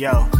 Yo.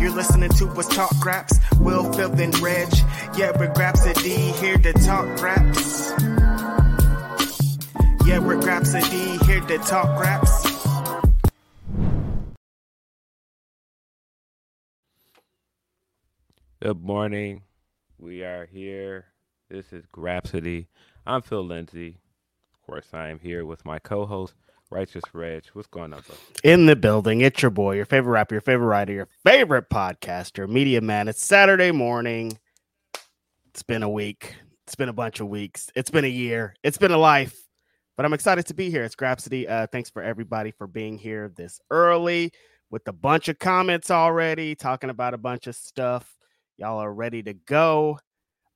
You're listening to us talk raps. Will, Phil, and Reg. Yeah, we're Grapsody here to talk raps. Yeah, we're Grapsody here to talk raps. Good morning. We are here. This is Grapsody. I'm Phil Lindsey. Of course, I am here with my co-host, Righteous Reg. What's going on, bro? in the building. It's your boy, your favorite rapper, your favorite writer, your favorite podcaster, media man. It's Saturday morning. It's been a week. It's been a bunch of weeks. It's been a year. It's been a life. But I'm excited to be here. It's Grapsody. Uh, thanks for everybody for being here this early with a bunch of comments already, talking about a bunch of stuff. Y'all are ready to go.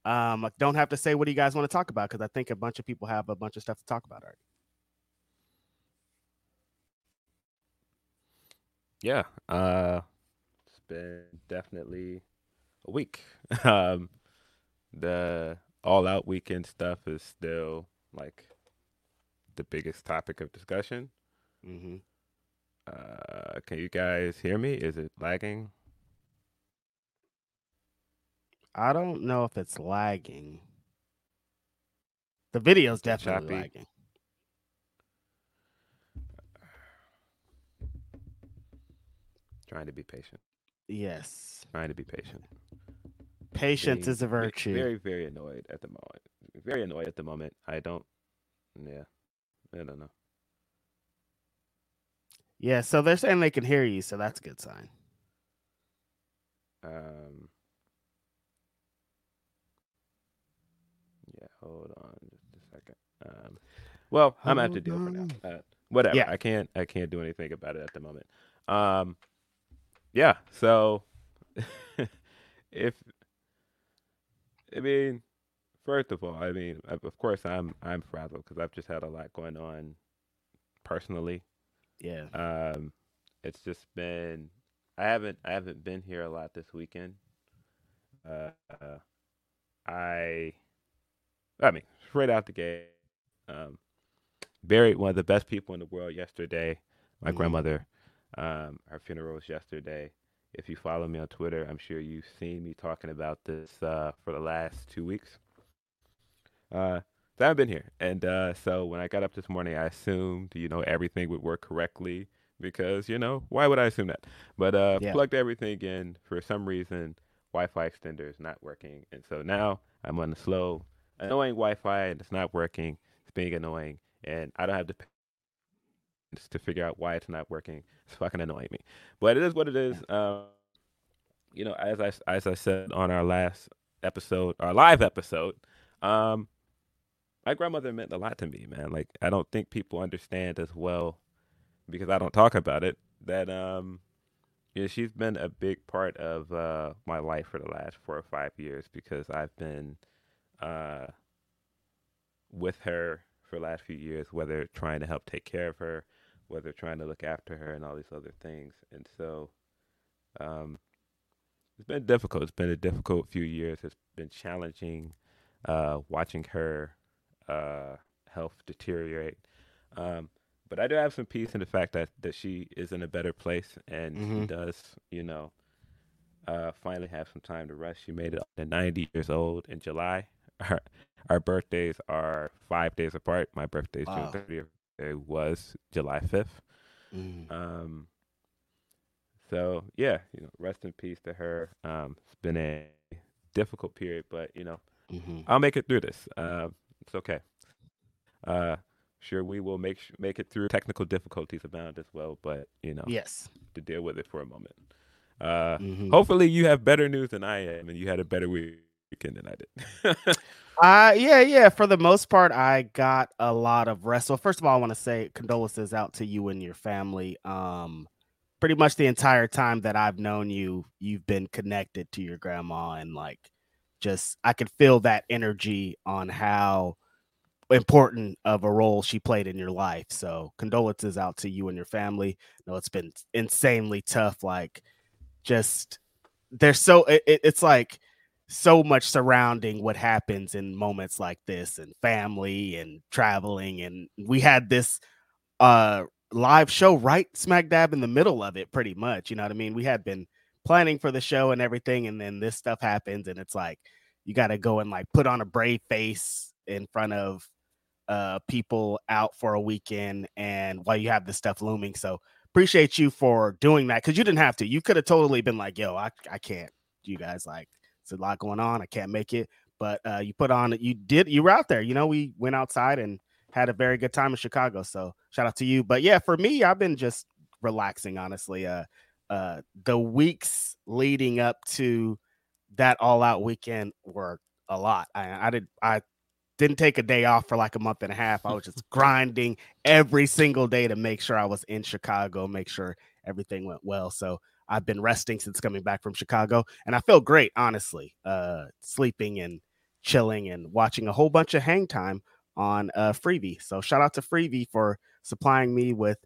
Um, I don't have to say what do you guys want to talk about because I think a bunch of people have a bunch of stuff to talk about already. Yeah. Uh it's been definitely a week. um the all out weekend stuff is still like the biggest topic of discussion. Mm-hmm. Uh can you guys hear me? Is it lagging? I don't know if it's lagging. The video's definitely choppy. lagging. Trying to be patient. Yes. Trying to be patient. Patience Very- is a virtue. Very, very annoyed at the moment. Very annoyed at the moment. I don't yeah. I don't know. Yeah, so they're saying they can hear you, so that's a good sign. Um, yeah, hold on just a second. Um, well, I'm gonna have to deal for now. Uh, whatever. Yeah. I can't. I can't do anything about it at the moment. Um, yeah. So, if I mean, first of all, I mean, of course, I'm I'm frazzled because I've just had a lot going on personally. Yeah. Um, it's just been I haven't I haven't been here a lot this weekend. Uh, I I mean straight out the gate, um, buried one of the best people in the world yesterday. My Mhm. grandmother. Um, her funeral was yesterday. If you follow me on Twitter, I'm sure you've seen me talking about this uh, for the last two weeks. Uh, so I've been here, and uh, so when I got up this morning, I assumed you know everything would work correctly because you know why would I assume that? But uh, Yeah. plugged everything in for some reason. Wi-Fi extender is not working, and so now I'm on the slow, annoying Wi-Fi, and it's not working. It's being annoying, and I don't have the patience to figure out why it's not working. It's fucking annoying me, but it is what it is. Um, you know, as I as I said on our last episode, our live episode, um, my grandmother meant a lot to me, man. Like I don't think people understand as well because I don't talk about it that um yeah, she's been a big part of uh my life for the last 4 or 5 years because I've been uh with her for the last few years whether trying to help take care of her, whether trying to look after her and all these other things. And so um it's been difficult. It's been a difficult few years. It's been challenging uh watching her uh, health deteriorate. Um, but I do have some peace in the fact that, that she is in a better place and she Mhm. does, you know, uh, finally have some time to rest. She made it to 90 years old in July. Our, our birthdays are five days apart. My birthday is Wow. June 30th. It was July 5th. Mm. Um, so yeah, you know, rest in peace to her. Um, it's been a difficult period, but you know, hmm I'll make it through this. Uh, it's okay. Uh, sure, we will make sh- make it through. Technical difficulties abound as well, but you know, Yes. to deal with it for a moment. Uh, Mhm. hopefully, you have better news than I am, and you had a better weekend than I did. Uh yeah, yeah. For the most part, I got a lot of rest. So first of all, I want to say condolences out to you and your family. Um, pretty much the entire time that I've known you, you've been connected to your grandma, and like, just I could feel that energy on how important of a role she played in your life. So condolences out to you and your family. No, it's been insanely tough. Like, just there's so it, it- it's like so much surrounding what happens in moments like this and family and traveling and we had this uh live show right smack dab in the middle of it pretty much you know what i mean? We had been planning for the show and everything and then this stuff happens and it's like you got to go and like put on a brave face in front of uh people out for a weekend and while you have this stuff looming so appreciate you for doing that because you didn't have to you could have totally been like yo i, I can't you guys like it's a lot going on. I can't make it. But uh, you put on you did you were out there. You know, we went outside and had a very good time in Chicago. So shout out to you. But yeah, for me, I've been just relaxing, honestly. Uh uh the weeks leading up to that all out weekend were a lot. I, I did I didn't take a day off for like a month and a half. I was just grinding every single day to make sure I was in Chicago, make sure everything went well. So I've been resting since coming back from Chicago, and I feel great, honestly. Uh, sleeping and chilling and watching a whole bunch of hang time on uh, Freevee. So shout out to Freevee for supplying me with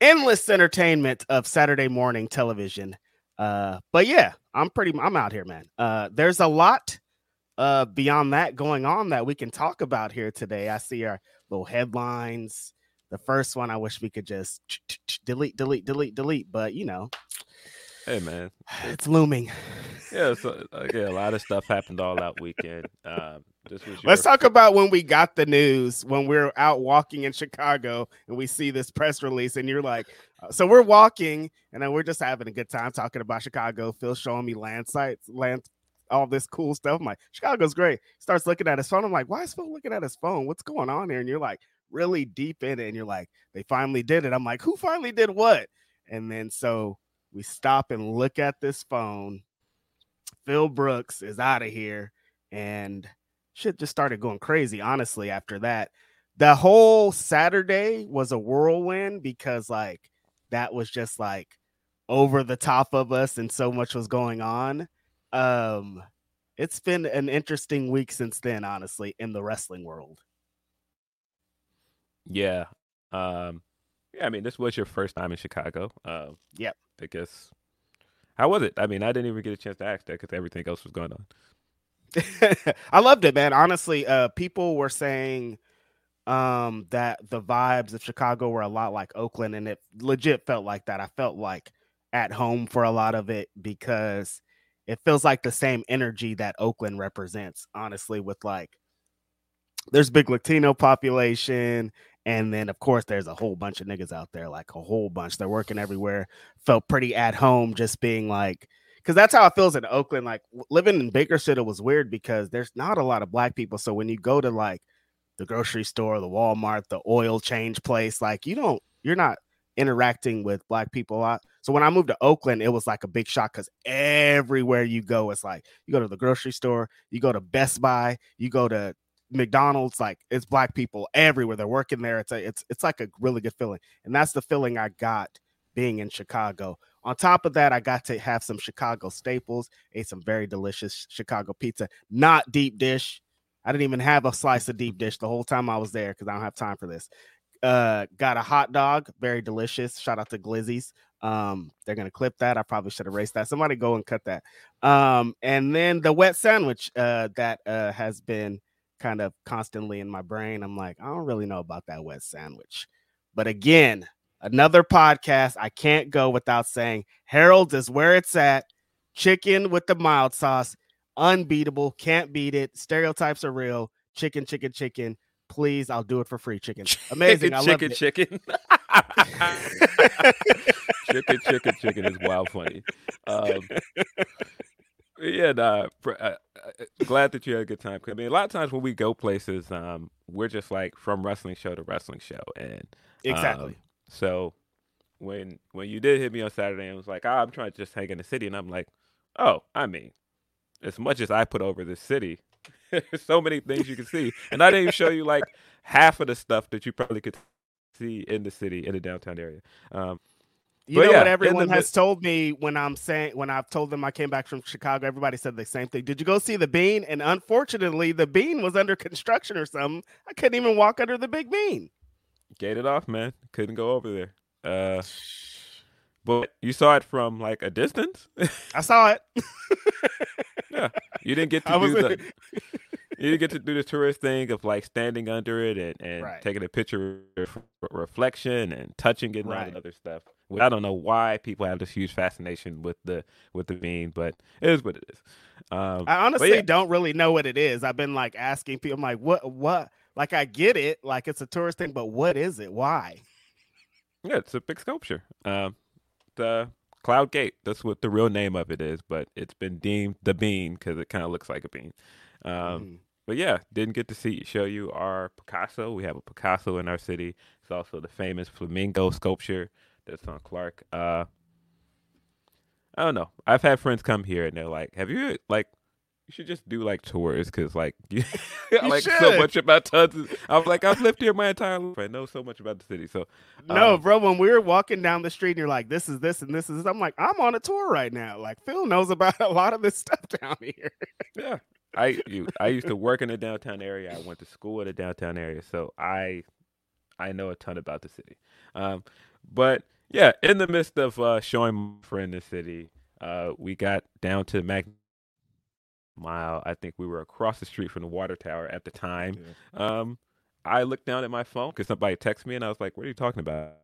endless entertainment of Saturday morning television. Uh, but yeah, I'm pretty. I'm out here, man. Uh, there's a lot uh beyond that going on that we can talk about here today. I see our little headlines. The first one, I wish we could just delete, delete, delete, delete, but you know, hey, man. it's looming. Yeah, so again, a lot of stuff happened all that weekend. Um, this was your Let's talk about when we got the news when we're out walking in Chicago and we see this press release, and you're like, uh, so we're walking and then we're just having a good time talking about Chicago. Phil showing me land sites, land, all this cool stuff. I'm like, Chicago's great. Starts looking at his phone. I'm like, why is Phil looking at his phone? What's going on here? And you're like, really deep in it, and you're like, they finally did it. I'm like, who finally did what? And then so we stop and look at this phone, Phil Brooks is out of here, and shit just started going crazy. Honestly, after that, the whole Saturday was a whirlwind because like that was just like over the top of us, and so much was going on. Um, it's been an interesting week since then, honestly, in the wrestling world. Yeah. Um, yeah, I mean, this was your first time in Chicago. Um, yep. I guess. How was it? I mean, I didn't even get a chance to ask that because everything else was going on. I loved it, man. Honestly, uh, people were saying um, that the vibes of Chicago were a lot like Oakland, and it legit felt like that. I felt like at home for a lot of it because it feels like the same energy that Oakland represents, honestly, with like there's big Latino population. And then, of course, there's a whole bunch of niggas out there, like a whole bunch. They're working everywhere. Felt pretty at home, just being like, because that's how it feels in Oakland. Like living in Bakersfield it was weird because there's not a lot of black people. So when you go to like the grocery store, the Walmart, the oil change place, like you don't, you're not interacting with black people a lot. So when I moved to Oakland, it was like a big shock because everywhere you go, it's like you go to the grocery store, you go to Best Buy, you go to McDonald's, like it's black people everywhere. They're working there. It's a, it's it's like a really good feeling, and that's the feeling I got being in Chicago. On top of that, I got to have some Chicago staples. Ate some very delicious Chicago pizza, not deep dish. I didn't even have a slice of deep dish the whole time I was there because I don't have time for this. Uh, got a hot dog, very delicious. Shout out to Glizzy's. Um, they're gonna clip that. I probably should erase that. Somebody go and cut that. Um, and then the wet sandwich uh, that uh, has been kind of constantly in my brain. I'm like, I don't really know about that wet sandwich. But again, another podcast. I can't go without saying Harold's is where it's at. Chicken with the mild sauce, unbeatable. Can't beat it. Stereotypes are real. Chicken, chicken, chicken. Please, I'll do it for free. Chicken, amazing. I chicken, love chicken. chicken, chicken, chicken is wild funny. Um, yeah, nah, uh, uh, glad that you had a good time. I mean, a lot of times when we go places, um, we're just like from wrestling show to wrestling show, and exactly. Um, so when when you did hit me on Saturday and was like, oh, I'm trying to just hang in the city, and I'm like, oh, I mean, as much as I put over this city, there's so many things you can see, and I didn't even show you like half of the stuff that you probably could see in the city in the downtown area. Um, You But know yeah, what everyone the has told me when I'm saying when I've told them I came back from Chicago, everybody said the same thing. Did you go see the bean? And unfortunately, the bean was under construction or something. I couldn't even walk under the big bean. gated off, man. Couldn't go over there. Uh, but you saw it from like a distance. I saw it. yeah, you didn't get to do the. You didn't get to do the tourist thing of like standing under it and, and Right. taking a picture of reflection and touching it and all Right. that other stuff. I don't know why people have this huge fascination with the with the bean, but it is what it is. Um, I honestly yeah, don't really know what it is. I've been like asking people, I'm like, what what like I get it, like it's a tourist thing, but what is it? Why? yeah, it's a big sculpture. Um, the Cloud Gate. That's what the real name of it is, but it's been deemed the bean because it kind of looks like a bean. Um, Mhm. But yeah, didn't get to see show you our Picasso. We have a Picasso in our city. It's also the famous flamingo sculpture that's on Clark. Uh, I don't know. I've had friends come here and they're like, "Have you like?" You should just do like tours because like you like so much about tons. Of, I was like, I've lived here my entire life. I know so much about the city. So No, um, bro, when we were walking down the street and you're like, this is this and this is this, I'm like, I'm on a tour right now. Like Phil knows about a lot of this stuff down here. Yeah. I you, I used to work in the downtown area. I went to school in the downtown area, so I I know a ton about the city. Um, but yeah, in the midst of uh, showing my friend the city, uh, we got down to Mag Mile. I think we were across the street from the water tower at the time. Um, I looked down at my phone because somebody texted me, and I was like, "What are you talking about?"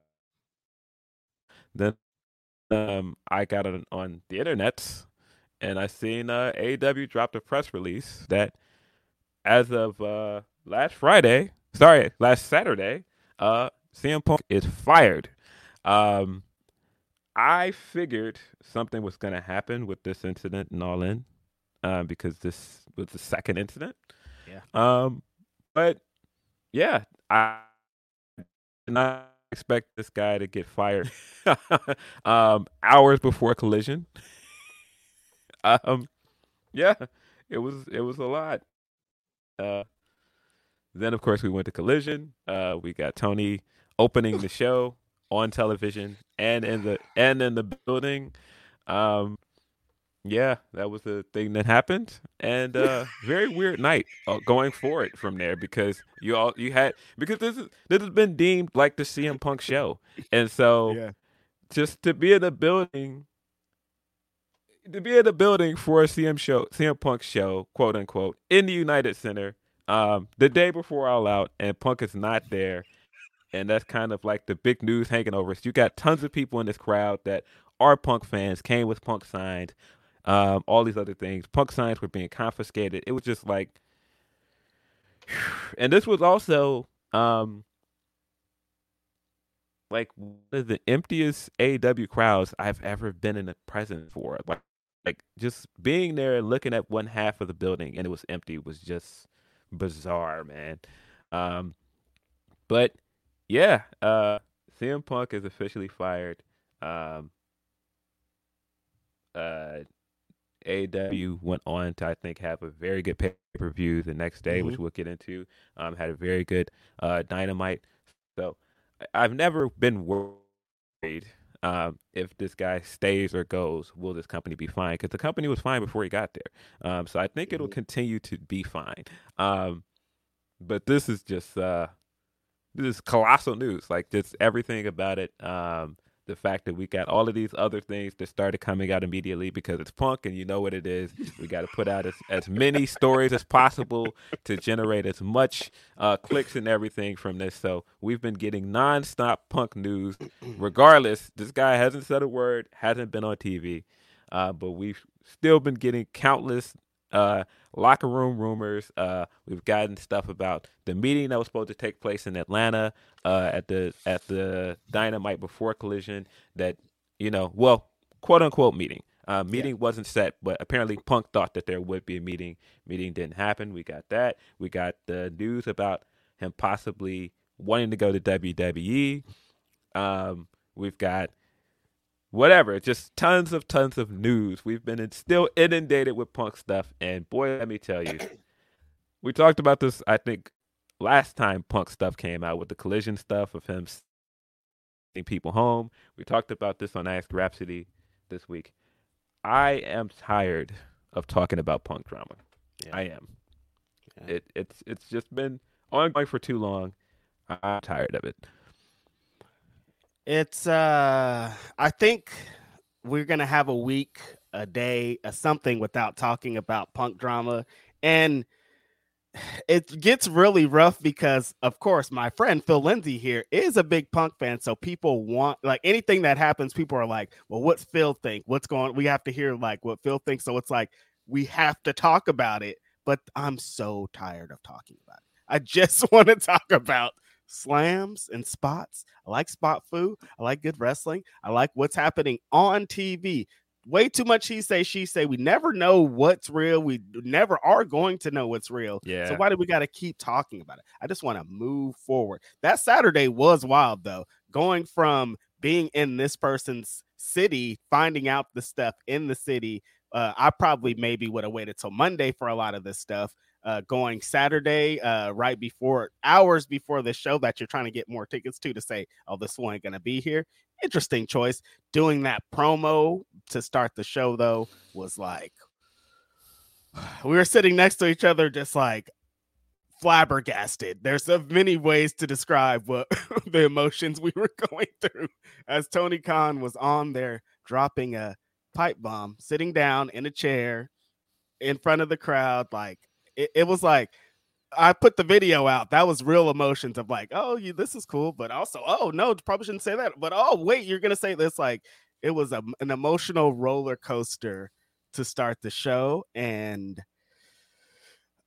Then um, I got on, on the internet, and I seen uh, AEW dropped a press release that, as of uh, last Friday, sorry, last Saturday, uh, CM Punk is fired. Um, I figured something was going to happen with this incident and all in, uh, because this was the second incident. Yeah. Um, but yeah, I did not expect this guy to get fired um, hours before collision. um, yeah, it was it was a lot. Uh, then of course we went to Collision. Uh, we got Tony opening the show on television and in the and in the building. Um, yeah, that was the thing that happened, and uh, very weird night uh, going forward from there because you all you had because this is this has been deemed like the CM Punk show, and so Yeah. just to be in the building, to be in the building for a CM show, CM Punk show, quote unquote, in the United Center, um, the day before All Out, and Punk is not there, and that's kind of like the big news hanging over us. You got tons of people in this crowd that are Punk fans, came with Punk signs, um, all these other things. Punk signs were being confiscated. It was just like, and this was also um, like one of the emptiest AEW crowds I've ever been in a presence for. Like, like just being there, and looking at one half of the building, and it was empty was just bizarre, man. Um, but yeah, uh, CM Punk is officially fired. Um, uh, AEW went on to I think have a very good pay per view the next day, which we'll get into. Um, had a very good uh, Dynamite. So I've never been worried um, if this guy stays or goes. Will this company be fine? Because the company was fine before he got there. Um, so I think it'll continue to be fine. Um, but this is just uh, this is colossal news. Like just everything about it. Um, the fact that we got all of these other things that started coming out immediately because it's punk and you know what it is. We got to put out as, as many stories as possible to generate as much uh, clicks and everything from this. So we've been getting nonstop punk news. Regardless, this guy hasn't said a word, hasn't been on TV, uh, but we've still been getting countless uh, locker room rumors. Uh, we've gotten stuff about the meeting that was supposed to take place in Atlanta uh, at the at the Dynamite before Collision. That you know, well, quote unquote meeting. Uh, meeting wasn't set, but apparently Punk thought that there would be a meeting. Meeting didn't happen. We got that. We got the news about him possibly wanting to go to WWE. Um, we've got whatever, just tons of tons of news. We've been in, still inundated with punk stuff, and boy, let me tell you, we talked about this. I think last time punk stuff came out with the collision stuff of him sending people home. We talked about this on Ask Grapsody this week. I am tired of talking about punk drama. I am. It it's it's just been ongoing for too long. I'm tired of it. It's uh I think we're gonna have a week, a day, a something without talking about punk drama. And it gets really rough because of course my friend Phil Lindsey here is a big punk fan. So people want like anything that happens, people are like, Well, what's Phil think? What's going we have to hear like what Phil thinks. So it's like we have to talk about it, but I'm so tired of talking about it. I just want to talk about slams and spots. I like spot foo. I like good wrestling. I like what's happening on TV. Way too much he say, she say. We never know what's real. We never are going to know what's real. Yeah. So why do we got to keep talking about it? I just want to move forward. That Saturday was wild though. Going from being in this person's city, finding out the stuff in the city. Uh, I probably maybe would have waited till Monday for a lot of this stuff uh, going Saturday, uh, right before hours before the show that you're trying to get more tickets to to say, oh, this one ain't gonna be here. Interesting choice. Doing that promo to start the show though was like we were sitting next to each other, just like flabbergasted. There's so many ways to describe what the emotions we were going through as Tony Khan was on there dropping a pipe bomb, sitting down in a chair in front of the crowd, like it, it was like I put the video out. That was real emotions of like, oh, you this is cool, but also, oh no, probably shouldn't say that. But oh, wait, you're gonna say this. Like it was a, an emotional roller coaster to start the show, and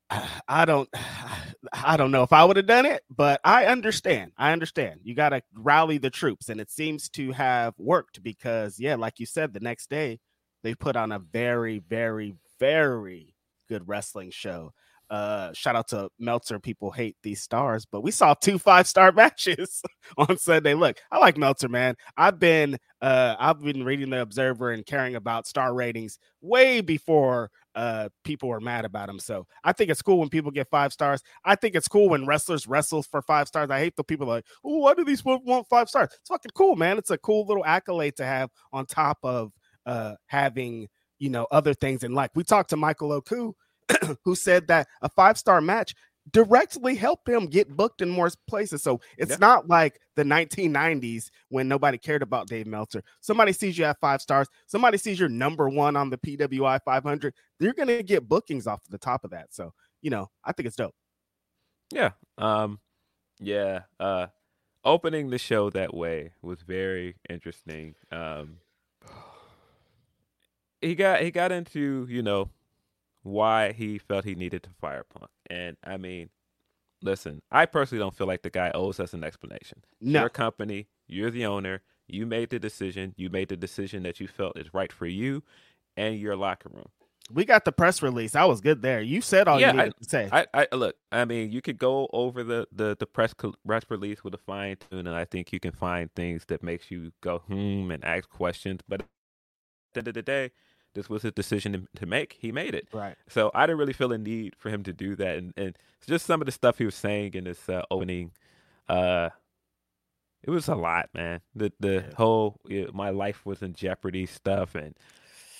I don't, I don't know if I would have done it, but I understand. I understand. You got to rally the troops, and it seems to have worked because, yeah, like you said, the next day they put on a very, very, very good wrestling show. uh, shout out to Meltzer. People hate these stars, but we saw two five star matches on Sunday. Look, I like Meltzer, man. I've been uh, I've been reading the Observer and caring about star ratings way before uh, people were mad about him. So I think it's cool when people get five stars. I think it's cool when wrestlers wrestle for five stars. I hate the people like, oh, why do these people want five stars? It's fucking cool, man. It's a cool little accolade to have on top of uh, having you know other things. in life. we talked to Michael Oku who said that a five star match directly helped him get booked in more places. So it's yeah. not like the 1990s when nobody cared about Dave Meltzer. Somebody sees you at five stars, somebody sees you're number one on the PWI 500, you're going to get bookings off the top of that. So, you know, I think it's dope. Yeah. Um, yeah. Uh, opening the show that way was very interesting. Um, he got he got into you know why he felt he needed to fire Punk. And I mean, listen, I personally don't feel like the guy owes us an explanation. No. Your company, you're the owner. You made the decision. You made the decision that you felt is right for you and your locker room. We got the press release. I was good there. You said all yeah, you needed I, to say. I, I look. I mean, you could go over the the the press press release with a fine tune, and I think you can find things that makes you go hmm and ask questions. But at the end of the day, this was his decision to, make. He made it. Right. So I didn't really feel a need for him to do that. And, and just some of the stuff he was saying in this uh, opening, uh, it was a lot, man. The the yeah. whole you know, my life was in jeopardy stuff and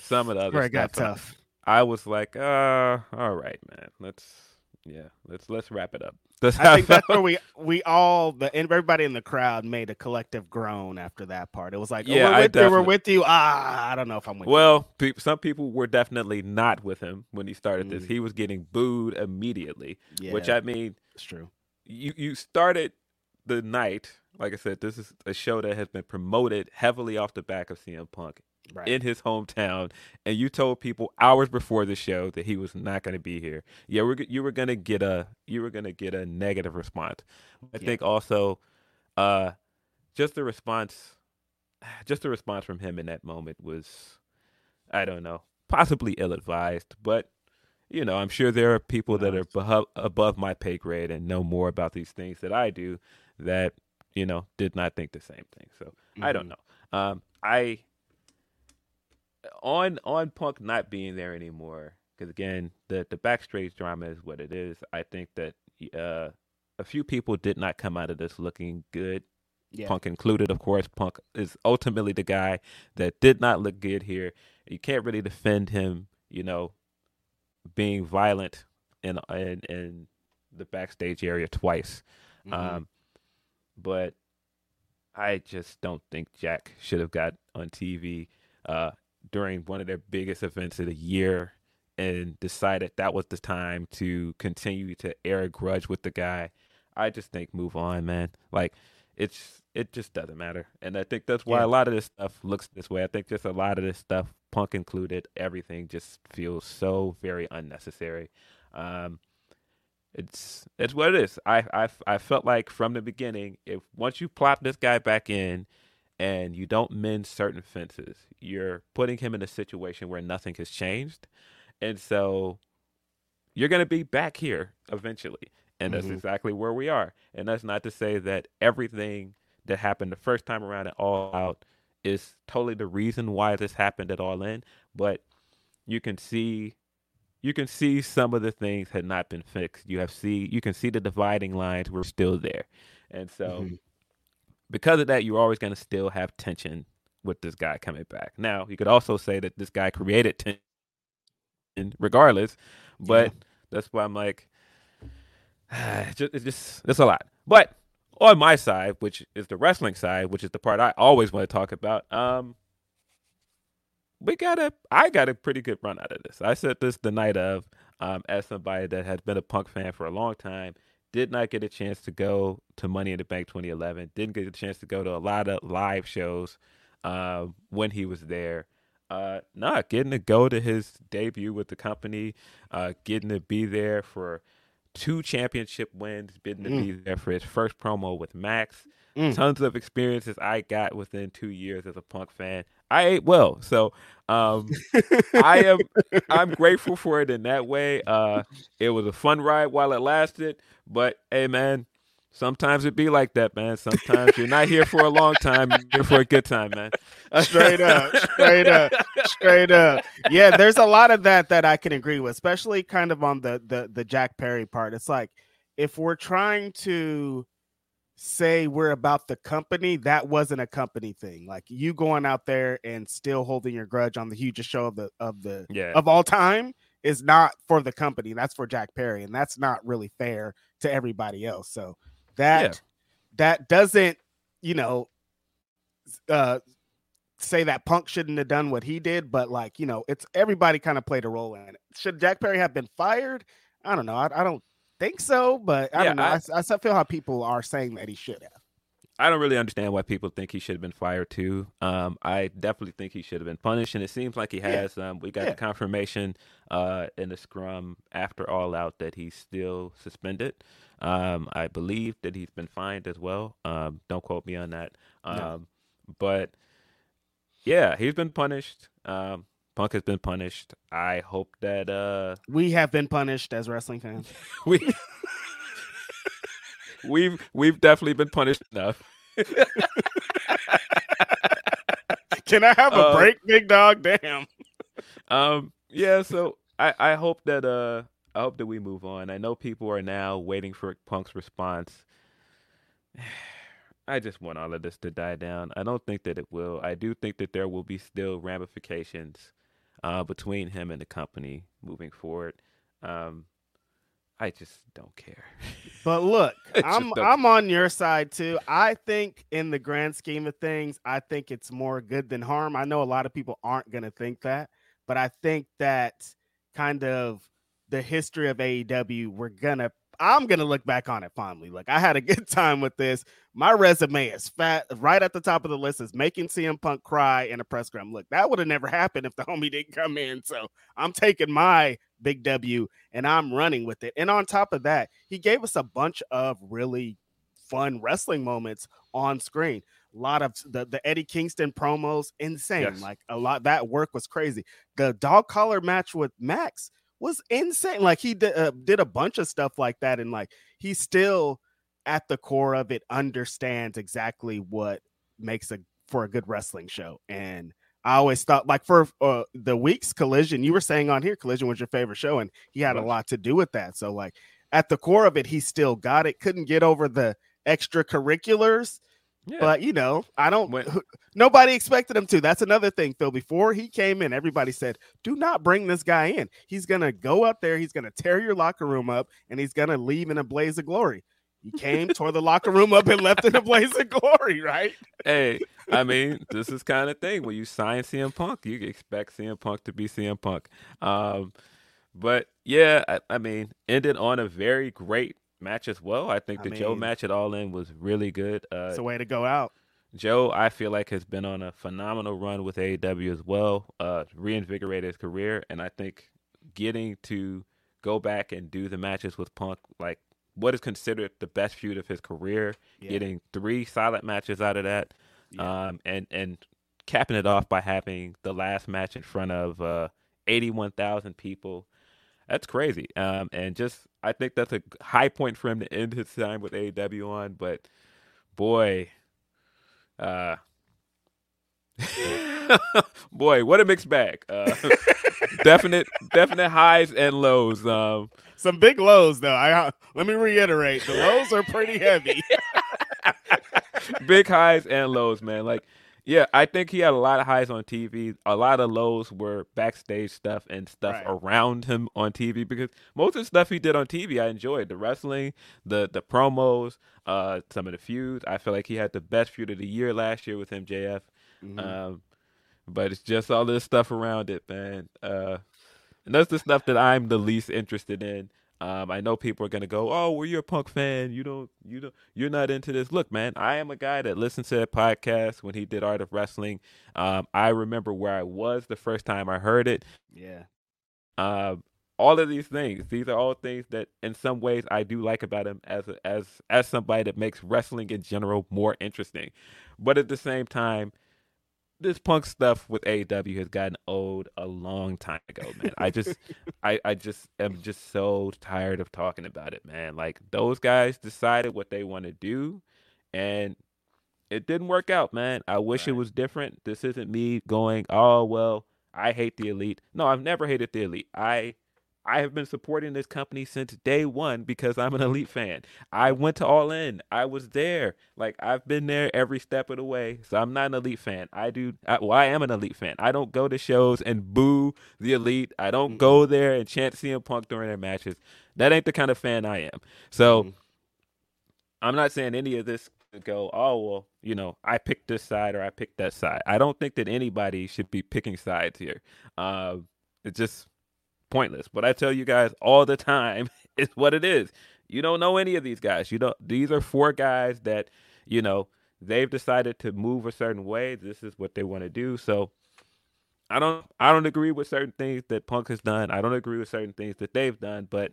some of the other Where it got tough. I was like, uh, all right, man. Let's yeah, let's let's wrap it up. Let's I think that's where we we all the everybody in the crowd made a collective groan after that part. It was like, yeah, oh, we're with you, we're with you. Ah, I don't know if I'm with well, you. Pe- some people were definitely not with him when he started mm. this. He was getting booed immediately, yeah, which I mean, it's true. You you started the night, like I said, this is a show that has been promoted heavily off the back of CM Punk right. in his hometown, and you told people hours before the show that he was not going to be here. Yeah, we're, you were going to get a you were going to get a negative response. I yeah. think also, uh, just the response, just the response from him in that moment was, I don't know, possibly ill advised, but you know, I'm sure there are people that are above my pay grade and know more about these things that I do that you know did not think the same thing. So mm-hmm. I don't mm-hmm. know. Um, I on on Punk not being there anymore, because again, the the backstage drama is what it is. I think that uh, a few people did not come out of this looking good. Yeah. Punk included, of course. Punk is ultimately the guy that did not look good here. You can't really defend him, you know, being violent in in, in the backstage area twice. Mm-hmm. Um, but I just don't think Jack should have got on TV. Uh, during one of their biggest events of the year and decided that was the time to continue to air a grudge with the guy. I just think move on, man. Like it's it just doesn't matter. And I think that's why yeah. a lot of this stuff looks this way. I think just a lot of this stuff, punk included, everything just feels so very unnecessary. Um it's it's what it is. I I I felt like from the beginning, if once you plop this guy back in and you don't mend certain fences, you're putting him in a situation where nothing has changed. And so you're going to be back here eventually. And that's mm-hmm. exactly where we are. And that's not to say that everything that happened the first time around at All Out is totally the reason why this happened at All In, but you can see you can see some of the things had not been fixed. You have see you can see the dividing lines were still there. And so mm-hmm because of that, you're always going to still have tension with this guy coming back. Now, you could also say that this guy created tension regardless, but yeah. that's why I'm like, it's just, it's just, it's a lot. But on my side, which is the wrestling side, which is the part I always want to talk about, um, we got a, I got a pretty good run out of this. I said this the night of, um, as somebody that has been a punk fan for a long time did not get a chance to go to Money in the Bank 2011. Didn't get a chance to go to a lot of live shows uh, when he was there. Uh, not getting to go to his debut with the company, uh, getting to be there for two championship wins, getting to mm. be there for his first promo with Max. Mm. Tons of experiences I got within two years as a punk fan. I ate well. So um, I am I'm grateful for it in that way. Uh, it was a fun ride while it lasted, but hey, man, sometimes it be like that, man. Sometimes you're not here for a long time, you're here for a good time, man. straight up, straight up, straight up. Yeah, there's a lot of that that I can agree with, especially kind of on the the the Jack Perry part. It's like if we're trying to say we're about the company, that wasn't a company thing. Like you going out there and still holding your grudge on the hugest show of the of the Yeah. of all time is not for the company. That's for Jack Perry, and that's not really fair to everybody else. So that Yeah. that doesn't, you know, uh say that Punk shouldn't have done what he did, but like, you know, it's everybody kind of played a role in it. Should Jack Perry have been fired? I don't know. I, I don't think so, but I Yeah, don't know. I, I- I, feel how people are saying that he should have. I don't really understand why people think he should have been fired too. Um, I definitely think he should have been punished, and it seems like he Yeah. has. Um, we got Yeah. the confirmation uh, in the scrum after all out that he's still suspended. Um, I believe that he's been fined as well. Um, don't quote me on that. Um, No. But yeah, he's been punished. Um, Punk has been punished. I hope that uh, We have been punished as wrestling fans. we we've we've definitely been punished enough. Can I have a Uh, break, big dog? Damn. um yeah so i i hope that uh i hope that we move on i know people are now waiting for punk's response i just want all of this to die down i don't think that it will i do think that there will be still ramifications uh between him and the company moving forward um i just don't care But look, I'm I'm on your side too. I think in the grand scheme of things, I think it's more good than harm. I know a lot of people aren't going to think that, but I think that kind of the history of AEW, we're gonna I'm gonna look back on it fondly. Like I had a good time with this. My resume is fat right at the top of the list is making CM Punk cry in a press scrum. Look, that would have never happened if the homie didn't come in. So I'm taking my big W and I'm running with it. And on top of that, he gave us a bunch of really fun wrestling moments on screen. A lot of the, the Eddie Kingston promos, insane. Yes. Like a lot that work was crazy. The dog collar match with Max was insane. Like he did, uh, did a bunch of stuff like that, and like he still at the core of it understands exactly what makes a for a good wrestling show. And I always thought, like for uh, the week's collision, you were saying on here, collision was your favorite show, and he had a lot to do with that. So like at the core of it, he still got it. Couldn't get over the extracurriculars, yeah but you know, I don't. When- nobody expected him to. That's another thing, Phil. Before he came in, everybody said, "Do not bring this guy in. He's gonna go up there. He's gonna tear your locker room up, and he's gonna leave in a blaze of glory." He came, tore the locker room up, and left in a blaze of glory. Right? hey, I mean, this is kind of thing when you sign CM Punk, you expect CM Punk to be CM Punk. Um, but yeah, I, I mean, ended on a very great match as well. I think I the Joe match at All In was really good. Uh, It's a way to go out. Joe, I feel like has been on a phenomenal run with AEW as well. Uh, reinvigorated his career, and I think getting to go back and do the matches with Punk, like what is considered the best feud of his career, Yeah. getting three solid matches out of that, Yeah. um, and and capping it off by having the last match in front of uh, eighty-one thousand people. That's crazy. Um, and just I think that's a high point for him to end his time with AEW on. But boy, uh, boy, what a mixed bag. Uh, definite, definite highs and lows. Um, Some big lows, though. I uh, let me reiterate: the lows are pretty heavy. big highs and lows, man. Like, yeah, I think he had a lot of highs on TV. A lot of lows were backstage stuff and stuff Right. around him on TV because most of the stuff he did on TV I enjoyed. The wrestling, the the promos, uh, some of the feuds. I feel like he had the best feud of the year last year with MJF. Mm-hmm. Um, but it's just all this stuff around it, man. Uh, and that's the stuff that I'm the least interested in. Um, I know people are gonna go, "Oh, well, you're a punk fan. You don't, you don't, you're not into this." Look, man, I am a guy that listens to that podcast when he did Art of Wrestling. Um, I remember where I was the first time I heard it. yeah, Um, all of these things, these are all things that, in some ways, I do like about him as a, as as somebody that makes wrestling in general more interesting. But at the same time, this punk stuff with AEW has gotten old a long time ago, man. I just I, I just am just so tired of talking about it, man. Like those guys decided what they want to do and it didn't work out, man. I wish right. it was different. This isn't me going, "Oh, well, I hate the elite." No, I've never hated the elite. I I have been supporting this company since day one because I'm an elite fan. I went to All In. I was there. Like I've been there every step of the way. So I'm not an elite fan. I do. I, well, I am an elite fan. I don't go to shows and boo the elite. I don't mm-hmm. go there and chant CM Punk during their matches. That ain't the kind of fan I am. So mm-hmm. I'm not saying any of this go. Oh well, you know, I picked this side or I picked that side. I don't think that anybody should be picking sides here. Uh, it's just pointless. But I tell you guys all the time, it's what it is. You don't know any of these guys. You don't. These are four guys that you know they've decided to move a certain way. This is what they want to do. So I don't. I don't agree with certain things that Punk has done. I don't agree with certain things that they've done, but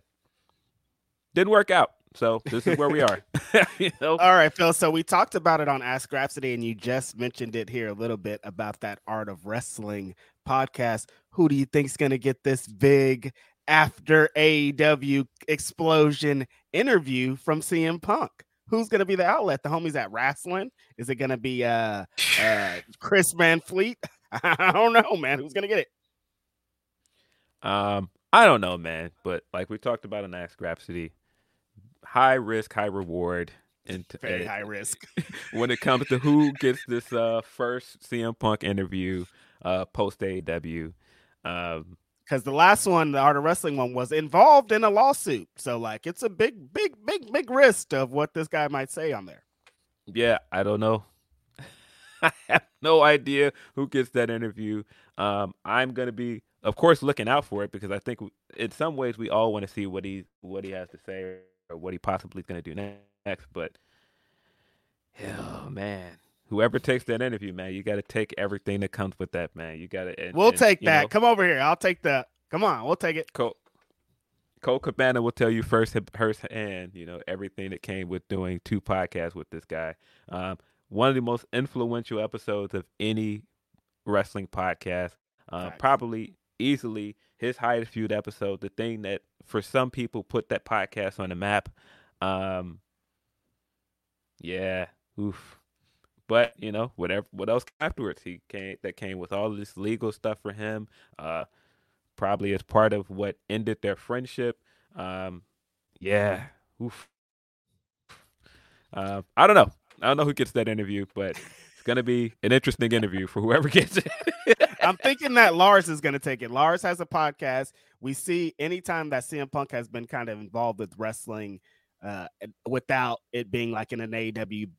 didn't work out. So this is where we are. you know? All right, Phil. So we talked about it on Ask Grapsody, and you just mentioned it here a little bit about that Art of Wrestling podcast. Who do you think is going to get this big after AEW explosion interview from CM Punk? Who's going to be the outlet? The homies at Wrestling? Is it going to be uh, uh, Chris Van Vliet? I don't know, man. Who's going to get it? Um, I don't know, man. But like we talked about in Ask Grapsody, high risk, high reward. And very high risk when it comes to who gets this uh, first CM Punk interview uh, post AEW. Um, because the last one, the Art of Wrestling one, was involved in a lawsuit. So like it's a big, big, big, big risk of what this guy might say on there. Yeah, I don't know. I have no idea who gets that interview. Um, I'm gonna be, of course, looking out for it because I think in some ways we all want to see what he what he has to say or what he possibly is gonna do next. But oh man, whoever takes that interview, man, you got to take everything that comes with that, man. You got to. We'll and, take that. Know, Come over here. I'll take that. Come on, we'll take it. Cool. Colt Cabana will tell you first firsthand, you know, everything that came with doing two podcasts with this guy. Um, one of the most influential episodes of any wrestling podcast. Uh, Probably easily his highest viewed episode. The thing that for some people put that podcast on the map. Um, yeah, oof. But you know, whatever. What else afterwards? He came that came with all this legal stuff for him. Uh, probably as part of what ended their friendship. Um, yeah. Oof. Uh, I don't know. I don't know who gets that interview, but it's gonna be an interesting interview for whoever gets it. I'm thinking that Lars is gonna take it. Lars has a podcast. We see anytime that CM Punk has been kind of involved with wrestling uh, without it being like in an AEW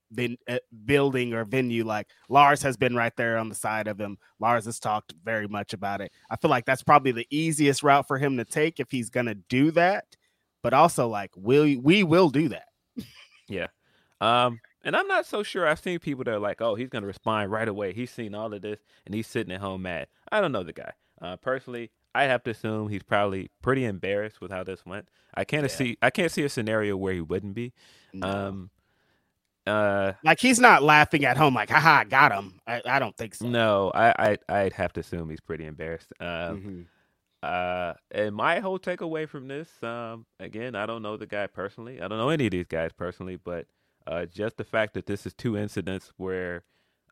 uh, building or venue. Like Lars has been right there on the side of him. Lars has talked very much about it. I feel like that's probably the easiest route for him to take if he's gonna do that. But also, like, will we will do that? yeah. Um, and I'm not so sure. I've seen people that are like, "Oh, he's gonna respond right away. He's seen all of this, and he's sitting at home mad." I don't know the guy. Uh, personally, I have to assume he's probably pretty embarrassed with how this went. I can't yeah. see I can't see a scenario where he wouldn't be. No. Um uh like he's not laughing at home like haha I got him. I, I don't think so. No, I, I I'd have to assume he's pretty embarrassed. Um mm-hmm. uh and my whole takeaway from this, um again, I don't know the guy personally. I don't know any of these guys personally, but uh just the fact that this is two incidents where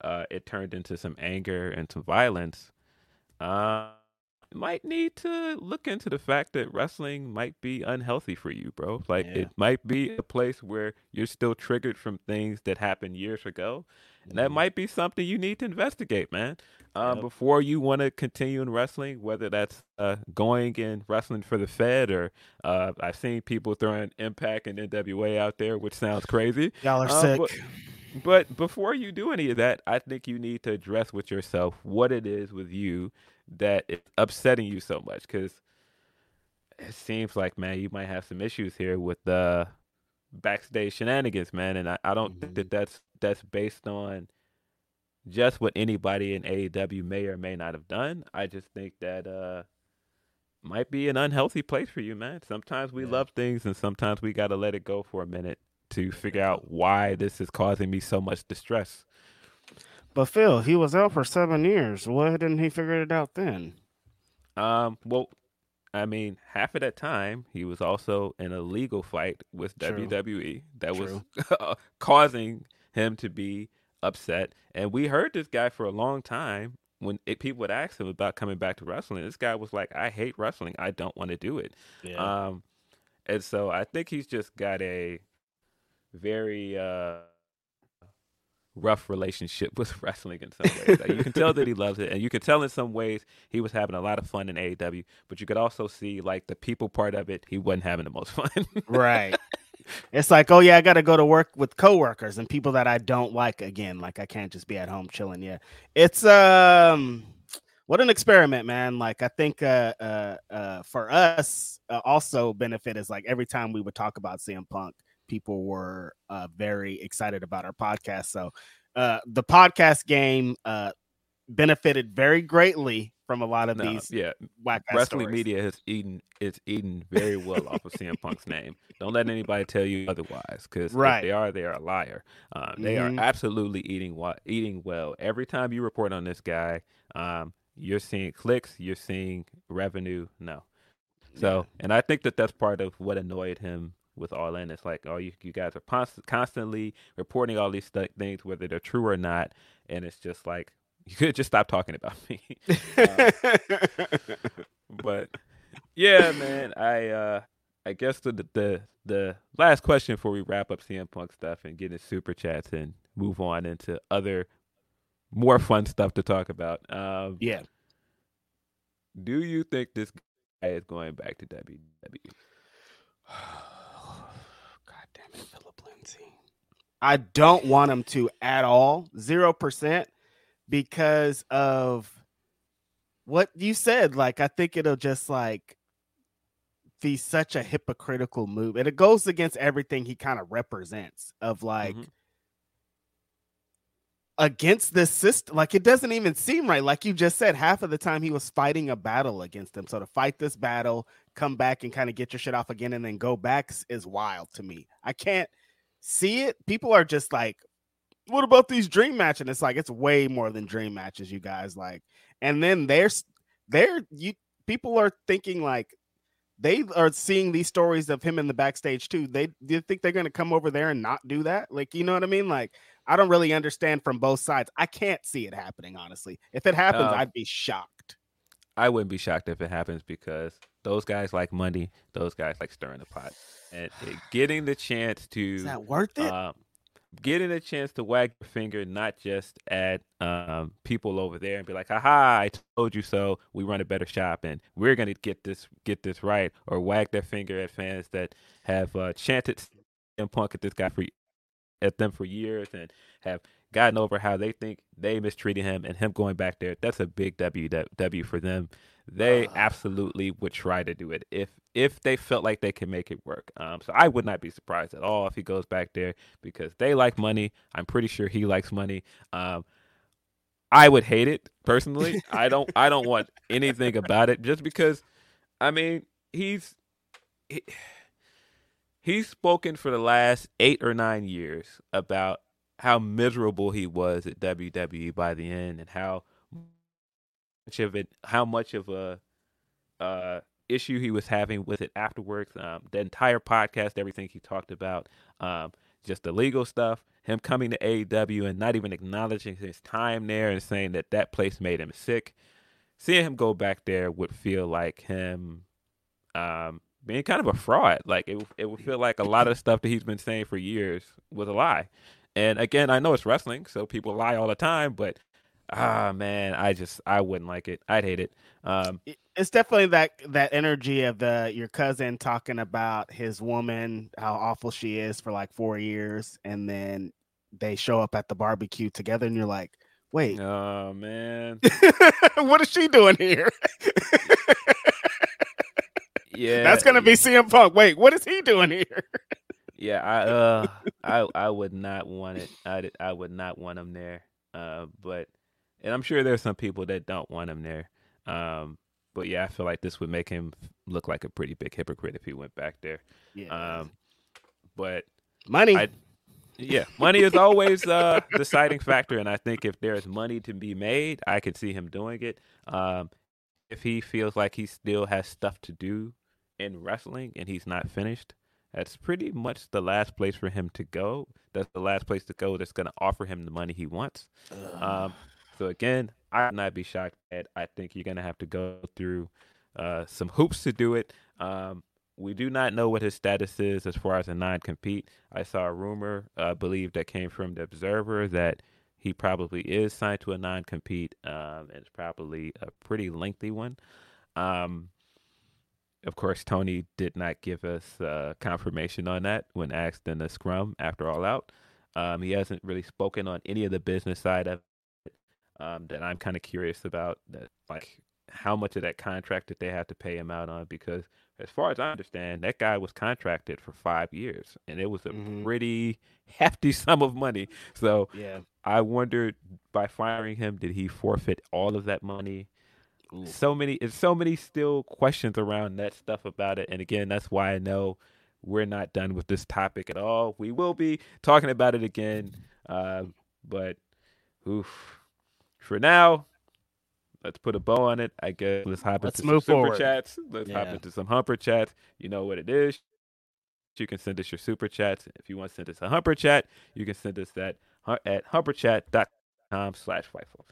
uh it turned into some anger and some violence. Uh might need to look into the fact that wrestling might be unhealthy for you, bro. Like yeah. it might be a place where you're still triggered from things that happened years ago. And that mm-hmm. might be something you need to investigate, man. Uh, yep. Before you want to continue in wrestling, whether that's uh, going and wrestling for the Fed or uh, I've seen people throwing Impact and NWA out there, which sounds crazy. Y'all are uh, sick. But, but before you do any of that, I think you need to address with yourself what it is with you that is upsetting you so much because it seems like man you might have some issues here with the backstage shenanigans man and i, I don't mm-hmm. think that that's that's based on just what anybody in AEW may or may not have done i just think that uh might be an unhealthy place for you man sometimes we yeah. love things and sometimes we got to let it go for a minute to figure out why this is causing me so much distress But Phil, he was out for seven years. Why didn't he figure it out then? Um, well, I mean, half of that time he was also in a legal fight with True. WWE that True. was causing him to be upset. And we heard this guy for a long time when it, people would ask him about coming back to wrestling. This guy was like, "I hate wrestling. I don't want to do it." Um, and so I think he's just got a very uh, rough relationship with wrestling in some ways. Like, you can tell that he loves it, and you can tell in some ways he was having a lot of fun in AEW. But you could also see like the people part of it, he wasn't having the most fun. right. It's like, oh yeah, I got to go to work with coworkers and people that I don't like again. Like I can't just be at home chilling. Yeah, it's um, what an experiment, man. Like I think uh uh, uh for us, uh, also benefit is like every time we would talk about CM Punk, people were uh very excited about our podcast. So uh the podcast game uh benefited very greatly from a lot of No, these yeah, wrestling stories. media has eaten it's eaten very well off of CM Punk's name. Don't let anybody tell you otherwise, because Right. if they are, they are a liar. Um, they Mhm. are absolutely eating wa- eating well. Every time you report on this guy, um, you're seeing clicks, you're seeing revenue. No, so and I think that that's part of what annoyed him with All In. It's like, oh, you you guys are const- constantly reporting all these th- things, whether they're true or not, and it's just like you could just stop talking about me. Uh, but yeah, man, I uh I guess the the the last question before we wrap up CM Punk stuff and get into super chats and move on into other more fun stuff to talk about. Um, yeah. do you think this guy is going back to WWE? God damn it, Philip Lindsey. I don't want him to at all, zero percent, because of what you said. Like, I think it'll just like be such a hypocritical move, and it goes against everything he kind of represents. Of like. Mhm. Against this system, like it doesn't even seem right. Like you just said, half of the time he was fighting a battle against them. So to fight this battle, come back and kind of get your shit off again and then go back is wild to me. I can't see it. People are just like, what about these dream matches? And it's like it's way more than dream matches, you guys. Like, and then there's there you people are thinking like they are seeing these stories of him in the backstage too. They do you think they're gonna come over there and not do that? Like, you know what I mean? Like, I don't really understand from both sides. I can't see it happening, honestly. If it happens, Um, I'd be shocked. I wouldn't be shocked if it happens because those guys like money. Those guys like stirring the pot, and getting the chance to Is that worth it? um, getting a chance to wag your finger not just at um, people over there and be like, "Haha, I told you so. We run a better shop, and we're gonna get this get this right," or wag their finger at fans that have uh, chanted and Punk at this guy for at them for years and have gotten over how they think they mistreated him and him going back there. That's a big W W for them. They absolutely would try to do it if if they felt like they can make it work. Um, so I would not be surprised at all if he goes back there because they like money. I'm pretty sure he likes money. Um, I would hate it personally. I don't. I don't want anything about it just because. I mean, he's he, he's spoken for the last eight or nine years about how miserable he was at WWE by the end and how much of it, how much of a uh, issue he was having with it afterwards. Um, the entire podcast, everything he talked about, um, just the legal stuff, him coming to AEW and not even acknowledging his time there and saying that that place made him sick. Seeing him go back there would feel like him um, being kind of a fraud. Like it, it would feel like a lot of stuff that he's been saying for years was a lie. And again, I know it's wrestling, so people lie all the time, but ah man, I just I wouldn't like it. I'd hate it. Um, it's definitely that that energy of the your cousin talking about his woman how awful she is for like four years and then they show up at the barbecue together and you're like wait oh man, what is she doing here yeah, that's gonna be CM Punk wait what is he doing here Yeah, I uh I I would not want it. I I would not want him there. Uh, but and I'm sure there's some people that don't want him there. Um, but yeah, I feel like this would make him look like a pretty big hypocrite if he went back there. yeah Um, but money I Yeah, money is always a deciding factor, and I think if there's money to be made, I can see him doing it. Um, if he feels like he still has stuff to do in wrestling and he's not finished, that's pretty much the last place for him to go. That's the last place to go that's going to offer him the money he wants. Um, so again, I would not be shocked. Ed. I think you're going to have to go through uh, some hoops to do it. Um, we do not know what his status is as far as a non-compete. I saw a rumor, I uh, believe, that came from the Observer that he probably is signed to a non-compete, um, and it's probably a pretty lengthy one. Um, of course, Tony did not give us uh, confirmation on that when asked in the scrum after All Out. Um, he hasn't really spoken on any of the business side of it um, that I'm kind of curious about. That like how much of that contract did they have to pay him out on? Because as far as I understand, that guy was contracted for five years, and it was a mm-hmm. pretty hefty sum of money. So yeah, I wondered by firing him, did he forfeit all of that money? Ooh. So many, it's so many still questions around that stuff about it. And again, that's why I know we're not done with this topic at all. We will be talking about it again, uh, but oof, for now, let's put a bow on it. I guess let's hop let's into some super chats. Let's yeah. hop into some humper chats. You know what it is. You can send us your super chats. If you want to send us a humper chat, you can send us that at humperchat.com slash fightful.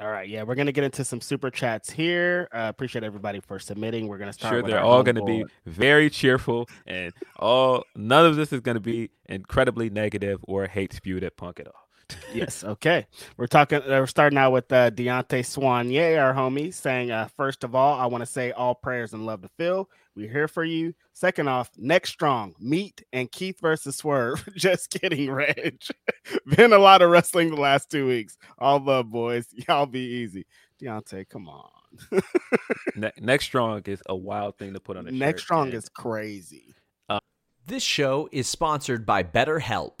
All right, yeah, we're gonna get into some super chats here. Uh, appreciate everybody for submitting. We're gonna start. Sure, they're all gonna be very cheerful, and all none of this is gonna be incredibly negative or hate spewed at Punk at all yes. Okay. We're talking. Uh, we're starting out with uh, Deontay Swanier, our homie, saying, uh, first of all, I want to say all prayers and love to Phil. We're here for you. Second off, neck strong meet and Keith versus Swerve. Just kidding, Reg. Been a lot of wrestling the last two weeks. All love, boys. Y'all be easy. Deontay, come on. ne- neck strong is a wild thing to put on a neck strong man. is crazy. Uh, this show is sponsored by BetterHelp.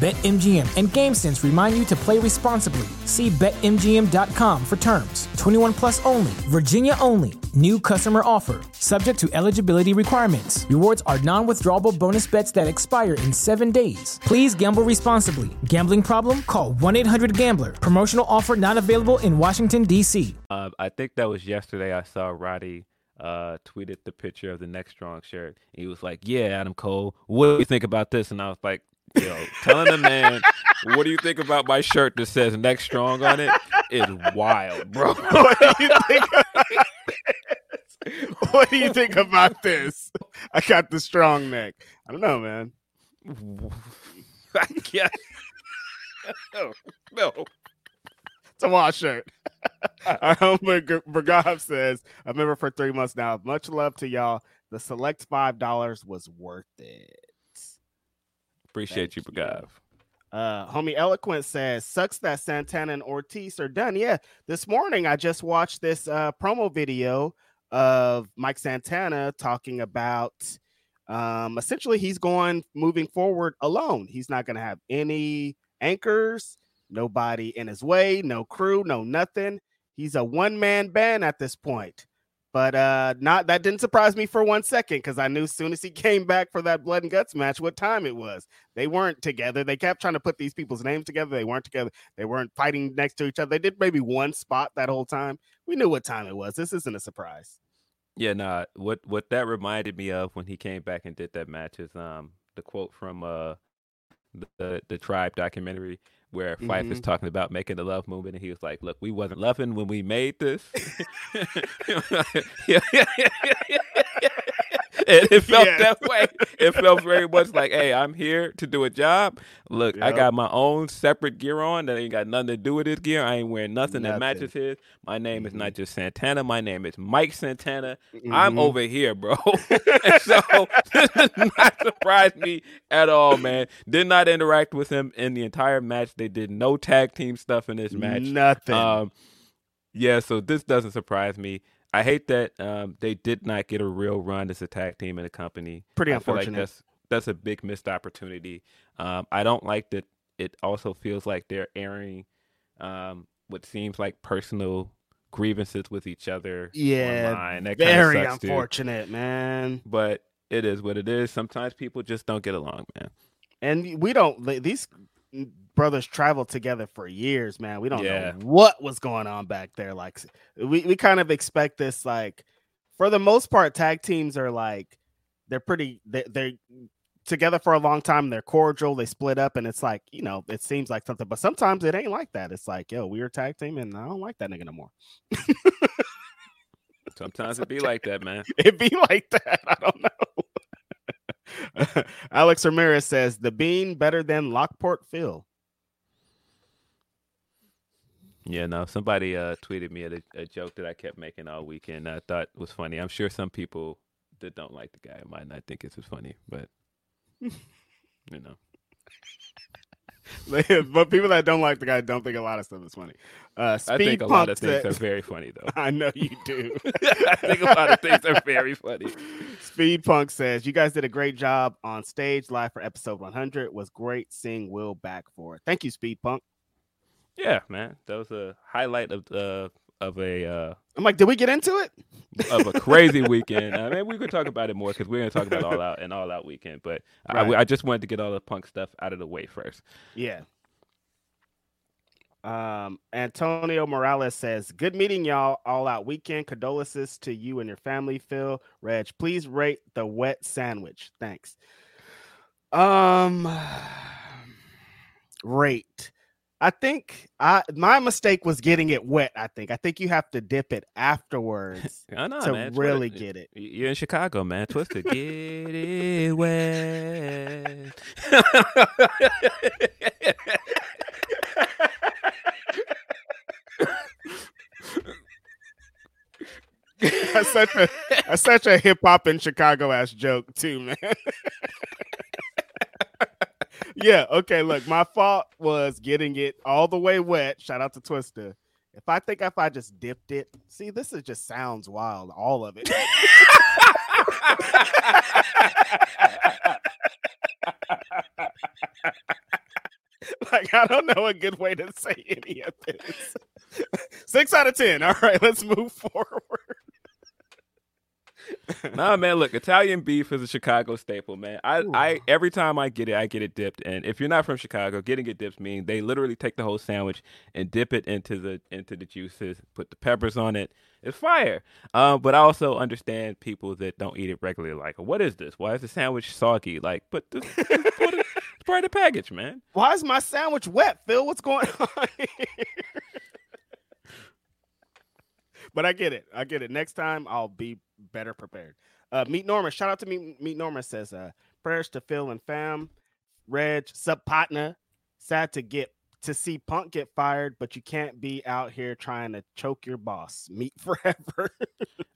BetMGM and GameSense remind you to play responsibly. See BetMGM.com for terms. 21 plus only, Virginia only. New customer offer. Subject to eligibility requirements. Rewards are non withdrawable bonus bets that expire in seven days. Please gamble responsibly. Gambling problem? Call 1 800 Gambler. Promotional offer not available in Washington, D.C. Uh, I think that was yesterday I saw Roddy uh, tweeted the picture of the neck strong shirt. He was like, "Yeah, Adam Cole, what do you think about this?" And I was like, Yo, telling a man, what do you think about my shirt that says neck strong on it? is wild, bro. what do you think? About this? What do you think about this? I got the strong neck. I don't know, man. I can't. No, no. It's a wash shirt. Our homeboy Bergov says, "I've been for three months now. Much love to y'all. The select five dollars was worth it." Appreciate you, Thank you. Bagav. Uh, homie Eloquent says, "Sucks that Santana and Ortiz are done." Yeah, this morning I just watched this uh, promo video of Mike Santana talking about um, essentially he's going moving forward alone. He's not going to have any anchors, nobody in his way, no crew, no nothing. He's a one man band at this point. But uh not that didn't surprise me for one second because I knew as soon as he came back for that blood and guts match what time it was. They weren't together. They kept trying to put these people's names together. They weren't together. They weren't fighting next to each other. They did maybe one spot that whole time. We knew what time it was. This isn't a surprise. Yeah, nah. What what that reminded me of when he came back and did that match is um the quote from uh the the, the tribe documentary where Phife is mm-hmm. talking about making the love movement and he was like, Look, we wasn't loving when we made this. And it felt Yeah. that way. It felt very much like, hey, I'm here to do a job. Look, I got my own separate gear on that ain't got nothing to do with this gear. I ain't wearing nothing, that matches his. My name is not just Santana. My name is Mike Santana. I'm Mhm. over here, bro. so this did not surprise me at all, man. Did not interact with him in the entire match. They did no tag team stuff in this match. Nothing. Um, yeah, so this doesn't surprise me. I hate that um, they did not get a real run as a tag team in the company. Pretty I feel like unfortunate. that's that's a big missed opportunity. Um, I don't like that. It also feels like they're airing um, what seems like personal grievances with each other. yeah, online. That very sucks, dude. unfortunate, man. But it is what it is. Sometimes people just don't get along, man. And we don't. These brothers traveled together for years, man. We don't Yeah. know what was going on back there. Like we we kind of expect this. Like for the most part, tag teams are like they're pretty. They, they're together for a long time. They're cordial. They split up, and it's like you know, it seems like something. But sometimes it ain't like that. It's like, yo, we are a tag team, and I don't like that nigga no more. Sometimes it be like that, man. It be like that. I don't know. Alex Ramirez says the bean better than Lockport Phil. Yeah, no. Somebody uh, tweeted me at a, a joke that I kept making all weekend. I thought was funny. I'm sure some people that don't like the guy might not think it's as funny, but you know, but people that don't like the guy don't think a lot of stuff is funny. Uh, I think a lot of things says- are very funny though. I know you do. I think a lot of things are very funny. Speed Punk says you guys did a great job on stage live for episode 100. It was great seeing Will back for it. Thank you, Speed Punk. Yeah, man, that was a highlight of uh, of a uh, I'm like, did we get into it? of a crazy weekend. I mean, we could talk about it more because we're going to talk about all out and all out weekend. But I, I just wanted to get all the punk stuff out of the way first. Yeah. Um, Antonio Morales says, "Good meeting y'all. All out weekend. Condolences to you and your family. Phil, Reg, please rate the wet sandwich. Thanks. Um, rate. I think I my mistake was getting it wet. I think. I think you have to dip it afterwards I know, to man. really Twitter- get it. You're in Chicago, man. Twisted. get it wet. That's such a that's such a hip hop in Chicago ass joke too, man. yeah, okay. Look, my fault was getting it all the way wet. Shout out to Twister. If I think if I just dipped it, see, this is just sounds wild, all of it. like I don't know a good way to say any of this. Six out of ten. All right, let's move forward. nah, man. Look, Italian beef is a Chicago staple, man. I, I every time I get it, I get it dipped. And if you're not from Chicago, getting it dipped means they literally take the whole sandwich and dip it into the into the juices, put the peppers on it. It's fire. Um, but I also understand people that don't eat it regularly. Like, what is this? Why is the sandwich soggy? Like, but this, this is it's part of the package, man. Why is my sandwich wet, Phil? What's going on? But I get it. I get it. Next time I'll be better prepared. Uh, Meet Norma. Shout out to Meet, Meet Norma says, uh, prayers to Phil and fam. Reg, sub partner. Sad to get to see Punk get fired, but you can't be out here trying to choke your boss. Meet forever.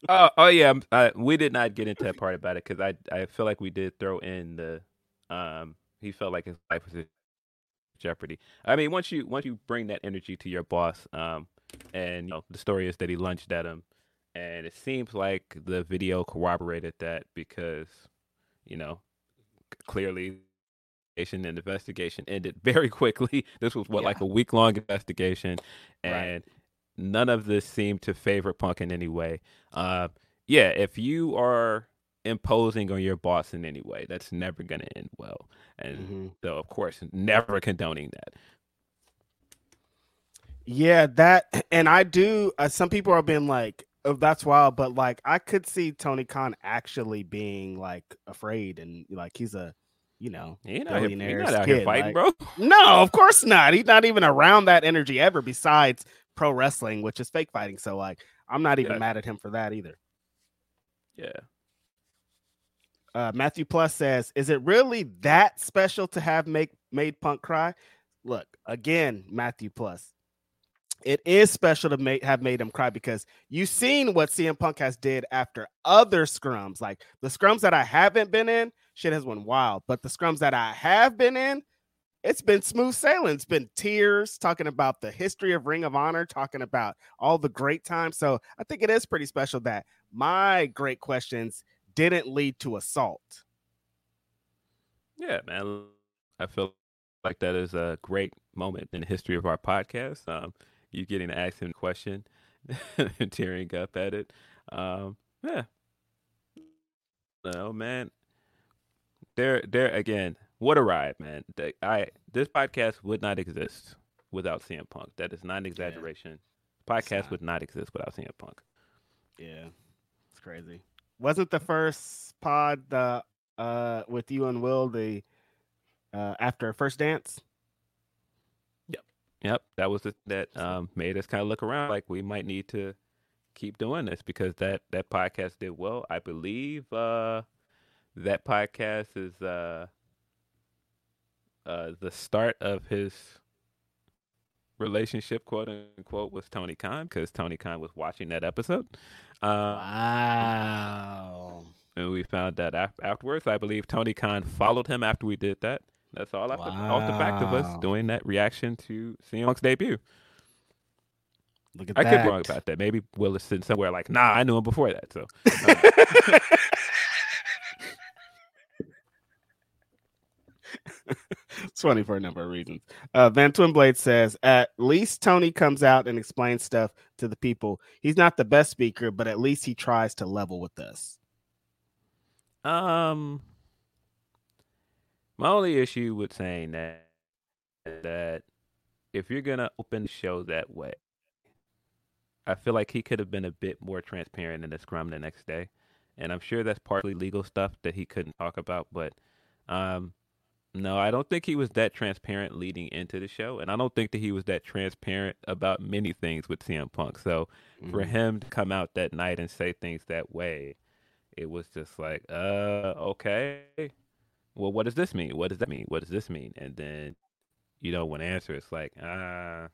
oh, oh yeah. I, we did not get into that part about it because I I feel like we did throw in the um he felt like his life was in jeopardy. I mean, once you once you bring that energy to your boss, um, and you know the story is that he lunged at him, and it seems like the video corroborated that because you know clearly and investigation ended very quickly. This was what yeah. like a week long investigation, and right. none of this seemed to favor Punk in any way. Uh, yeah, if you are imposing on your boss in any way, that's never going to end well. And mm-hmm. so, of course, never condoning that. Yeah, that, and I do. Uh, some people have been like, "Oh, that's wild," but like, I could see Tony Khan actually being like afraid, and like he's a you know, he not, billionaire not out kid. here fighting, like, bro. No, of course not. He's not even around that energy ever. Besides pro wrestling, which is fake fighting. So like, I'm not even yeah. mad at him for that either. Yeah. Uh, Matthew Plus says, "Is it really that special to have make made Punk cry?" Look again, Matthew Plus. It is special to make have made him cry because you've seen what CM Punk has did after other scrums, like the scrums that I haven't been in shit has went wild. But the scrums that I have been in, it's been smooth sailing. It's been tears, talking about the history of Ring of Honor, talking about all the great times. So I think it is pretty special that my great questions didn't lead to assault. Yeah, man. I feel like that is a great moment in the history of our podcast. Um, you getting to ask him a question, tearing up at it. Um, yeah. No, man. There there again what a ride man. I this podcast would not exist without CM Punk. That is not an exaggeration. Yeah. podcast would not exist without CM Punk. Yeah it's crazy. Wasn't the first pod uh uh with you and Will the uh after first dance yep that was the, that um made us kind of look around like we might need to keep doing this because that that podcast did well i believe uh that podcast is uh uh the start of his relationship quote unquote with Tony Khan because Tony Khan was watching that episode. Um, wow. And we found that af- afterwards. I believe Tony Khan followed him after we did that. That's all wow. off the back of us doing that reaction to CM Punk's debut. Look at that. I that. could be wrong about that. Maybe Will is sitting somewhere like, nah, I knew him before that. So. Uh, it's funny for a number of reasons. Uh, Van Twinblade says, at least Tony comes out and explains stuff to the people. He's not the best speaker, but at least he tries to level with us. Um, my only issue with saying that that if you're gonna open the show that way, I feel like he could have been a bit more transparent in the scrum the next day, and I'm sure that's partly legal stuff that he couldn't talk about, but um no, I don't think he was that transparent leading into the show, and I don't think that he was that transparent about many things with CM Punk. So mm-hmm. for him to come out that night and say things that way, it was just like, uh, okay. Well, what does this mean? What does that mean? What does this mean? And then, you know, when answer it's like, uh,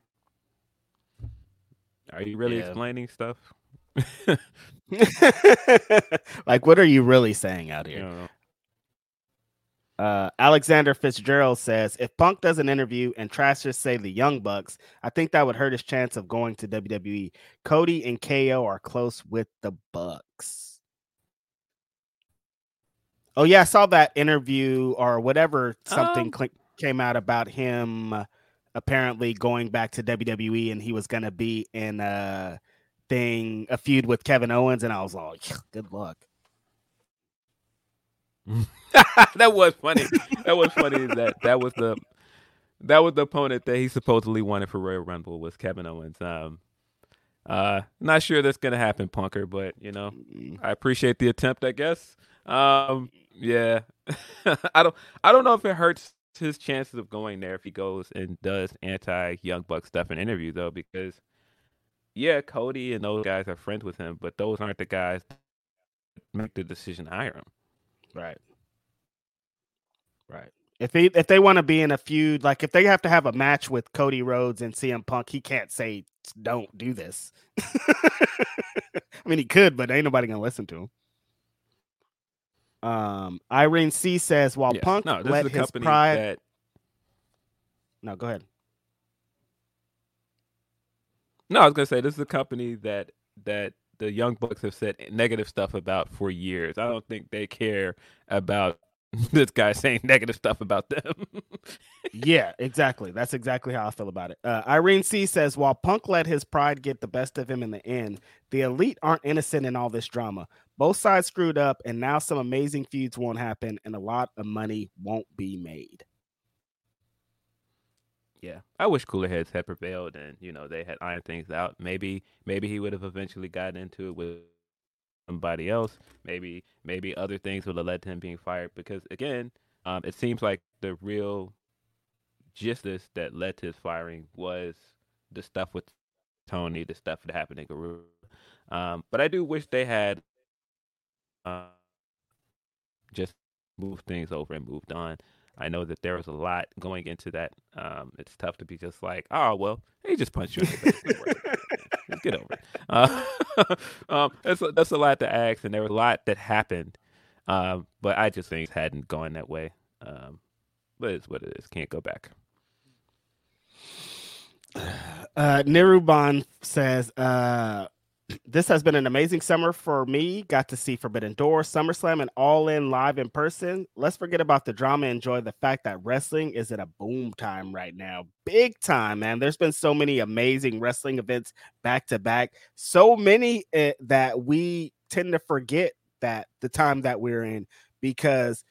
are you really yeah. explaining stuff? like, what are you really saying out here? Uh, Alexander Fitzgerald says if Punk does an interview and tries to say the Young Bucks, I think that would hurt his chance of going to WWE. Cody and KO are close with the Bucks. Oh yeah, I saw that interview or whatever something um, cl- came out about him uh, apparently going back to WWE and he was gonna be in a thing a feud with Kevin Owens and I was like, good luck. that was funny. That was funny. that that was the that was the opponent that he supposedly wanted for Royal Rumble was Kevin Owens. Um, uh, not sure that's gonna happen, Punker, but you know, I appreciate the attempt. I guess. Um, yeah, I don't. I don't know if it hurts his chances of going there if he goes and does anti Young Buck stuff in interview though, because yeah, Cody and those guys are friends with him, but those aren't the guys that make the decision to hire him. Right. Right. If they if they want to be in a feud, like if they have to have a match with Cody Rhodes and CM Punk, he can't say don't do this. I mean, he could, but ain't nobody gonna listen to him. Um, Irene C says while Yes. Punk no, let his pride. that No, go ahead. No, I was gonna say this is a company that that the Young Bucks have said negative stuff about for years. I don't think they care about this guy saying negative stuff about them. yeah, exactly. That's exactly how I feel about it. Uh, Irene C says while Punk let his pride get the best of him in the end, the elite aren't innocent in all this drama. Both sides screwed up, and now some amazing feuds won't happen, and a lot of money won't be made. yeah, I wish cooler heads had prevailed and you know they had ironed things out. Maybe maybe he would have eventually gotten into it with somebody else. Maybe maybe other things would have led to him being fired. Because again, um, it seems like the real this that led to his firing was the stuff with Tony, the stuff that happened in Guru. Um, but I do wish they had uh, just moved things over and moved on. I know that there was a lot going into that. Um, it's tough to be just like, oh well, he just punched you in the face. Don't worry about it, man. Just get over it. Uh, um, that's a, that's a lot to ask, and there was a lot that happened. Um, but I just think it hadn't gone that way. Um, but it's what it is. Can't go back. Uh, Niruban says, uh, this has been an amazing summer for me. Got to see Forbidden Door, SummerSlam, and All In live in person. Let's forget about the drama. Enjoy the fact that wrestling is at a boom time right now. Big time, man. There's been so many amazing wrestling events back to back. So many uh, that we tend to forget that the time that we're in because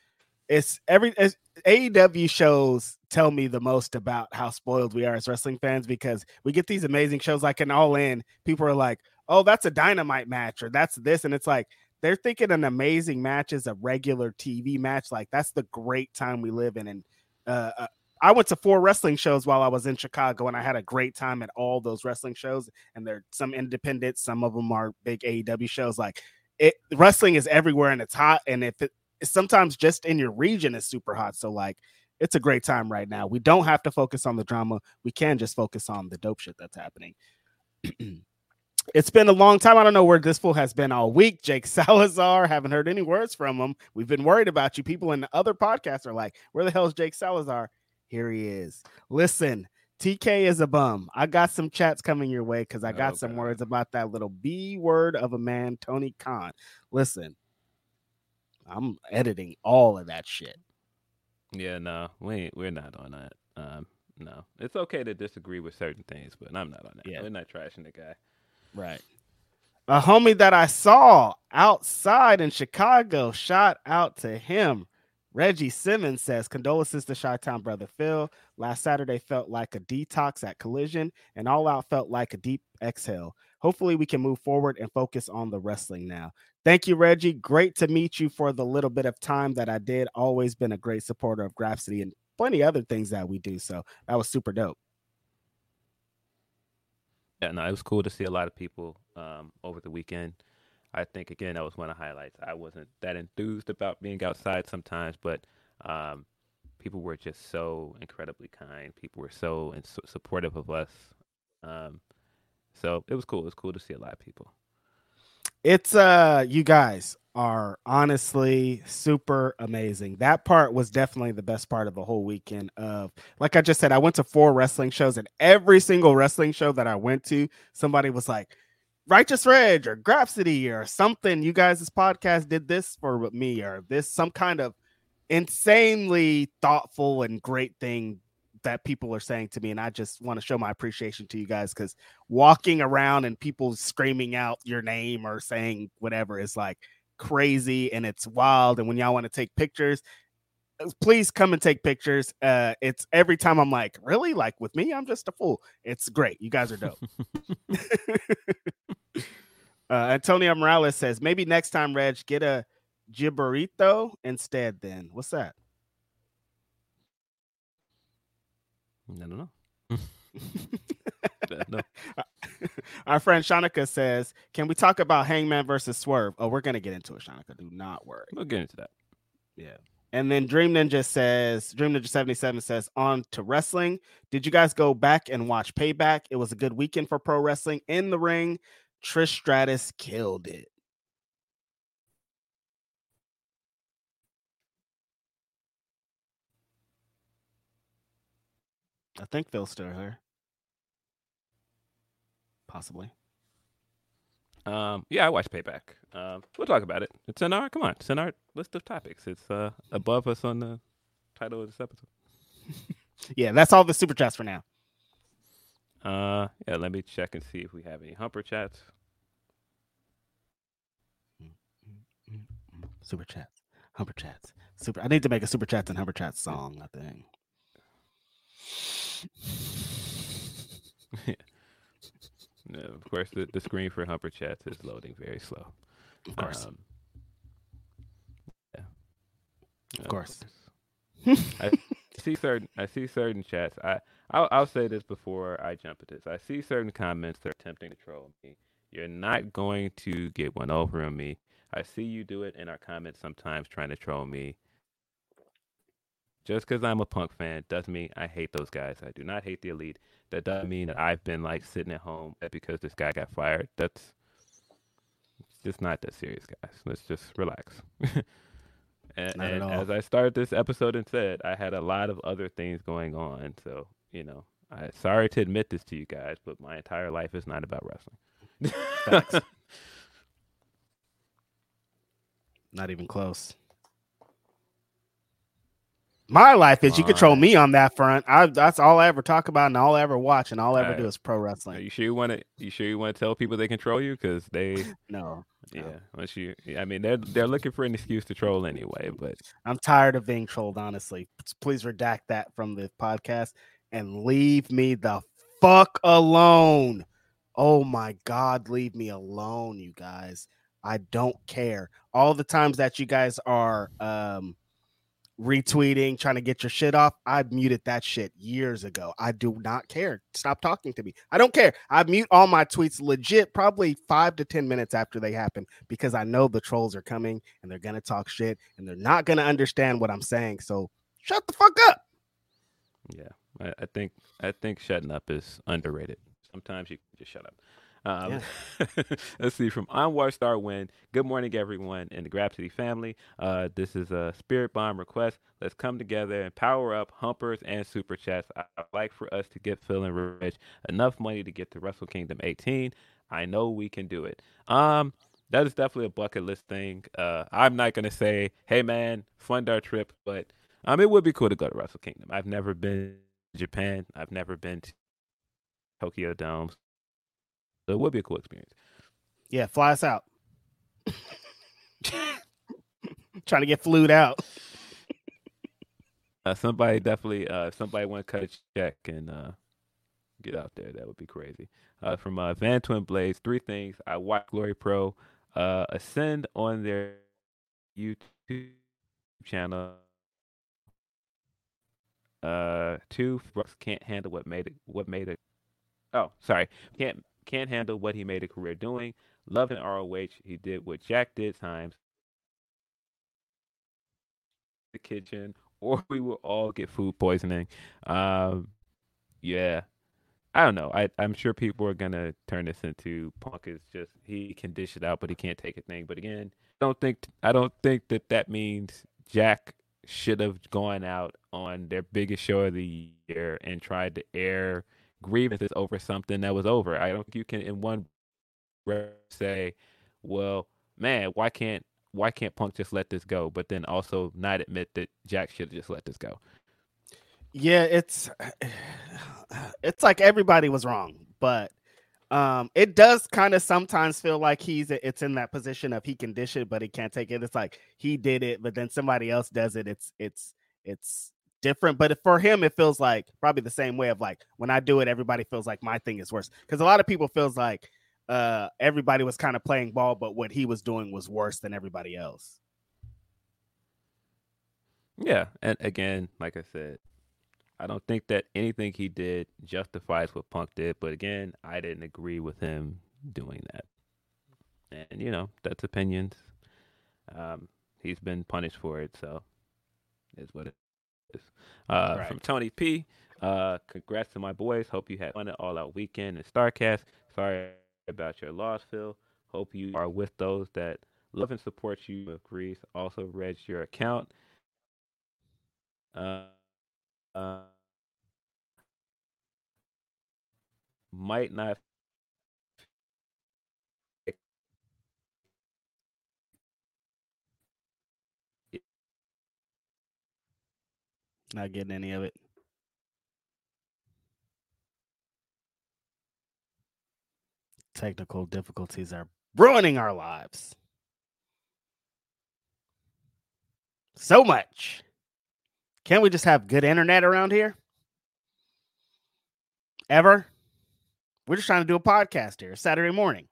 it's every it's, AEW shows tell me the most about how spoiled we are as wrestling fans because we get these amazing shows like an All In. People are like, "Oh, that's a dynamite match," or "That's this," and it's like they're thinking an amazing match is a regular TV match. Like that's the great time we live in. And uh, uh, I went to four wrestling shows while I was in Chicago, and I had a great time at all those wrestling shows. And they're some independent, some of them are big AEW shows. Like it, wrestling is everywhere, and it's hot. And if it sometimes just in your region is super hot. So like it's a great time right now. We don't have to focus on the drama. We can just focus on the dope shit that's happening. it's been a long time. I don't know where this fool has been all week. Jake Salazar, haven't heard any words from him. We've been worried about you. People in the other podcasts are like, where the hell is Jake Salazar? Here he is. Listen, TK is a bum. I got some chats coming your way because I got some words about that little B word of a man, Tony Khan. Listen, I'm editing all of that shit. Yeah, no, we we're not on that. Um, no, it's okay to disagree with certain things, but I'm not on that. Yeah. We're not trashing the guy. Right. A homie that I saw outside in Chicago, shout out to him. Reggie Simmons says, condolences to Chi Town brother Phil. Last Saturday felt like a detox at Collision, and All Out felt like a deep exhale. Hopefully, we can move forward and focus on the wrestling now. Thank you, Reggie. Great to meet you for the little bit of time that I did. Always been a great supporter of Grapsody and plenty other things that we do. So that was super dope. Yeah, no, it was cool to see a lot of people um, over the weekend. I think again that was one of the highlights. I wasn't that enthused about being outside sometimes, but um, people were just so incredibly kind. People were so so supportive of us. Um, so it was cool. It was cool to see a lot of people. It's uh you guys are honestly super amazing. That part was definitely the best part of the whole weekend of like i just said i went to four wrestling shows and every single wrestling show that i went to somebody was like righteous reg or Grapsody or something you guys this podcast did this for me or this some kind of insanely thoughtful and great thing that people are saying to me and i just want to show my appreciation to you guys because walking around and people screaming out your name or saying whatever is like crazy and it's wild and when y'all want to take pictures uh, please come and take pictures uh it's every time i'm like really? Like with me? I'm just a fool. It's great. You guys are dope. Uh antonio morales says maybe next time reg get a jibarito instead then. What's that I don't know. no. Our friend Shanika says, "Can we talk about Hangman versus Swerve?" Oh, we're gonna get into it, Shanika. Do not worry. We'll get into that. Yeah. And then Dream Ninja says, Dream Ninja 77 says, on to wrestling. Did you guys go back and watch Payback? It was a good weekend for pro wrestling. In the ring, Trish Stratus killed it. I think Phil's still here. Possibly. Um, yeah, I watched Payback. Um, we'll talk about it. It's in our come on, it's in our list of topics. It's uh above us on the title of this episode. Yeah, that's all the super chats for now. Uh, yeah, let me check and see if we have any humper chats. Super chats. Humper chats. Super I need to make a super chats and humper chats song, I think. No, of course, the, the screen for humper chats is loading very slow. Of course. Um, yeah. of course. I see certain I see certain chats. I I'll, I'll say this before I jump at this. I see certain comments that are attempting to troll me. You're not going to get one over on me. I see you do it in our comments sometimes, trying to troll me. Just because I'm a punk fan doesn't mean I hate those guys. I do not hate the elite. That doesn't mean that I've been like sitting at home because this guy got fired. That's just not that serious, guys. Let's just relax. and, and as I started this episode and said, I had a lot of other things going on. So you know, I sorry to admit this to you guys, but my entire life is not about wrestling. Not even close. My life is you control me on that front. I that's all I ever talk about and all I ever watch and all I ever do is pro Are wrestling. you sure you want to? You sure you want to tell people they control you? Because they, No. yeah, No. once you, I mean, they're they're looking for an excuse to troll anyway. But I'm tired of being trolled, honestly. Please redact that from the podcast and leave me the fuck alone. Oh my God, leave me alone, you guys. I don't care. All the times that you guys are um, retweeting, trying to get your shit off, I muted that shit years ago. I do not care. Stop talking to me. I don't care. I mute all my tweets legit probably five to 10 minutes after they happen because I know the trolls are coming and they're going to talk shit and they're not going to understand what I'm saying. So shut the fuck up. yeah, I, think I think shutting up is underrated. Sometimes you just shut up. Um, let's see from Onward Star Win. Good morning, everyone in the Grapsody family. Uh, this is a Spirit Bomb request. Let's come together and power up humpers and super chats. I- I'd like for us to get feeling rich enough money to get to Wrestle Kingdom 18. I know we can do it. Um, that is definitely a bucket list thing. Uh, I'm not gonna say, hey man, fund our trip, but um, it would be cool to go to Wrestle Kingdom. I've never been to Japan. I've never been to Tokyo Dome. So it would be a cool experience. Yeah, fly us out. Trying to get flued out. Uh, somebody definitely, uh, somebody want to cut a check and uh, get out there, that would be crazy. Uh, from uh, Van Twin Blades, three things. I watch Glory Pro uh, ascend on their YouTube channel. Uh, two, Brooks can't handle what made it. What made it? Oh, sorry, can't can't handle what he made a career doing. Love Loving ROH, he did what Jack did times. The kitchen, or we will all get food poisoning. Um, yeah, I don't know. I I'm sure people are gonna turn this into Punk is just he can dish it out, but he can't take a thing. But again, I don't think I don't think that that means Jack should have gone out on their biggest show of the year and tried to air grievances over something that was over. I don't think you can in one say, "Well, man, why can't why can't Punk just let this go?" But then also not admit that Jack should have just let this go. Yeah, it's it's like everybody was wrong, but um it does kind of sometimes feel like he's it's in that position of he can dish it but he can't take it. It's like he did it, but then somebody else does it. It's it's it's different, but for him it feels like probably the same way of like when I do it everybody feels like my thing is worse cuz a lot of people feels like uh everybody was kind of playing ball but what he was doing was worse than everybody else. Yeah, and again, like I said, I don't think that anything he did justifies what Punk did. But again, I didn't agree with him doing that. And you know, that's opinions. Um, he's been punished for it, so is what it. Uh, Right. From Tony P. Uh, congrats to my boys. Hope you had fun at All Out Weekend and Starcast. Sorry about your loss, Phil. Hope you are with those that love and support you. With Greece also read your account. Uh, uh, might not Not getting any of it. Technical difficulties are ruining our lives. So much. Can't we just have good internet around here? Ever? We're just trying to do a podcast here Saturday morning.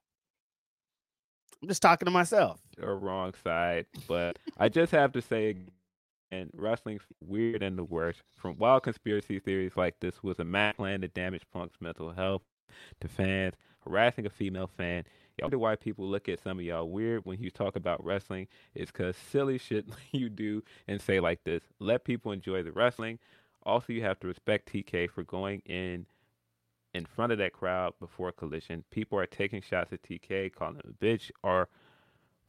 I'm just talking to myself. or wrong side, but I just have to say, and wrestling's weird and the worst. From wild conspiracy theories like this was a mad plan to damage Punk's mental health to fans, harassing a female fan. Y'all wonder why people look at some of y'all weird when you talk about wrestling. It's because silly shit you do and say like this. Let people enjoy the wrestling. Also, you have to respect TK for going in in front of that crowd before a collision. People are taking shots at TK, calling him a bitch, or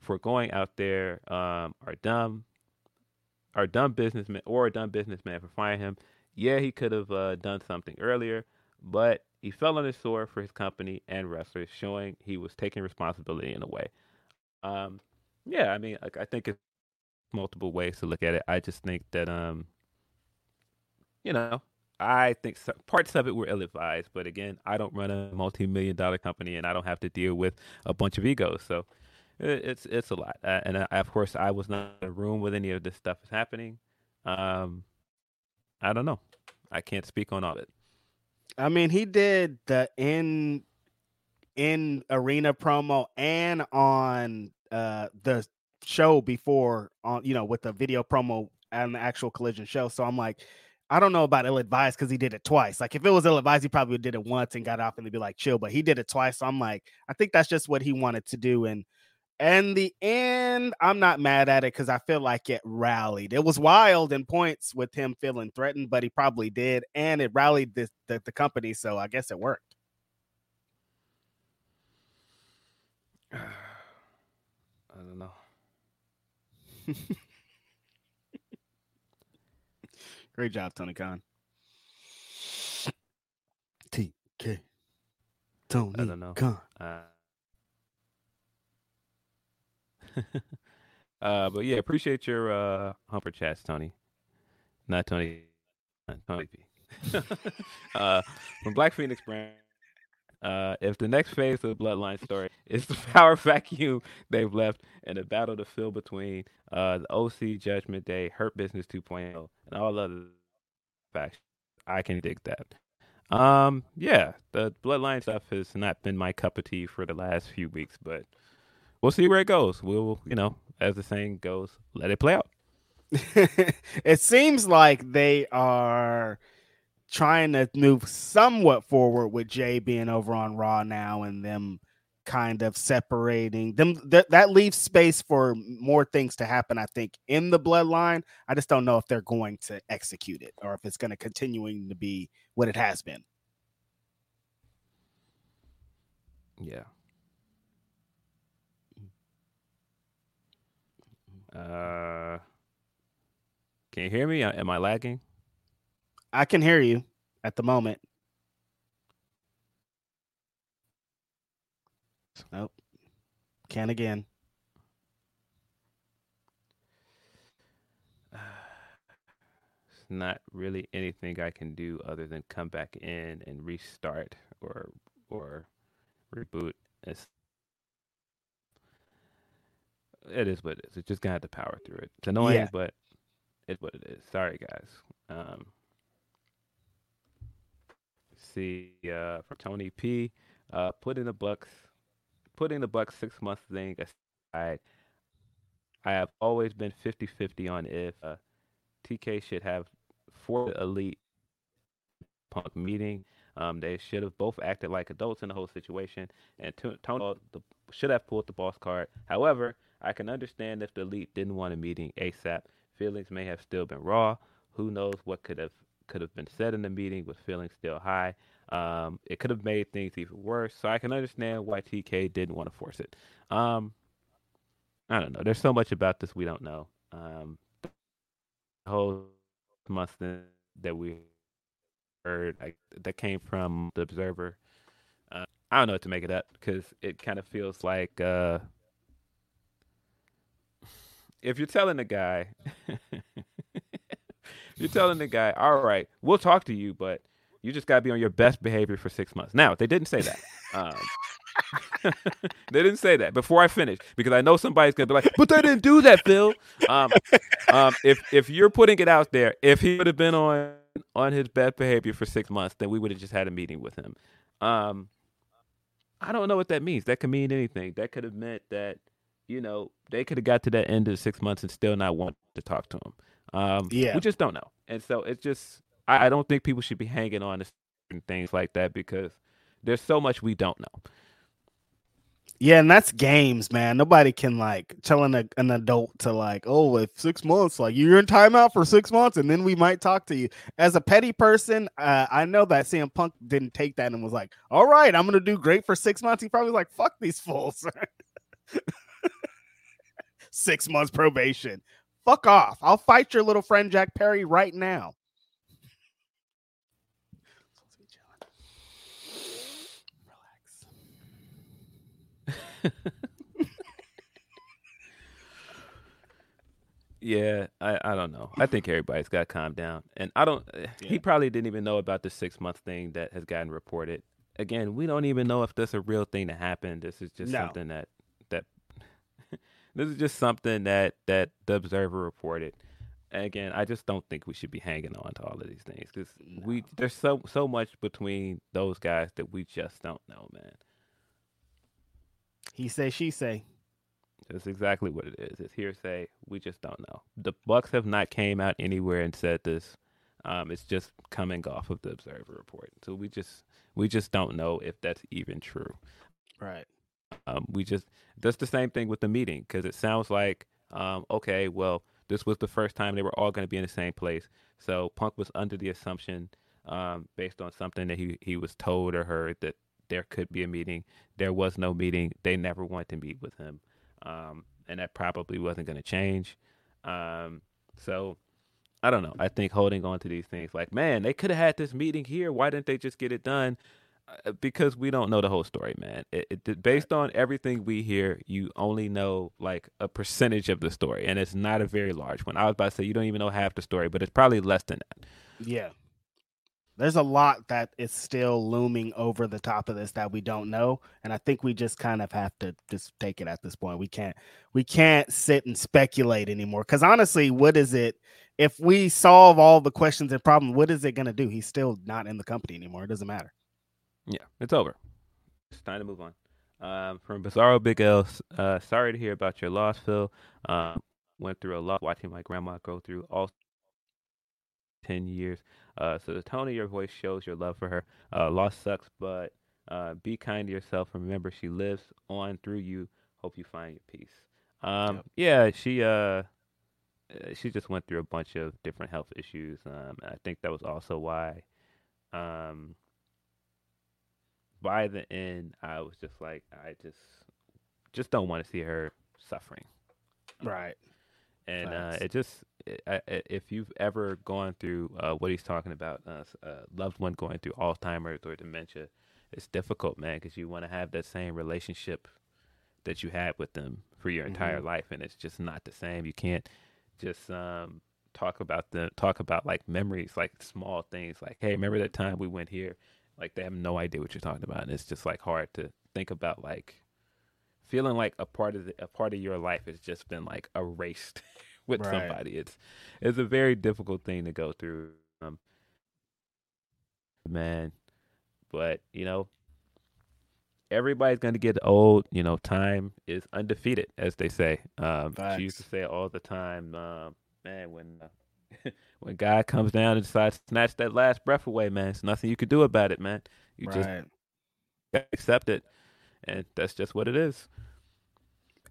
for going out there um, are dumb, are dumb businessman or a dumb businessman for firing him. Yeah, he could have uh, done something earlier, but he fell on his sword for his company and wrestlers, showing he was taking responsibility in a way. Um, yeah, I mean, like, I think it's multiple ways to look at it. I just think that, um, you know, I think parts of it were ill-advised, but again, I don't run a multi-million dollar company, and I don't have to deal with a bunch of egos. So it's it's a lot, uh, and I, of course, I was not in a room with any of this stuff is happening. Um, I don't know. I can't speak on all of it. I mean, he did the in in arena promo and on uh the show before on you know with the video promo and the actual collision show. So I'm like, I don't know about ill advised because he did it twice. Like if it was ill advised, he probably did it once and got off and they'd be like chill, but he did it twice. So I'm like, I think that's just what he wanted to do. And and the end, I'm not mad at it because I feel like it rallied. It was wild in points with him feeling threatened, but he probably did, and it rallied the, the, the company. So I guess it worked. I don't know. Great job, Tony Khan. TK. Tony I don't know. Khan. Uh, uh, but yeah, appreciate your uh, humper chats, Tony. Not Tony, Tony P. uh, from Black Phoenix Brand. Uh, if the next phase of the Bloodline story is the power vacuum they've left and the battle to fill between uh, the OC Judgment Day, Hurt Business 2.0, and all other factions, I can dig that. Um, yeah, the Bloodline stuff has not been my cup of tea for the last few weeks, but we'll see where it goes. We'll, you know, as the saying goes, let it play out. it seems like they are trying to move somewhat forward with Jey being over on Raw now and them kind of separating them th- that leaves space for more things to happen i think in the bloodline i just don't know if they're going to execute it or if it's going to continuing to be what it has been Yeah. Uh, can you hear me? Am I lagging? i can hear you at the moment nope can again It's not really anything I can do other than come back in and restart or or reboot. It's it is what it is. It's just gonna have to power through it. It's annoying, Yeah. but it's what it is. Sorry, guys. Um, see uh, from Tony P. Uh, putting the Bucks, putting the Bucks six month thing aside. I have always been 50-50 on if uh, TK should have four elite Punk meeting. Um, they should have both acted like adults in the whole situation, and Tony should have pulled the boss card. However, I can understand if the elite didn't want a meeting ASAP. Feelings may have still been raw. Who knows what could have could have been said in the meeting with feelings still high. Um, it could have made things even worse. So I can understand why TK didn't want to force it. Um, I don't know. There's so much about this we don't know. Um, the whole month that we heard like, that came from the Observer. Uh, I don't know what to make of that because it kind of feels like uh, if you're telling the guy, you're telling the guy, all right, we'll talk to you, but you just got to be on your best behavior for six months. Now, they didn't say that. Um, they didn't say that before I finish because I know somebody's gonna be like, "But they didn't do that, Phil." Um, um, if if you're putting it out there, if he would have been on on his best behavior for six months, then we would have just had a meeting with him. Um, I don't know what that means. That could mean anything. That could have meant that you know they could have got to that end of six months and still not want to talk to him. Um, Yeah. we just don't know, and so it's just I, I don't think people should be hanging on to certain things like that because there's so much we don't know. Yeah, and that's games, man. Nobody can like telling a, an adult to like, oh, if six months, like you're in timeout for six months, and then we might talk to you. As a petty person, uh, I know that CM Punk didn't take that and was like, all right, I'm gonna do great for six months. He probably was like, fuck these fools. six months probation. Fuck off. I'll fight your little friend Jack Perry right now. Yeah, I, I don't know. I think everybody's got calmed down. And I don't, eh, he probably didn't even know about the six month thing that has gotten reported. Again, we don't even know if that's a real thing that happened. This is just No. something that, this is just something that, that the Observer reported. And again, I just don't think we should be hanging on to all of these things because we, there's so, so much between those guys that we just don't know, man. He say, she say. That's exactly what it is. It's hearsay. We just don't know. The Bucks have not came out anywhere and said this. Um, it's just coming off of the Observer report. So we just we just don't know if that's even true. Right. Um, we just that's the same thing with the meeting because it sounds like um, okay, well, this was the first time they were all going to be in the same place. So Punk was under the assumption, um, based on something that he he was told or heard that there could be a meeting. There was no meeting. They never wanted to meet with him, um, and that probably wasn't going to change. Um, so I don't know. I think holding on to these things like, man, they could have had this meeting here. Why didn't they just get it done? Uh, Because we don't know the whole story, man. It, it, based on everything we hear, you only know like a percentage of the story, and it's not a very large one. I was about to say you don't even know half the story, but it's probably less than that. Yeah. There's a lot that is still looming over the top of this that we don't know. And I think we just kind of have to just take it at this point. We can't we can't sit and speculate anymore. Cause honestly, what is it if we solve all the questions and problems, what is it gonna do? He's still not in the company anymore. It doesn't matter. Yeah, it's over. It's time to move on. Um, from Bizarro Big L, uh, sorry to hear about your loss, Phil. Um, went through a lot watching my grandma go through all 10 years. Uh, so the tone of your voice shows your love for her. Uh, loss sucks, but uh, be kind to yourself. and Remember, she lives on through you. Hope you find your peace. Um, Yeah, she uh, uh, she just went through a bunch of different health issues. Um, I think that was also why um, by the end, I was just like, I just just don't want to see her suffering. Right. And uh, it just, i I- if you've ever gone through uh, what he's talking about, uh, a loved one going through Alzheimer's or dementia, it's difficult, man, because you want to have that same relationship that you had with them for your entire life, and it's just not the same. You can't just um, talk about the talk about like memories, like small things, like hey, remember that time we went here? Like they have no idea what you're talking about, and it's just like hard to think about like feeling like a part of the, a part of your life has just been like erased with Right. somebody. It's it's a very difficult thing to go through, um, man. But you know, everybody's gonna get old. You know, time is undefeated, as they say. Um, she used to say all the time. Um, man, when uh, when God comes down and decides to snatch that last breath away, man, it's nothing you can do about it, man. You right. just accept it, and that's just what it is.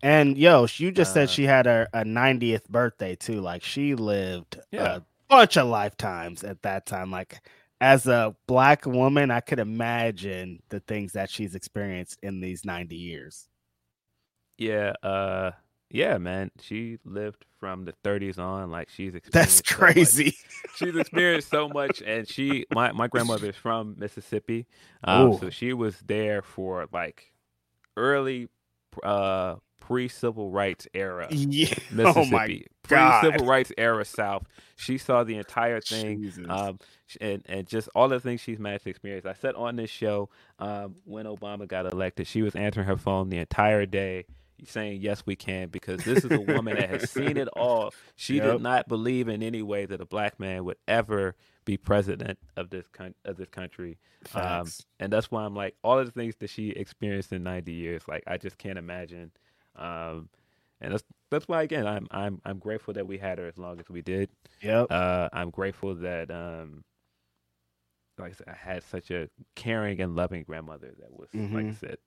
And yo, you just Uh, said she had a, a 90th birthday too. Like she lived Yeah. a bunch of lifetimes at that time. Like as a black woman, I could imagine the things that she's experienced in these 90 years. Yeah, uh, yeah, man. She lived from the 30s on. Like she's That's experienced so crazy. she's experienced so much and she my my grandmother is from mississippi um, so she was there for like early uh pre-civil rights era yeah. mississippi Oh my pre-civil rights era south she saw the entire thing Jesus. um and and just all the things she's managed to experience i said on this show um when obama got elected she was answering her phone the entire day saying yes we can because this is a woman that has seen it all she Yep. did not believe in any way that a black man would ever be president of this coun- of this country um, and that's why i'm like all of the things that she experienced in 90 years like i just can't imagine um and that's that's why again i'm i'm i'm grateful that we had her as long as we did Yep. uh, I'm grateful that, um, like I said, I had such a caring and loving grandmother that was, like I Mhm. said,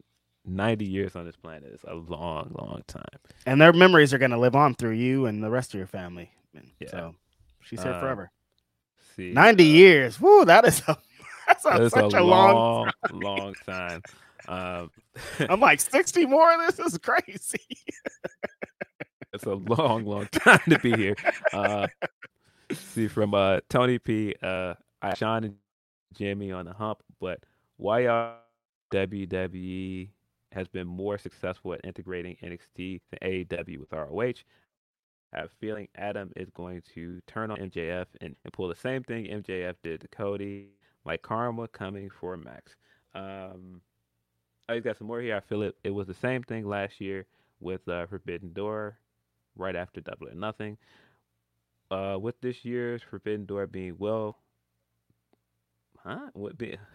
90 years on this planet is a long, long time. and their memories are going to live on through you and the rest of your family. Yeah. So she's here Uh, forever. See, 90 uh, years. Woo, that is a, that's a, such a, a, long. long, long time. Um, I'm like 60 more. This is crazy. it's a long, long time to be here. Uh, see, from uh, Tony P, uh, Sean and Jimmy on the hump, but why y'all WWE has been more successful at integrating NXT than AEW with ROH? I have a feeling Adam is going to turn on MJF and, and pull the same thing MJF did to Cody, like karma coming for Max. Um, I just got some more here. I feel it. It was the same thing last year with uh, Forbidden Door, right after Double or Nothing. Uh, with this year's Forbidden Door being well, huh? What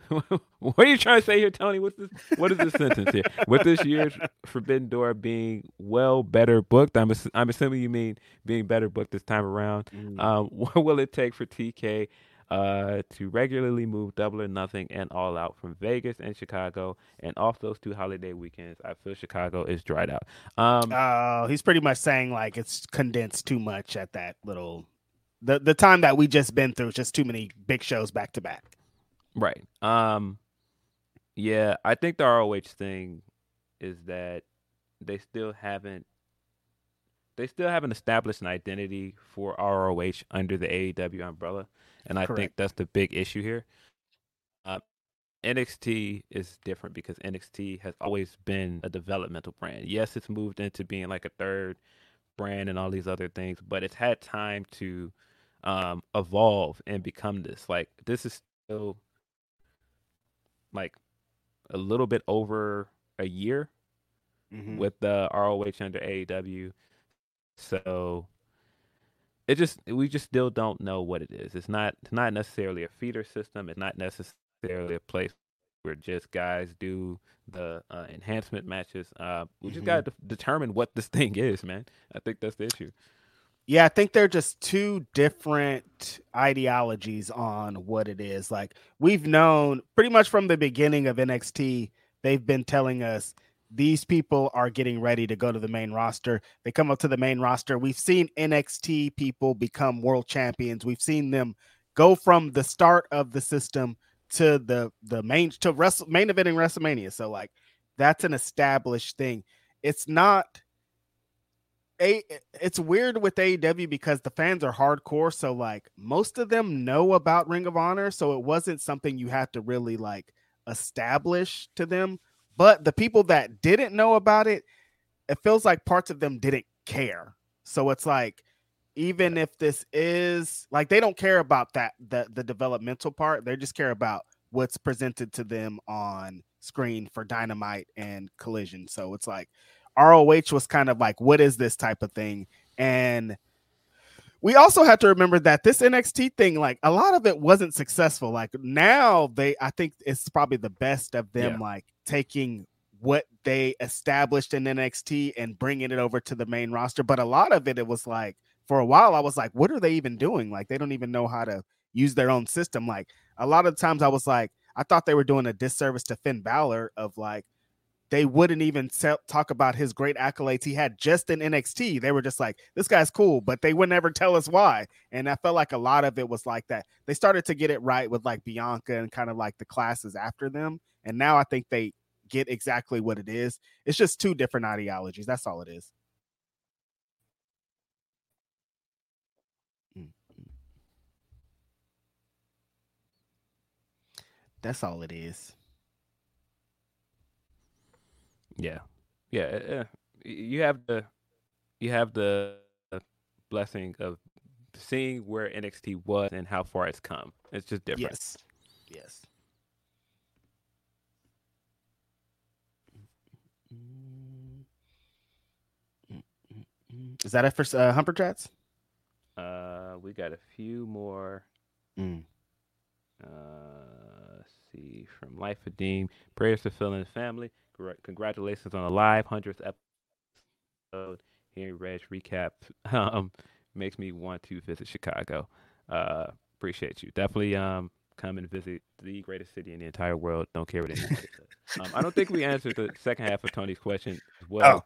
what are you trying to say here, Tony? What's this? What is this sentence here? With this year's Forbidden Door being well better booked, I'm ass- I'm assuming you mean being better booked this time around. Um, what will it take for TK uh, to regularly move Double or Nothing and All Out from Vegas and Chicago, and off those two holiday weekends? I feel Chicago is dried out. Um, Oh, he's pretty much saying like it's condensed too much at that little the the time that we just been through. Just too many big shows back to back. Right. Um yeah, I think the ROH thing is that they still haven't they still haven't established an identity for ROH under the AEW umbrella, and I think that's the big issue here. Uh, NXT is different because NXT has always been a developmental brand. Yes, it's moved into being like a third brand and all these other things, but it's had time to um, evolve and become this. Like this is still like a little bit over a year Mhm. with the ROH under AEW. So it just we just still don't know what it is. It's not it's not necessarily a feeder system. It's not necessarily a place where just guys do the uh, enhancement matches. Uh, we just Mhm. got to determine what this thing is, man. I think that's the issue. Yeah, I think they're just two different ideologies on what it is. Like we've known pretty much from the beginning of NXT, they've been telling us these people are getting ready to go to the main roster. They come up to the main roster. We've seen NXT people become world champions. We've seen them go from the start of the system to the the main to wrestle main event in WrestleMania. So like that's an established thing. It's not a it's weird with AEW because the fans are hardcore. So like most of them know about Ring of Honor. So it wasn't something you had to really like establish to them. But the people that didn't know about it, it feels like parts of them didn't care. So it's like even if this is like they don't care about that the the developmental part, they just care about what's presented to them on screen for Dynamite and Collision. So it's like ROH was kind of like, what is this type of thing? And we also have to remember that this NXT thing, like a lot of it wasn't successful. Like now they I think it's probably the best of them Yeah. like taking what they established in NXT and bringing it over to the main roster. But a lot of it, it was like for a while I was like, what are they even doing? Like they don't even know how to use their own system. Like a lot of times I was like, I thought they were doing a disservice to Finn Balor of like they wouldn't even talk about his great accolades he had just in NXT. They were just like, this guy's cool, but they would never tell us why. And I felt like a lot of it was like that. They started to get it right with like Bianca and kind of like the classes after them. And now I think they get exactly what it is. It's just two different ideologies. That's all it is. Mm, mm. That's all it is. Yeah, yeah. You have the you have the blessing of seeing where NXT was and how far it's come. It's just different. Yes. Yes. Is that it for uh, Humper Chats? Uh, we got a few more. Mm. Uh, see from Life of Dean. Prayers to Phil and family. Congratulations on a live hundredth episode. Hearing Reg recap um, makes me want to visit Chicago. Uh, appreciate you. Definitely um, come and visit the greatest city in the entire world. Don't care what anybody says. Um, I don't think we answered the second half of Tony's question as well.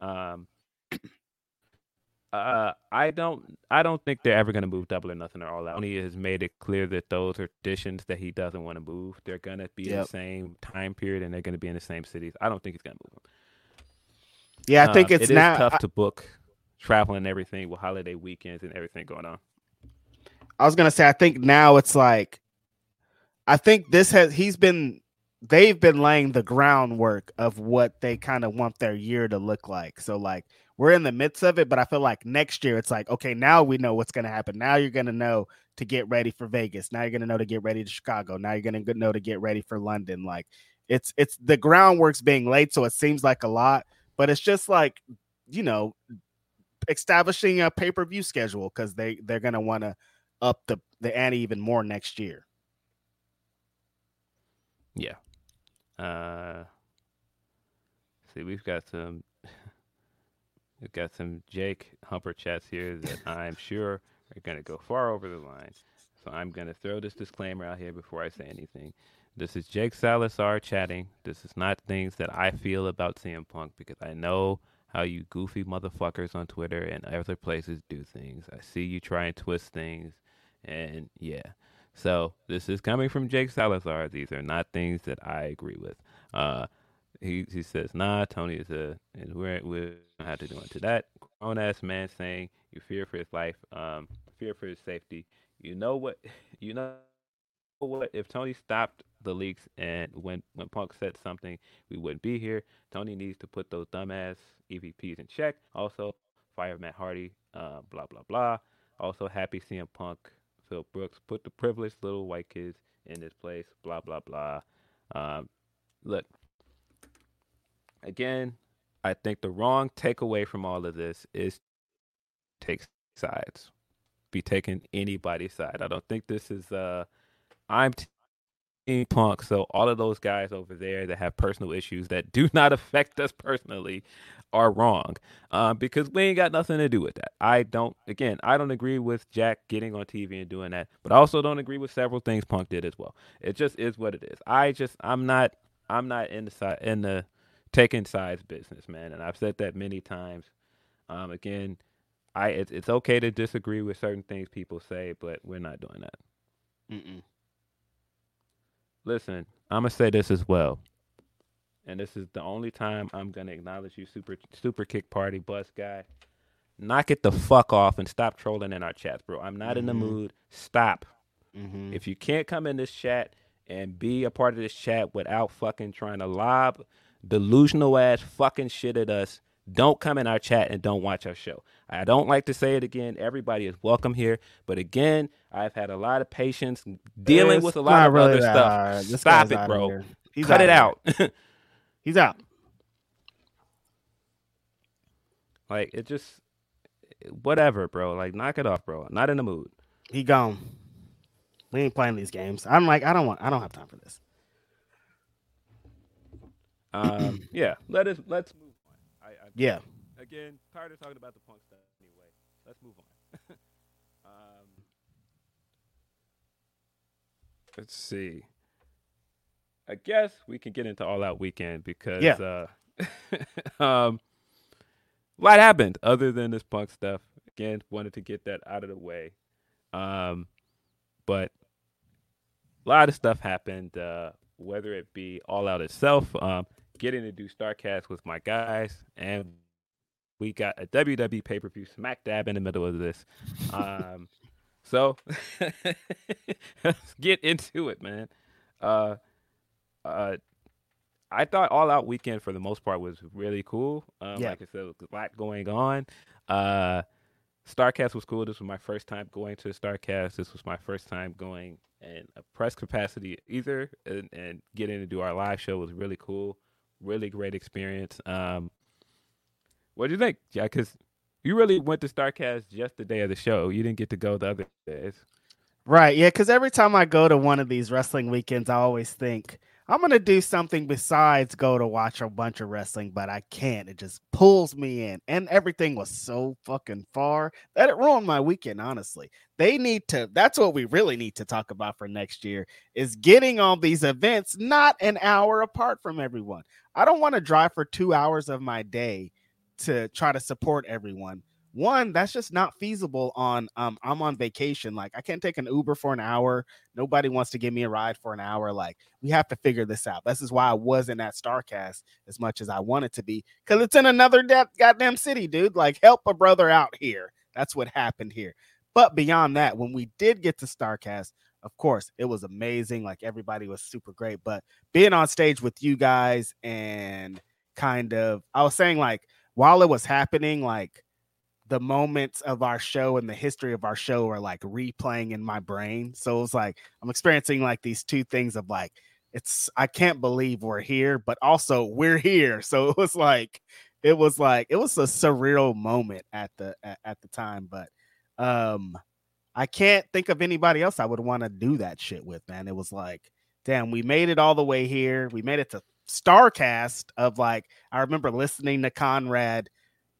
Oh. Um, uh, I don't. I don't think they're ever going to move double or nothing or all out. He has made it clear that those are traditions that he doesn't want to move. They're going to be yep. in the same time period and they're going to be in the same cities. I don't think he's going to move them. Yeah, I think uh, it's it now tough I, to book travel and everything with holiday weekends and everything going on. I was gonna say, I think now it's like, I think this has he's been they've been laying the groundwork of what they kind of want their year to look like. So like we're in the midst of it, but I feel like next year it's like, okay, now we know what's going to happen. Now you're going to know to get ready for Vegas. Now you're going to know to get ready to Chicago. Now you're going to know to get ready for London. Like it's it's the groundwork's being laid, so it seems like a lot, but it's just like you know establishing a pay per view schedule because they they're going to want to up the the ante even more next year. Yeah. Uh, see, we've got some We've got some Jake Humper chats here that I'm sure are going to go far over the line. So I'm going to throw this disclaimer out here before I say anything. This is Jake Salazar chatting. This is not things that I feel about CM Punk because I know how you goofy motherfuckers on Twitter and other places do things. I see you try and twist things. And yeah. So this is coming from Jake Salazar. These are not things that I agree with. Uh, he he says, "Nah, Tony is a and we're we don't have to do into that." Grown ass man saying you fear for his life, um, fear for his safety. You know what? You know what? If Tony stopped the leaks and when when Punk said something, we wouldn't be here. Tony needs to put those dumbass EVPs in check. Also, fire Matt Hardy. Uh, blah blah blah. Also, happy seeing Punk. Phil Brooks put the privileged little white kids in this place. Blah blah blah. Um, look, again, I think the wrong takeaway from all of this is take sides. Be taking anybody's side. I don't think this is uh I'm team punk, so all of those guys over there that have personal issues that do not affect us personally are wrong. Uh, because we ain't got nothing to do with that. I don't again, I don't agree with Jack getting on TV and doing that, but I also don't agree with several things Punk did as well. It just is what it is. I just I'm not I'm not in the side in the taking sides business, man. And I've said that many times. Um, again, I it's, it's okay to disagree with certain things people say, but we're not doing that. Mm-mm. Listen, I'm gonna say this as well, and this is the only time I'm gonna acknowledge you, super super kick party bus guy. Knock it the fuck off and stop trolling in our chats, bro. I'm not mm-hmm. in the mm-hmm. mood. Stop. Mm-hmm. If you can't come in this chat and be a part of this chat without fucking trying to lob delusional ass fucking shit at us, don't come in our chat and don't watch our show. I don't like to say it again. Everybody is welcome here, but again, I've had a lot of patience dealing it's with a lot of really other stuff. Stop it, bro. Cut it out. He's out. Like it just whatever, bro. Like knock it off, bro. Not in the mood. He gone. We ain't playing these games. I'm like, I don't want I don't have time for this. Um, yeah, let us let's move on. I, I, yeah. Again, tired of talking about the punk stuff anyway. let's move on. um, let's see. I guess we can get into All Out Weekend because Yeah. uh, um, a lot happened other than this punk stuff. Again, wanted to get that out of the way. Um, but a lot of stuff happened, uh, whether it be All Out itself, um, getting to do StarCast with my guys, and we got a WWE pay per view smack dab in the middle of this. Um, so let's get into it, man. Uh, uh, I thought All Out Weekend for the most part was really cool. Um, Yeah. Like I said, a lot going on. Uh, Starcast was cool. This was my first time going to Starcast. This was my first time going in a press capacity either, and, and getting to do our live show was really cool. Really great experience. Um, what do you think? Yeah, because you really went to Starcast just the day of the show. You didn't get to go the other days. Right. Yeah. Because every time I go to one of these wrestling weekends, I always think I'm to do something besides go to watch a bunch of wrestling, but I can't. It just pulls me in. And everything was so fucking far that it ruined my weekend, honestly. They need to, that's what we really need to talk about for next year is getting all these events not an hour apart from everyone. I don't want to drive for two hours of my day to try to support everyone one that's just not feasible on um i'm on vacation like i can't take an uber for an hour nobody wants to give me a ride for an hour like we have to figure this out. This is why i wasn't at starcast as much as i wanted to be because it's in another da- goddamn city dude like help a brother out here. That's what happened here. But beyond that when we did get to starcast of course it was amazing like everybody was super great but being on stage with you guys and kind of i was saying like while it was happening like the moments of our show and the history of our show are like replaying in my brain. So it's like I'm experiencing like these two things of like it's I can't believe we're here, but also we're here. So it was like it was like it was a surreal moment at the at, at the time, but um I can't think of anybody else I would want to do that shit with, man. It was like, damn, we made it all the way here. We made it to Starcast of like I remember listening to Conrad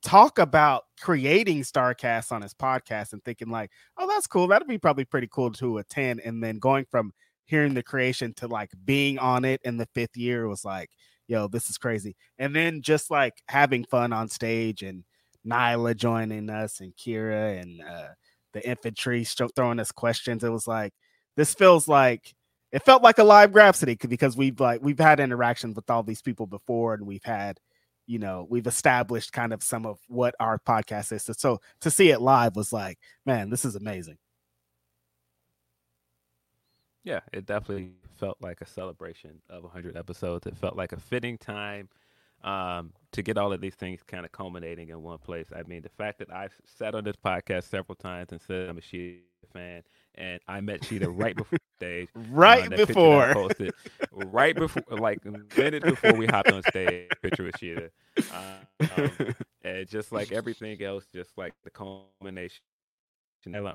talk about creating Starcast on his podcast and thinking like, oh, that's cool. That'd be probably pretty cool to attend. And then going from hearing the creation to like being on it in the fifth year was like, yo, this is crazy. And then just like having fun on stage and Nyla joining us and Kiera and uh, the infantry throwing us questions. It was like, this feels like it felt like a live Grapsody because we've like we've had interactions with all these people before and we've had you know we've established kind of some of what our podcast is so, so to see it live was like man this is amazing Yeah, it definitely felt like a celebration of 100 episodes. It felt like a fitting time um, to get all of these things kind of culminating in one place. I mean, the fact that I've sat on this podcast several times and said I'm a Shida fan, and I met Shida right before stage, right that picture that I before. posted, right before, like minute before we hopped on stage, picture with Shida, uh, um, and just like everything else, just like the culmination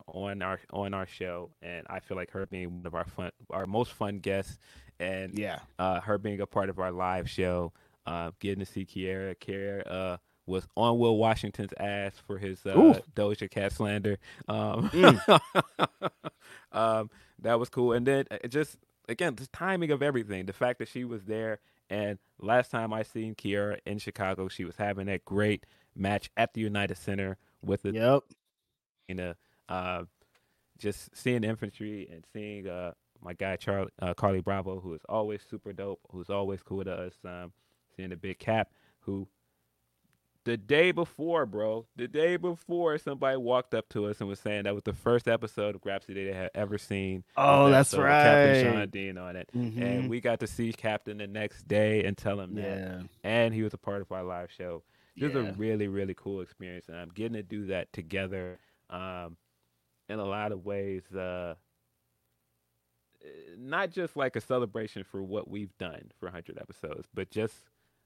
on our on our show, and I feel like her being one of our fun, our most fun guests, and yeah. uh, her being a part of our live show, uh, getting to see Kiera. Kiera uh, was on Will Washington's ass for his Ooh. uh, Doja Cat slander. Um, Mm. um, that was cool, and then uh, just again the timing of everything. The fact that she was there, and last time I seen Kiera in Chicago, she was having that great match at the United Center with the yep you know, uh, just seeing infantry and seeing uh, my guy Charlie uh, Carlie Bravo, who is always super dope, who's always cool to us. Um, seeing the big cap, who the day before, bro, the day before, somebody walked up to us and was saying that was the first episode of Grapsody they had ever seen. oh that's with Captain Shawn Dean on it, Mhm. and we got to see Captain the next day and tell him that and he was a part of our live show. This Yeah. a really, really cool experience, and I'm getting to do that together. Um, in a lot of ways, uh, eh, not just like a celebration for what we've done for 100 episodes, but just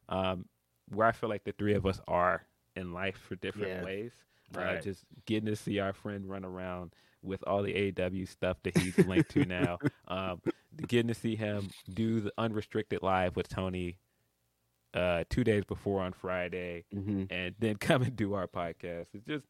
um, where I feel like the three of us are in life for different Yeah. ways. Uh, Right. just getting to see our friend run around with all the AW stuff that he's linked to now. Um, getting to see him do the unrestricted live with Tony uh, two days before on Friday, Mhm. and then come and do our podcast. It's just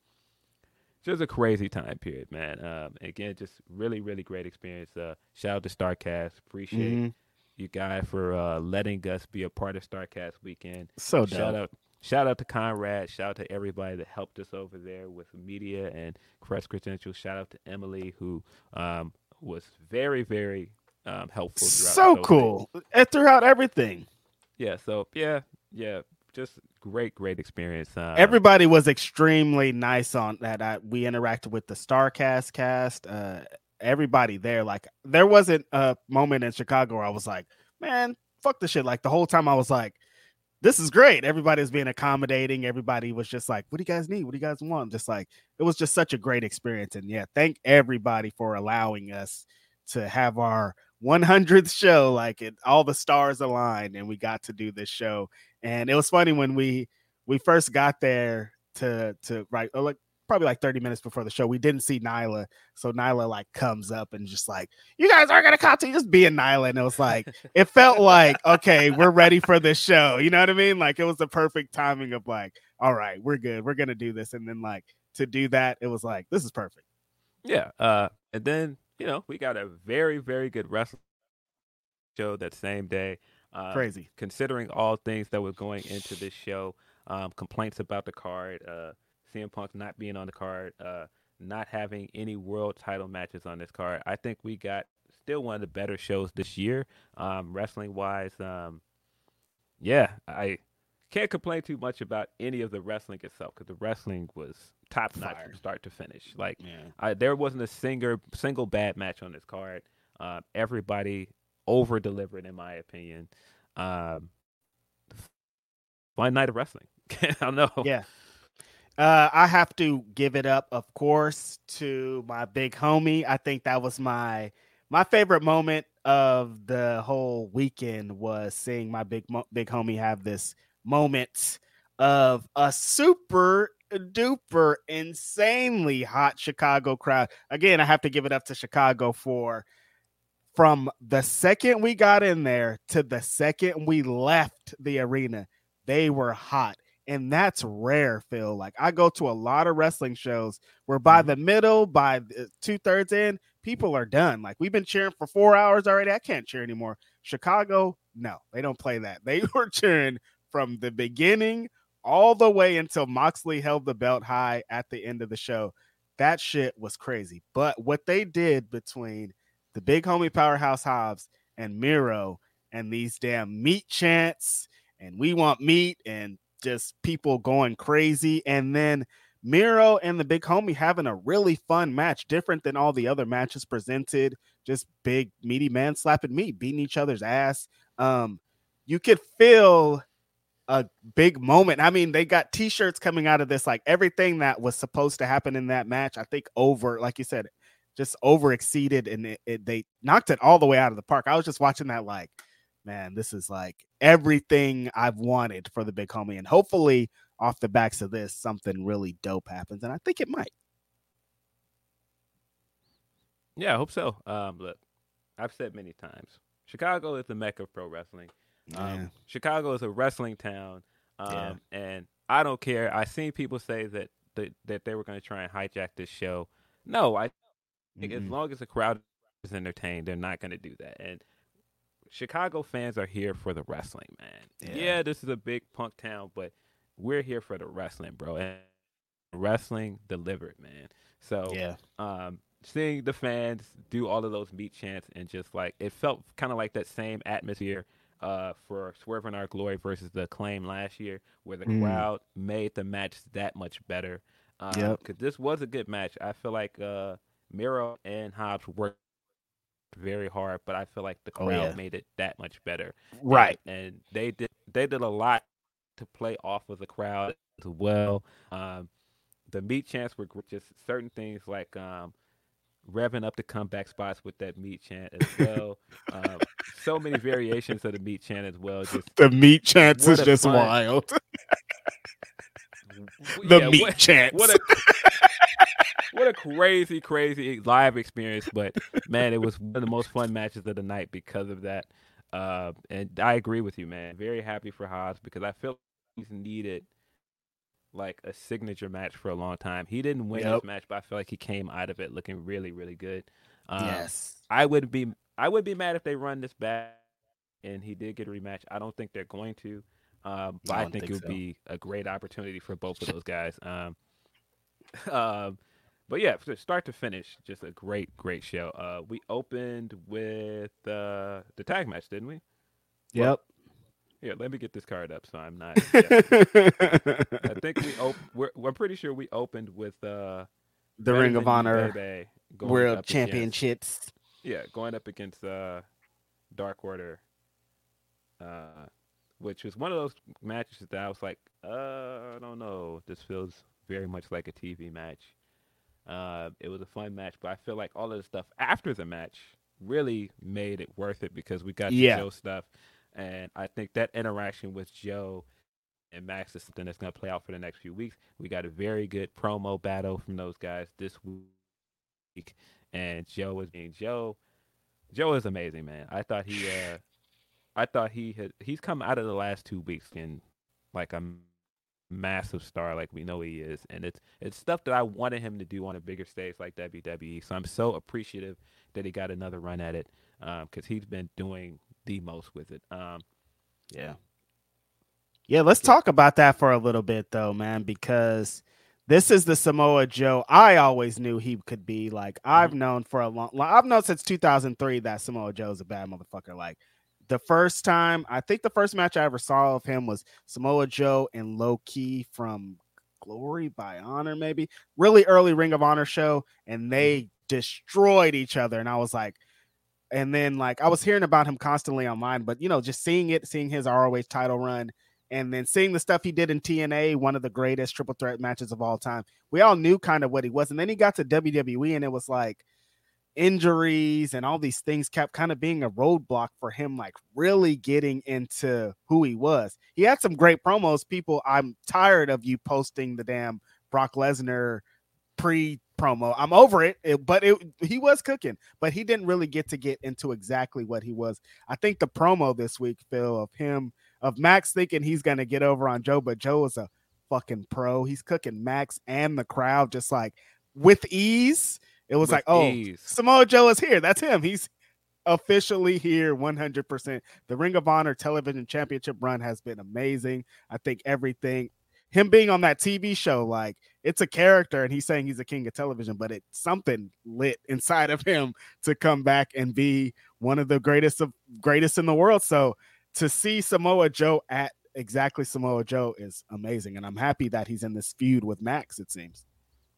just a crazy time period, man. Um, again, just really, really great experience. Uh, shout out to Starcast. Appreciate Mhm. You guys for uh, letting us be a part of Starcast weekend. So Shout out, shout out to Conrad. Shout out to everybody that helped us over there with media and press credentials. Shout out to Emily who um, was very, very um, helpful. Throughout So the whole thing. cool. And throughout everything. Yeah. So yeah, yeah, just great, great experience. Um, Everybody was extremely nice on that. I, we interacted with the Starcast cast. Uh, everybody there, like, there wasn't a moment in Chicago where I was like, man, fuck the shit. Like, the whole time I was like, this is great. Everybody was being accommodating. Everybody was just like, what do you guys need? What do you guys want? Just like, it was just such a great experience. And yeah, thank everybody for allowing us to have our 100th show. Like, it, all the stars aligned and we got to do this show. And it was funny when we, we first got there to to right uh, like probably like 30 minutes before the show we didn't see nyla so nyla like comes up and just like you guys are gonna continue just being nyla and it was like it felt like okay we're ready for this show you know what i mean like it was the perfect timing of like all right we're good we're gonna do this and then like to do that it was like this is perfect Yeah. Uh, and then you know we got a very, very good wrestling show that same day. Uh, crazy considering all things that were going into this show, um, complaints about the card, uh, CM Punk not being on the card, uh, not having any world title matches on this card. I think we got still one of the better shows this year, um, wrestling wise. Um, yeah, I can't complain too much about any of the wrestling itself because the wrestling was top notch from start to finish. Like yeah I, there wasn't a single single bad match on this card. Uh, everybody over delivered, in my opinion. Um, fun night of wrestling. I don't know. Yeah. Uh, I have to give it up, of course, to my big homie. I think that was my my favorite moment of the whole weekend was seeing my big big homie have this moment of a super duper insanely hot Chicago crowd. Again, I have to give it up to Chicago for from the second we got in there to the second we left the arena, they were hot. And that's rare, Phil. Like I go to a lot of wrestling shows where by mm-hmm. the middle, by uh, two thirds in, people are done. Like we've been cheering for four hours already. I can't cheer anymore. Chicago, no, they don't play that. They were cheering from the beginning all the way until Moxley held the belt high at the end of the show. That shit was crazy. But what they did between the big homie powerhouse Hobbs and Miro and these damn meat chants and we want meat and just people going crazy and then Miro and the big homie having a really fun match different than all the other matches presented just big meaty man slapping meat beating each other's ass um you could feel a big moment i mean they got t-shirts coming out of this like everything that was supposed to happen in that match i think over like you said just over exceeded and it, it, they knocked it all the way out of the park. I was just watching that like, man, this is like everything I've wanted for the big homie. And hopefully off the backs of this, something really dope happens. And I think it might. Yeah, I hope so. Um, look, I've said many times, Chicago is the mecca of pro wrestling. Um, Yeah. Chicago is a wrestling town, um, Yeah. and I don't care. I've seen people say that that, that they were going to try and hijack this show. No, I think as Mm-mm. long as the crowd is entertained, they're not going to do that. And Chicago fans are here for the wrestling, man. Yeah. Yeah. this is a big punk town, but we're here for the wrestling, bro. And wrestling delivered, man. So Yeah. um, seeing the fans do all of those meat chants and just like it felt kind of like that same atmosphere uh, for Swerve and Our Glory versus the Acclaim last year, where the Mm. crowd made the match that much better. Because Yep. this was a good match. I feel like uh, Miro and Hobbs worked very hard, but I feel like the Oh, crowd yeah. made it that much better. Right. And, and they did they did a lot to play off of the crowd as well. Um, the meat chants were just certain things like um, revving up the comeback spots with that meat chant as well. um, so many variations of the meat chant as well. Just The meat chants is just fun- wild. the yeah, meat what, chants. what a what a crazy, crazy live experience. But man, it was one of the most fun matches of the night because of that. Uh, and I agree with you, man. Very happy for Hobbs because I feel he's needed like a signature match for a long time. He didn't win Yep. this match, but I feel like he came out of it looking really, really good. Um, yes. I would be I would be mad if they run this back and he did get a rematch. I don't think they're going to. Um, but I I, think, think it would so. be a great opportunity for both of those guys. Um, um, but yeah, start to finish, just a great, great show. Uh, we opened with uh, the tag match, didn't we? Yep. Yeah, let me get this card up so I'm not. I think we op- we're, we're pretty sure we opened with uh, the Ring of Honor World up against- Championships. yeah, going up against uh, Dark Order, uh, which was one of those matches that I was like, uh, I don't know. This feels very much like a TV match. Uh, it was a fun match, but I feel like all of the stuff after the match really made it worth it because we got Yeah. the Joe stuff, and I think that interaction with Joe and Max is something that's going to play out for the next few weeks. We got a very good promo battle from those guys this week, and Joe is being Joe. Joe is amazing, man. I thought he, uh, I thought he had he's come out of the last two weeks in like a massive star, like we know he is, and it's it's stuff that I wanted him to do on a bigger stage like WWE. So I'm so appreciative that he got another run at it because he's been doing the most with it. Um, Yeah. Yeah, let's talk about that for a little bit though, man, because this is the Samoa Joe I always knew he could be. Like I've known for a long I've known since 2003 that Samoa Joe's a bad motherfucker. Like the first time, I think the first match I ever saw of him was Samoa Joe and Low Ki from Glory by Honor, maybe really early Ring of Honor show, and they mm-hmm. destroyed each other. And I was like, and then like I was hearing about him constantly online, but you know, just seeing it, seeing his ROH title run, and then seeing the stuff he did in TNA, one of the greatest triple threat matches of all time. We all knew kind of what he was, and then he got to WWE, and it was like injuries and all these things kept kind of being a roadblock for him, like really getting into who he was. He had some great promos. People, I'm tired of you posting the damn Brock Lesnar pre promo. I'm over it, it- but it he was cooking, but he didn't really get to get into exactly what he was. I think the promo this week, Phil, of him of Max thinking he's gonna get over on Joe, but Joe is a fucking pro. He's cooking Max and the crowd just like with ease. It was With like, oh, ease. Samoa Joe is here. That's him. He's officially here 100%. The Ring of Honor television championship run has been amazing. I think everything him being on that TV show like it's a character and he's saying he's a king of television but it's something lit inside of him to come back and be one of the greatest of greatest in the world. So to see Samoa Joe at exactly Samoa Joe is amazing and I'm happy that he's in this feud with Max it seems.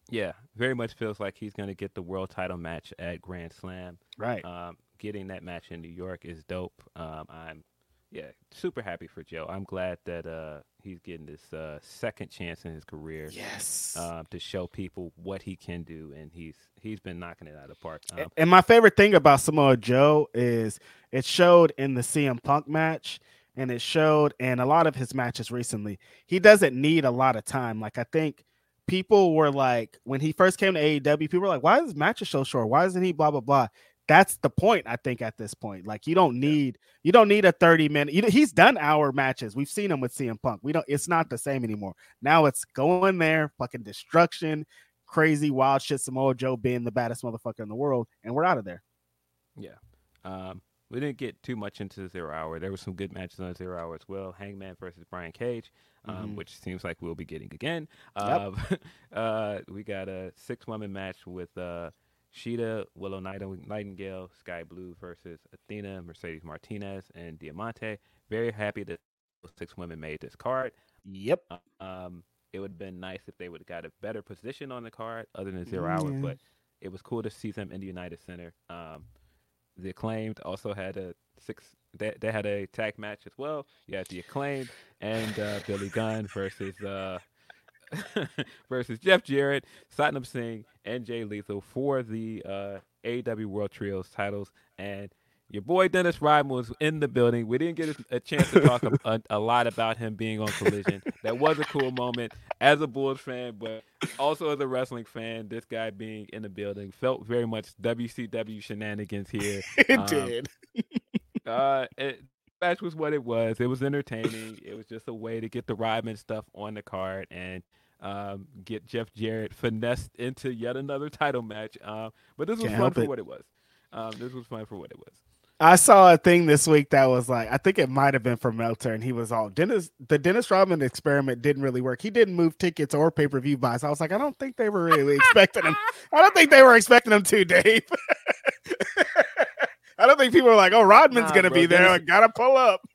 Yeah, very much feels like he's going to get the world title match at Grand Slam. Right. Um, getting that match in New York is dope. Um, I'm yeah, super happy for Joe. I'm glad that uh, he's getting this uh, second chance in his career. yes. Um, to show people what he can do, and he's he's been knocking it out of the park. Um, and my favorite thing about Samoa Joe is it showed in the CM Punk match and it showed in a lot of his matches recently. He doesn't need a lot of time. Like I think people were like when he first came to AEW, people were like, "Why is his matches so short? Why isn't he blah blah blah?" That's the point. I think at this point, like you don't need you don't need a thirty minute. You know, he's done hour matches. We've seen him with CM Punk. We don't. It's not the same anymore. Now it's going there, fucking destruction, crazy wild shit. Samoa Joe being the baddest motherfucker in the world, and we're out of there. Yeah. Um, we didn't get too much into the zero hour. There were some good matches on the zero hour as well. Hangman versus Brian Cage, um, Mhm. which seems like we'll be getting again. Yep. Uh, uh, we got a six woman match with uh, Shida, Willow Night- Nightingale, Skye Blue versus Athena, Mercedes Martinez, and Diamante. Very happy that six women made this card. Yep. Um, it would have been nice if they would have got a better position on the card other than zero hour, but it was cool to see them in the United Center. Um, the acclaimed also had a six. They, they had a tag match as well. You had the acclaimed and uh, Billy Gunn versus uh, versus Jeff Jarrett, Satnam Singh, and Jay Lethal for the uh, AEW World Trios titles. And your boy Dennis Rodman was in the building. We didn't get a, chance to talk a, a, a lot about him being on Collision. That was a cool moment as a Bulls fan, but also as a wrestling fan. This guy being in the building felt very much WCW shenanigans here. It Um, did. Uh, it, match was what it was. It was entertaining. It was just a way to get the Ryman stuff on the card, and um, get Jeff Jarrett finessed into yet another title match. Um, but this was Can't fun for it. what it was. Um, this was fun for what it was. I saw a thing this week that was like, I think it might have been from Meltzer, and he was all Dennis. The Dennis Rodman experiment didn't really work. He didn't move tickets or pay per view buys. I was like, I don't think they were really expecting him. I don't think they were expecting him to, Dave. I don't think people were like, oh, Rodman's Nah, gonna bro, be there. Dennis- I gotta pull up.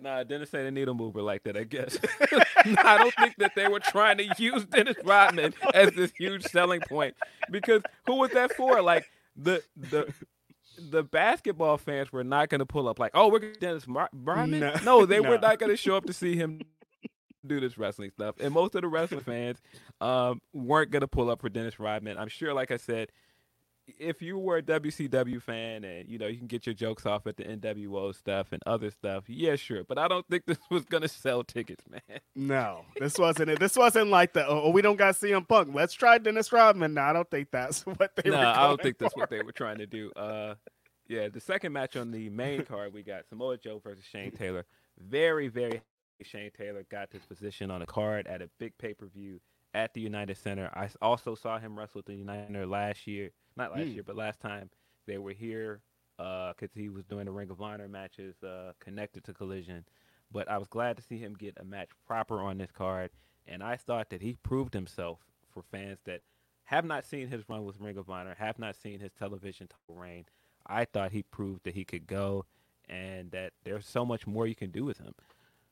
Nah, Dennis ain't a needle mover like that, I guess. I don't think that they were trying to use Dennis Rodman as this huge selling point because who was that for? Like the the the basketball fans were not going to pull up like, oh, we're gonna Dennis Mar- Rodman. No. No, they No. were not going to show up to see him do this wrestling stuff. And most of the wrestling fans um, weren't going to pull up for Dennis Rodman. I'm sure, like I said, if you were a WCW fan and you know you can get your jokes off at the NWO stuff and other stuff, yeah, sure. But I don't think this was gonna sell tickets, man. No, this wasn't it. This wasn't like the oh, we don't got CM Punk. Let's try Dennis Rodman. No, I don't think that's what they No, were. I don't think that's what they were trying to do. Uh, yeah, the second match on the main card, we got Samoa Joe versus Shane Taylor. Very, very Shane Taylor got this position on a card at a big pay per view at the United Center. I also saw him wrestle at the United Center last year, not last Mm. year, but last time they were here because he was doing the Ring of Honor matches uh, connected to Collision. But I was glad to see him get a match proper on this card, and I thought that he proved himself for fans that have not seen his run with Ring of Honor, have not seen his television reign. I thought he proved that he could go, and that there's so much more you can do with him.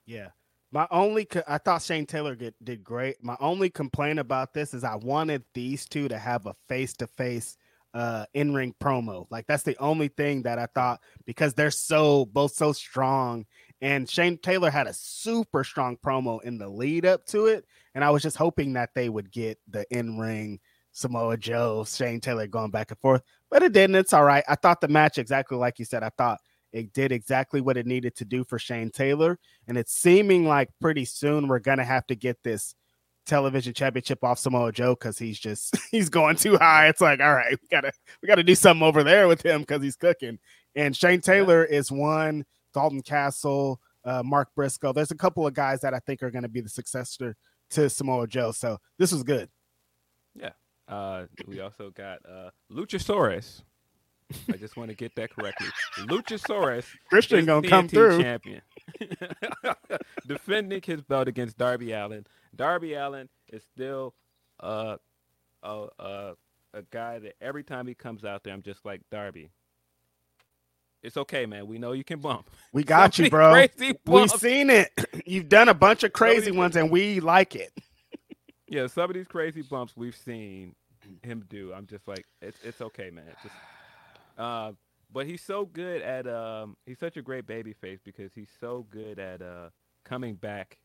Yeah. My only, co- I thought Shane Taylor get, did great. My only complaint about this is I wanted these two to have a face to face uh in ring promo. Like that's the only thing that I thought because they're so both so strong. And Shane Taylor had a super strong promo in the lead up to it. And I was just hoping that they would get the in ring Samoa Joe, Shane Taylor going back and forth, but it didn't. It's all right. I thought the match exactly like you said. I thought it did exactly what it needed to do for Shane Taylor and it's seeming like pretty soon we're gonna have to get this television championship off Samoa Joe because he's just he's going too high. It's like, all right, we gotta we gotta do something over there with him because he's cooking. And Shane Taylor is one, Dalton Castle, uh, Mark Briscoe. There's a couple of guys that I think are gonna be the successor to Samoa Joe. So this was good. Yeah. Uh, we also got uh, Luchasaurus. I just want to get that correctly. Luchasaurus Christian is gonna come through. champion, defending his belt against Darby Allin. Darby Allin is still uh, a a a guy that every time he comes out there, I'm just like Darby. It's okay, man. We know you can bump. We got So you, bro. We've seen it. You've done a bunch of crazy ones, and we like it. Yeah, some of these crazy bumps we've seen him do. I'm just like, it's it's okay, man. Just, uh, but he's so good at um, he's such a great baby face because he's so good at uh, coming back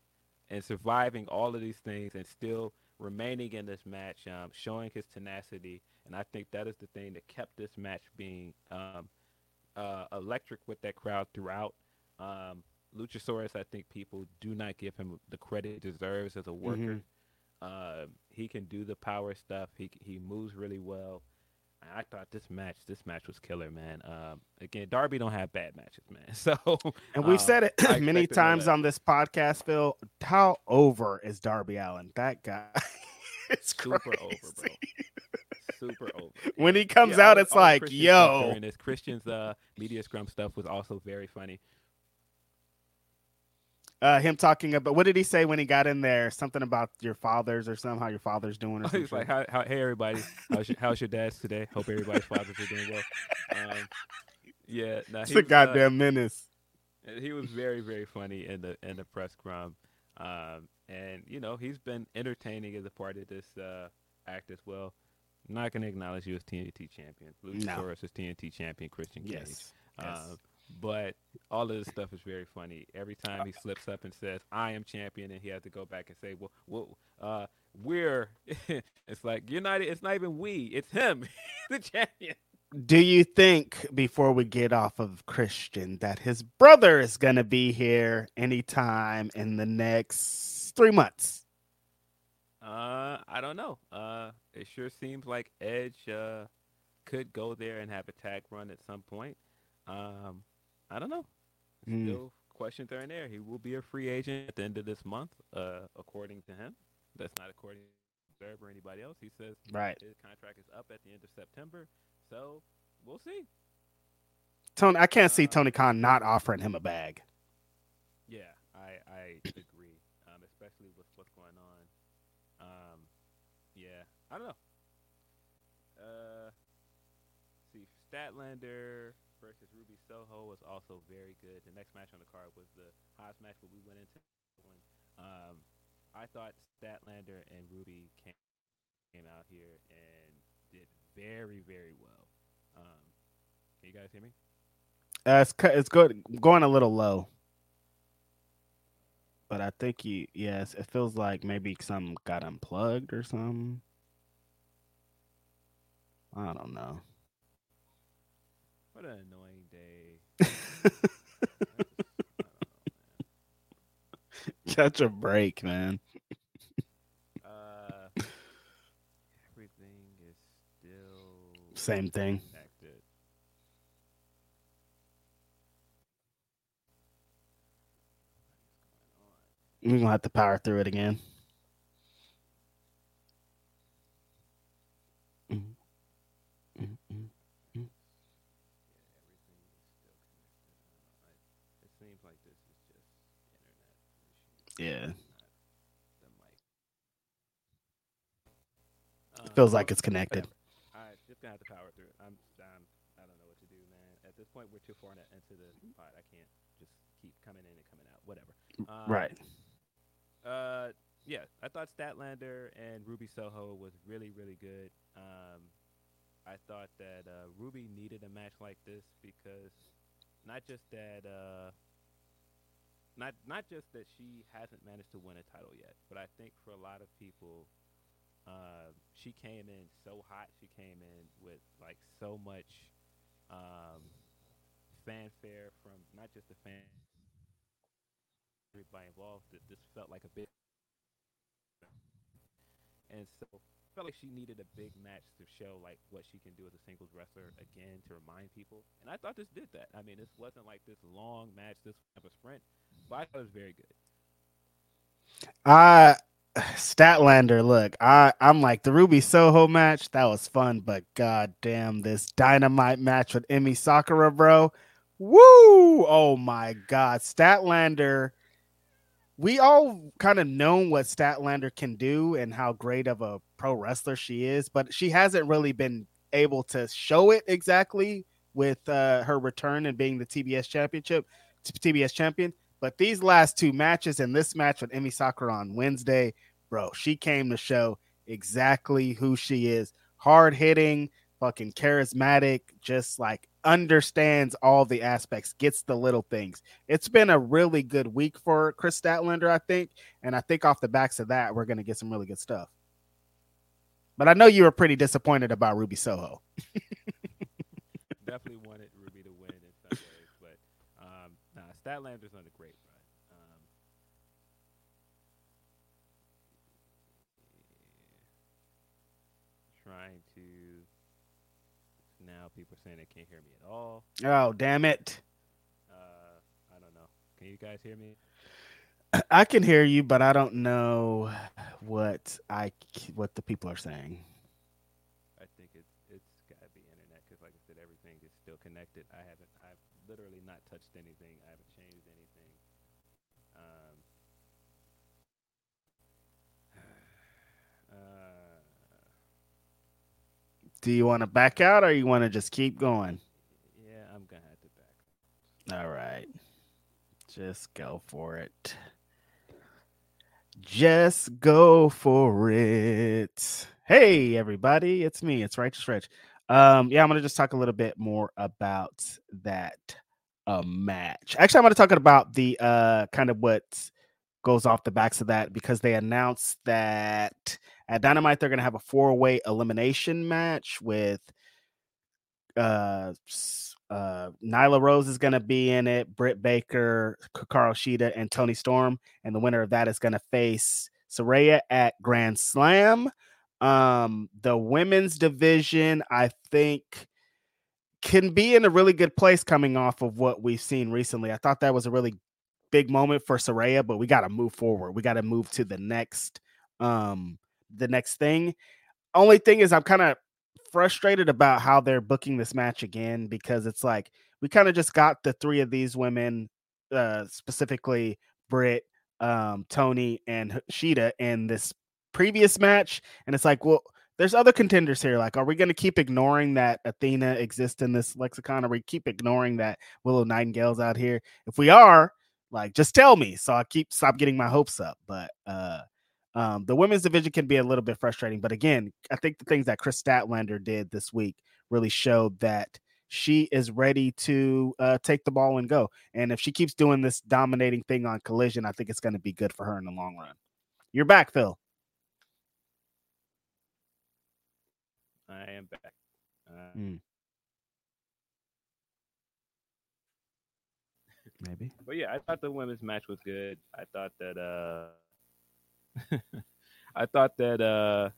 and surviving all of these things and still remaining in this match, um, showing his tenacity. And I think that is the thing that kept this match being um, uh, electric with that crowd throughout. Um, Luchasaurus, I think people do not give him the credit he deserves as a worker. Uh, he can do the power stuff. He he moves really well. I thought this match, this match was killer, man. Um, again, Darby don't have bad matches, man. So, And we've um, said it many more of times on this podcast, Phil. How over is Darby Allin? That guy. it's super crazy. over, bro. Super over. When he comes yeah, out, all- it's all like, yo. during This Christian's uh, media scrum stuff was also very funny. Uh, him talking about what did he say when he got in there? Something about your fathers or somehow your father's doing or He's something. like, how, how, "Hey everybody, how's your, how's your dad's today? Hope everybody's fathers are doing well." Um, yeah, nah, it's he a was, uh, goddamn menace. He was very very funny in the in the press scrum um, and you know he's been entertaining as a part of this uh, act as well I'm not gonna acknowledge you as TNT champion Luchasaurus is TNT champion Christian Cage Yes. yes. uh, but all of this stuff is very funny every time he slips up and says I am champion and he has to go back and say well well uh, we're it's like you're not it's not even we it's him the champion Do you think before we get off of Christian that his brother is gonna be here anytime in the next three months? Uh, I don't know. Uh, it sure seems like Edge uh could go there and have a tag run at some point. Um, I don't know. Hmm. Still question there and there. He will be a free agent at the end of this month, uh, according to him. That's not according to Observer or anybody else. He says Right. his contract is up at the end of September, so we'll see. Tony, I can't see Uh, Tony Khan not offering him a bag. Yeah, I I agree, um, especially with what's going on. Um, yeah, I don't know. Uh, see, Statlander Ruby Soho was also very good. The next match on the card was the highest match, but we went into one. Um, I thought Statlander and Ruby came came out here and did very very well. Um, can you guys hear me? Uh, it's it's good going a little low. But I think you yes, it feels like maybe some got unplugged or something. I don't know. What an annoying. Catch a break, man. Uh, everything is still Same thing. connected. We're gonna have to power through it again. Yeah. The mic. It Um, feels like it's connected. whatever. All right, just gonna have to power through it. I'm, I'm I don't know what to do, man. At this point, we're too far into the pod. I can't just keep coming in and coming out. Whatever. Um, Right. Uh, yeah, I thought Statlander and Ruby Soho was really, really good. Um, I thought that uh, Ruby needed a match like this because not just that, uh, not not just that she hasn't managed to win a title yet, but I think for a lot of people, uh, she came in so hot. She came in with like so much um, fanfare from not just the fans everybody involved that this felt like a big and so felt like she needed a big match to show like what she can do as a singles wrestler again to remind people and i thought this did that i mean this wasn't like this long match this of a sprint but i thought it was very good I Statlander, look, I I'm like the Ruby Soho match. That was fun, but god damn this dynamite match with Emmy Sakura, bro. Woo! Oh my god, Statlander. We all kind of known what Statlander can do and how great of a pro wrestler she is, but she hasn't really been able to show it exactly with uh, her return and being the TBS championship, TBS champion. But these last two matches and this match with Emmy Sakura on Wednesday, bro, she came to show exactly who she is. Hard hitting, fucking charismatic, just like understands all the aspects, gets the little things. It's been a really good week for Kris Statlander, I think. And I think off the backs of that, we're going to get some really good stuff. But I know you were pretty disappointed about Ruby Soho. definitely wanted ruby to win in some ways but um nah statlander's not a great run. Um trying to now people are saying they can't hear me at all. Oh, damn it. uh i don't know. Can you guys hear me? I can hear you, but I don't know what I what the people are saying. i think it's it's got to be internet because like i said everything is still connected. I haven't i've literally not touched anything. I haven't changed anything um uh Do you want to back out or you want to just keep going? Yeah, I'm gonna have to back. All right. Just go for it. Just go for it. Hey everybody, it's me. It's Righteous Reg. Um yeah, I'm going to just talk a little bit more about that uh, match. Actually, I'm to talk about the uh kind of what goes off the backs of that because they announced that at Dynamite they're going to have a four-way elimination match with uh uh Nyla Rose is going to be in it, Britt Baker, Carl Shida, and Toni Storm, and the winner of that is going to face Saraya at Grand Slam. Um, the women's division, I think, can be in a really good place coming off of what we've seen recently. I thought that was a really big moment for Saraya, but we got to move forward. We got to move to the next um the next thing. Only thing is I'm kind of frustrated about how they're booking this match again because it's like we kind of just got the three of these women uh specifically Britt, um Toni and Shida in this previous match and it's like, well, there's other contenders here. Like, are we going to keep ignoring that Athena exists in this lexicon? Are we keep ignoring that Willow Nightingale's out here? If we are, like, just tell me so I keep stop getting my hopes up. But uh um the women's division can be a little bit frustrating. But again, I think the things that Kris Statlander did this week really showed that she is ready to uh, take the ball and go. And if she keeps doing this dominating thing on collision, I think it's going to be good for her in the long run. You're back, Phil. I am back. Uh, Mm. Maybe. But yeah, I thought the women's match was good. I thought that uh I thought that uh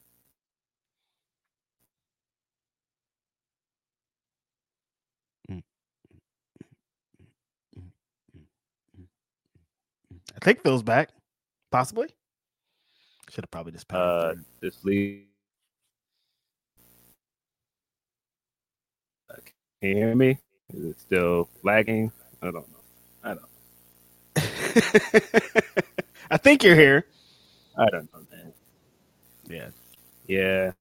I think Phil's back. Possibly. Should have probably just uh league Uh, Can you hear me? Is it still lagging? I don't know. I don't I think you're here. I don't know, man. Yeah. Yeah.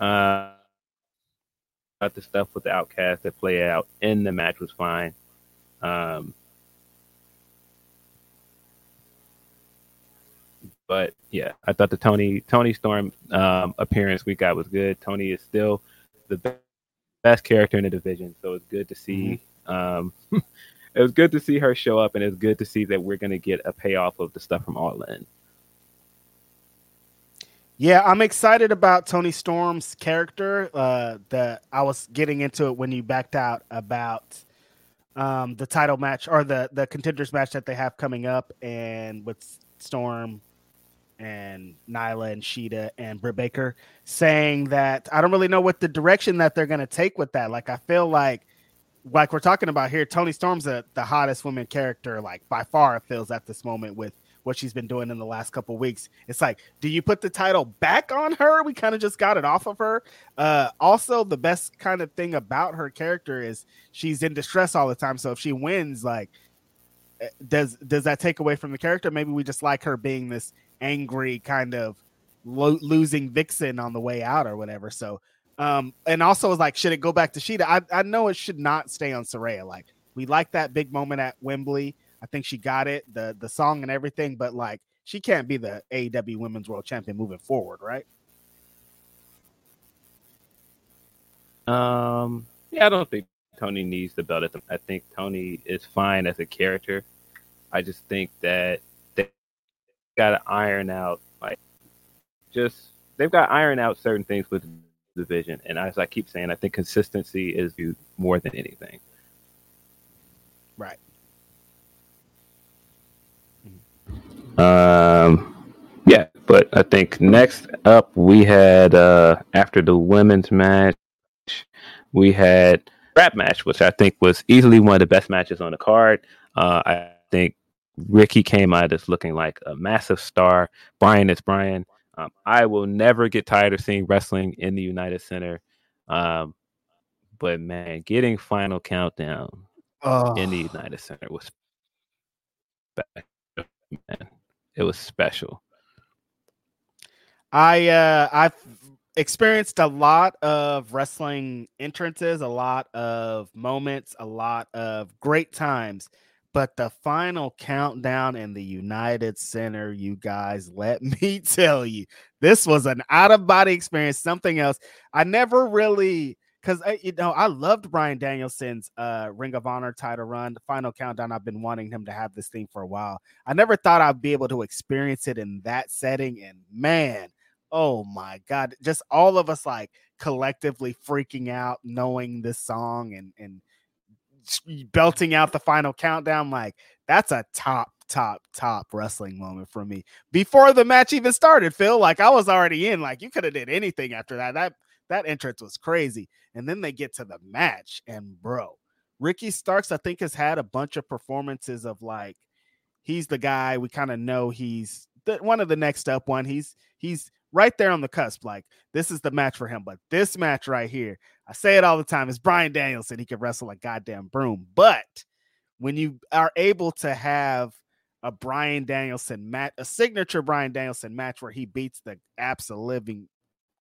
Uh about the stuff with the outcast that play out in the match was fine. Um but yeah, I thought the Toni Toni Storm um, appearance we got was good. Toni is still the be- best character in the division, so it's good to see. Um, it was good to see her show up, and it's good to see that we're going to get a payoff of the stuff from All In. Yeah, I'm excited about Toni Storm's character. Uh the I was getting into it when you backed out about um the title match or the the contenders match that they have coming up and with Storm and Nyla and Shida and Britt Baker saying that I don't really know what the direction that they're gonna take with that. Like I feel like like we're talking about here, Toni Storm's the hottest woman character, like by far feels at this moment with what she's been doing in the last couple weeks. It's like, do you put the title back on her? We kind of just got it off of her. Uh, also, the best kind of thing about her character is she's in distress all the time. So if she wins, like, eh, does does that take away from the character? Maybe we just like her being this angry kind of lo- losing vixen on the way out or whatever. So, um, and also it's like, should it go back to Shida? I, I know it should not stay on Saraya. Like, we like that big moment at Wembley. I think she got it, the the song and everything, but like she can't be the AEW Women's World Champion moving forward, right? Um, yeah, I don't think Toni needs the belt. I think Toni is fine as a character. I just think that they got to iron out, like, just they've got to iron out certain things with division. And as I keep saying, I think consistency is viewed more than anything. Right. Um, yeah, but I think next up we had uh after the women's match, we had rap match, which I think was easily one of the best matches on the card. Uh, I think Ricky came out as looking like a massive star. Bryan is Bryan. Um, I will never get tired of seeing wrestling in the United Center. Um, but man, getting final countdown Oh, in the United Center was special, man. It was special. I uh I've experienced a lot of wrestling entrances, a lot of moments, a lot of great times. But the final countdown in the United Center, you guys, let me tell you, this was an out of body experience, something else. I never really because you know I loved Bryan Danielson's uh Ring of Honor title run, the final countdown. I've been wanting him to have this thing for a while. I never thought I'd be able to experience it in that setting, and man, oh my god, just all of us like collectively freaking out, knowing this song and and belting out the final countdown. Like that's a top, top, top wrestling moment for me. Before the match even started, Phil, like I was already in. Like you could have did anything after that. That that entrance was crazy. And then they get to the match, and bro, Ricky Starks, I think, has had a bunch of performances of like he's the guy we kind of know he's the, one of the next up one. He's he's right there on the cusp. Like this is the match for him. But this match right here, I say it all the time, It's Bryan Danielson. He could wrestle a goddamn broom. But when you are able to have a Bryan Danielson match, a signature Bryan Danielson match where he beats the absolute living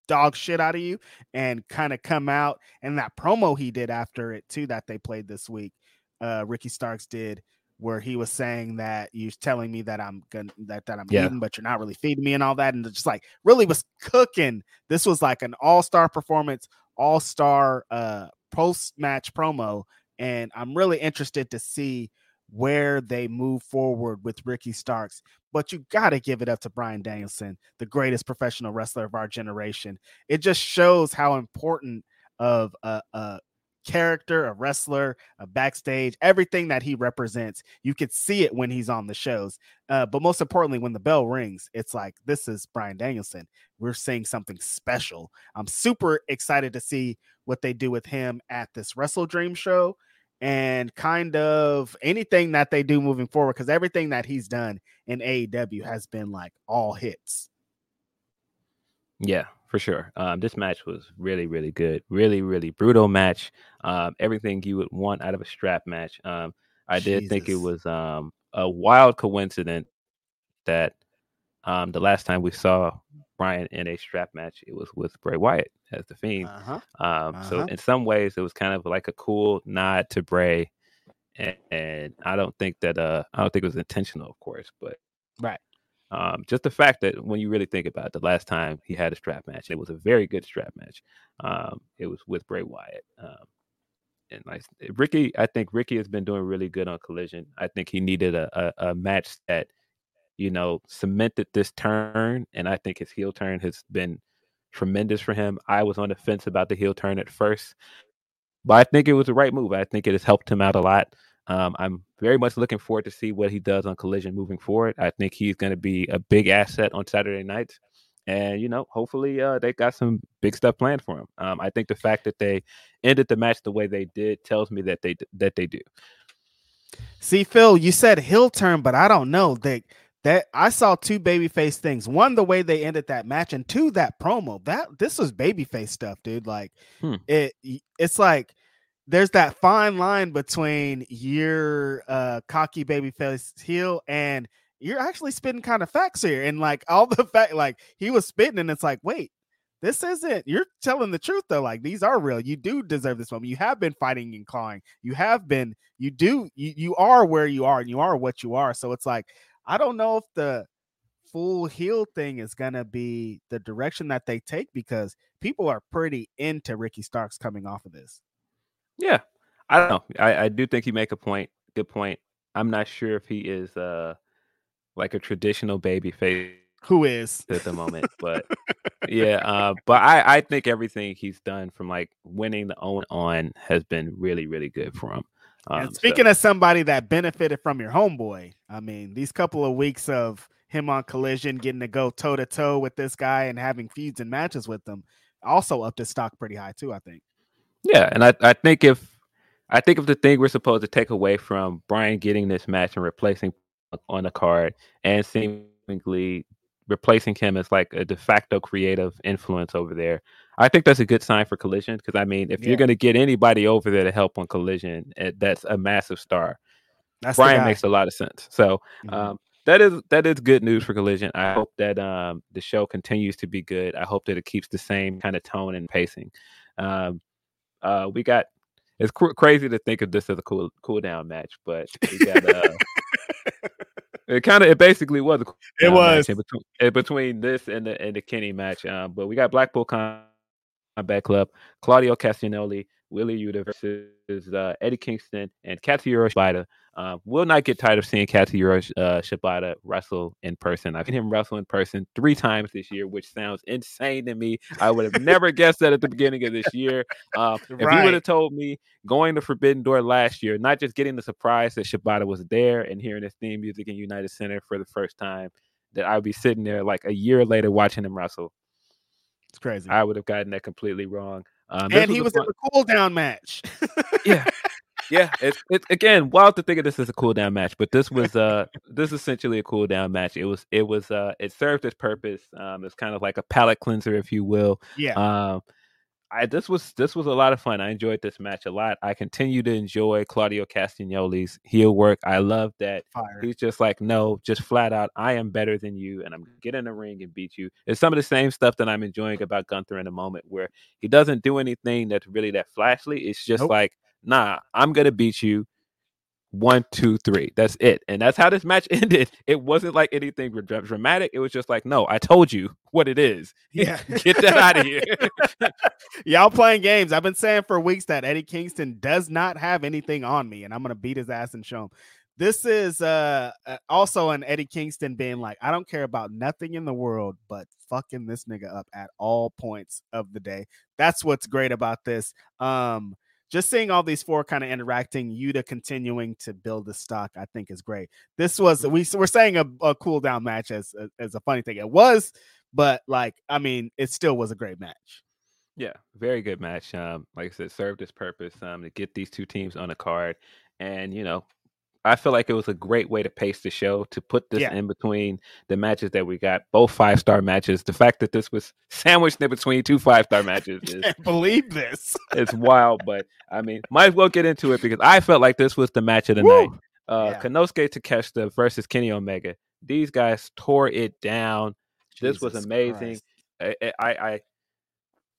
dog shit out of you and kind of come out and that promo he did after it too that they played this week uh ricky starks did where he was saying that you're telling me that i'm gonna that, that i'm Yeah. eating but you're not really feeding me and all that and just like really was cooking this was like an all-star performance all-star uh post-match promo and i'm really interested to see where they move forward with ricky starks but you got to give it up to Bryan Danielson, the greatest professional wrestler of our generation. It just shows how important of a, a character, a wrestler, a backstage, everything that he represents. You could see it when he's on the shows. Uh, but most importantly, when the bell rings, it's like, this is Bryan Danielson. We're seeing something special. I'm super excited to see what they do with him at this Wrestle Dream show and kind of anything that they do moving forward because everything that he's done in AEW has been like all hits. Yeah, for sure. Um, this match was really, really good. Really, really brutal match. Um, everything you would want out of a strap match. Um, I did think it was um, a wild coincidence that um, the last time we saw Bryan in a strap match, it was with Bray Wyatt as the Fiend. Uh-huh. Um, So Uh-huh. in some ways, it was kind of like a cool nod to Bray, and, and I don't think that uh, I don't think it was intentional, of course, but Right. Um, just the fact that when you really think about it, the last time he had a strap match, it was a very good strap match. Um, it was with Bray Wyatt. Um, and like Ricky, I think Ricky has been doing really good on Collision. I think he needed a, a, a match that, you know, cemented this turn, and I think his heel turn has been tremendous for him. I was on the fence about the heel turn at first, but I think it was the right move. I think it has helped him out a lot. Um, I'm very much looking forward to see what he does on Collision moving forward. I think he's going to be a big asset on Saturday nights, and you know, hopefully, uh, they got some big stuff planned for him. Um, I think the fact that they ended the match the way they did tells me that they that they do. See, Phil, you said heel turn, but I don't know that that I saw two babyface things. One, the way they ended that match, and two, that promo. That this was babyface stuff, dude. Like Hmm. it, it's like there's that fine line between your uh cocky babyface heel and you're actually spitting kind of facts here, and like all the fact, like he was spitting, and it's like, wait. This isn't you're telling the truth though. Like these are real. You do deserve this moment. You have been fighting and clawing. You have been, you do, you, you are where you are and you are what you are. So it's like, I don't know if the full heel thing is gonna be the direction that they take because people are pretty into Ricky Starks coming off of this. Yeah, I don't know. I, I do think you make a point. Good point. I'm not sure if he is uh like a traditional baby face Who is at the moment, but yeah. Uh, but I I think everything he's done from like winning the own on has been really really good for him. Um, and speaking of somebody that benefited from your homeboy, I mean, these couple of weeks of him on collision, getting to go toe to toe with this guy and having feuds and matches with them, also upped his stock pretty high too. I think. Yeah, and I, I think if I think if the thing we're supposed to take away from Bryan getting this match and replacing on the card and seemingly replacing him as like a de facto creative influence over there, I think that's a good sign for Collision. Because I mean, if Yeah. you're going to get anybody over there to help on Collision, eh, that's a massive star. That's Bryan makes a lot of sense. So Mhm. um, that is that is good news for Collision. I hope that um, the show continues to be good. I hope that it keeps the same kind of tone and pacing. Um, uh, we got it's cr- crazy to think of this as a cool cool down match, but we got uh, it kind of it basically was a It was. in between, in between this and the and the Kenny match. Um, but we got Blackpool Combat Club, Claudio Castagnoli, Wheeler Yuta versus uh, Eddie Kingston and Katsuyori Shibata. Uh, will not get tired of seeing Katsuyori uh, Shibata wrestle in person. I've seen him wrestle in person three times this year, which sounds insane to me. I would have never guessed that at the beginning of this year. Um, If you would have told me going to Forbidden Door last year, not just getting the surprise that Shibata was there and hearing his theme music in United Center for the first time, that I'd be sitting there like a year later watching him wrestle, It's crazy. I would have gotten that completely wrong. Um, and he was fun- in the cool down match. yeah. yeah, it's it, again wild to think of this as a cool down match, but this was uh this is essentially a cool down match. It was it was uh it served its purpose. Um, it's kind of like a palate cleanser, if you will. Yeah. Um, I this was this was a lot of fun. I enjoyed this match a lot. I continue to enjoy Claudio Castagnoli's heel work. I love that Fire. he's just like, no, just flat out, I am better than you, and I'm gonna get in the ring and beat you. It's some of the same stuff that I'm enjoying about Gunther in the moment, where he doesn't do anything that's really that flashy. It's just Nope. like, nah, I'm gonna beat you. One, two, three. That's it. And that's how this match ended. It wasn't like anything dramatic. It was just like, no, I told you what it is. Yeah. Get that out of here. Y'all playing games. I've been saying for weeks that Eddie Kingston does not have anything on me, and I'm gonna beat his ass and show him. This is uh uh, also an Eddie Kingston being like, I don't care about nothing in the world but fucking this nigga up at all points of the day. That's what's great about this. Um, just seeing all these four kind of interacting, Yuta continuing to build the stock, I think is great. This was we we're saying a, a cool down match as as a funny thing. It was, but like I mean, it still was a great match. Yeah, very good match. Um, like I said, served its purpose um, to get these two teams on a card, and you know, I feel like it was a great way to pace the show to put this Yeah. in between the matches that we got, both five star matches. The fact that this was sandwiched in between two five star matches is Can't believe this. it's wild. But I mean, might as well get into it because I felt like this was the match of the Woo! night. Uh, Yeah. Konosuke Takeshita versus Kenny Omega. These guys tore it down. This was amazing. I, I I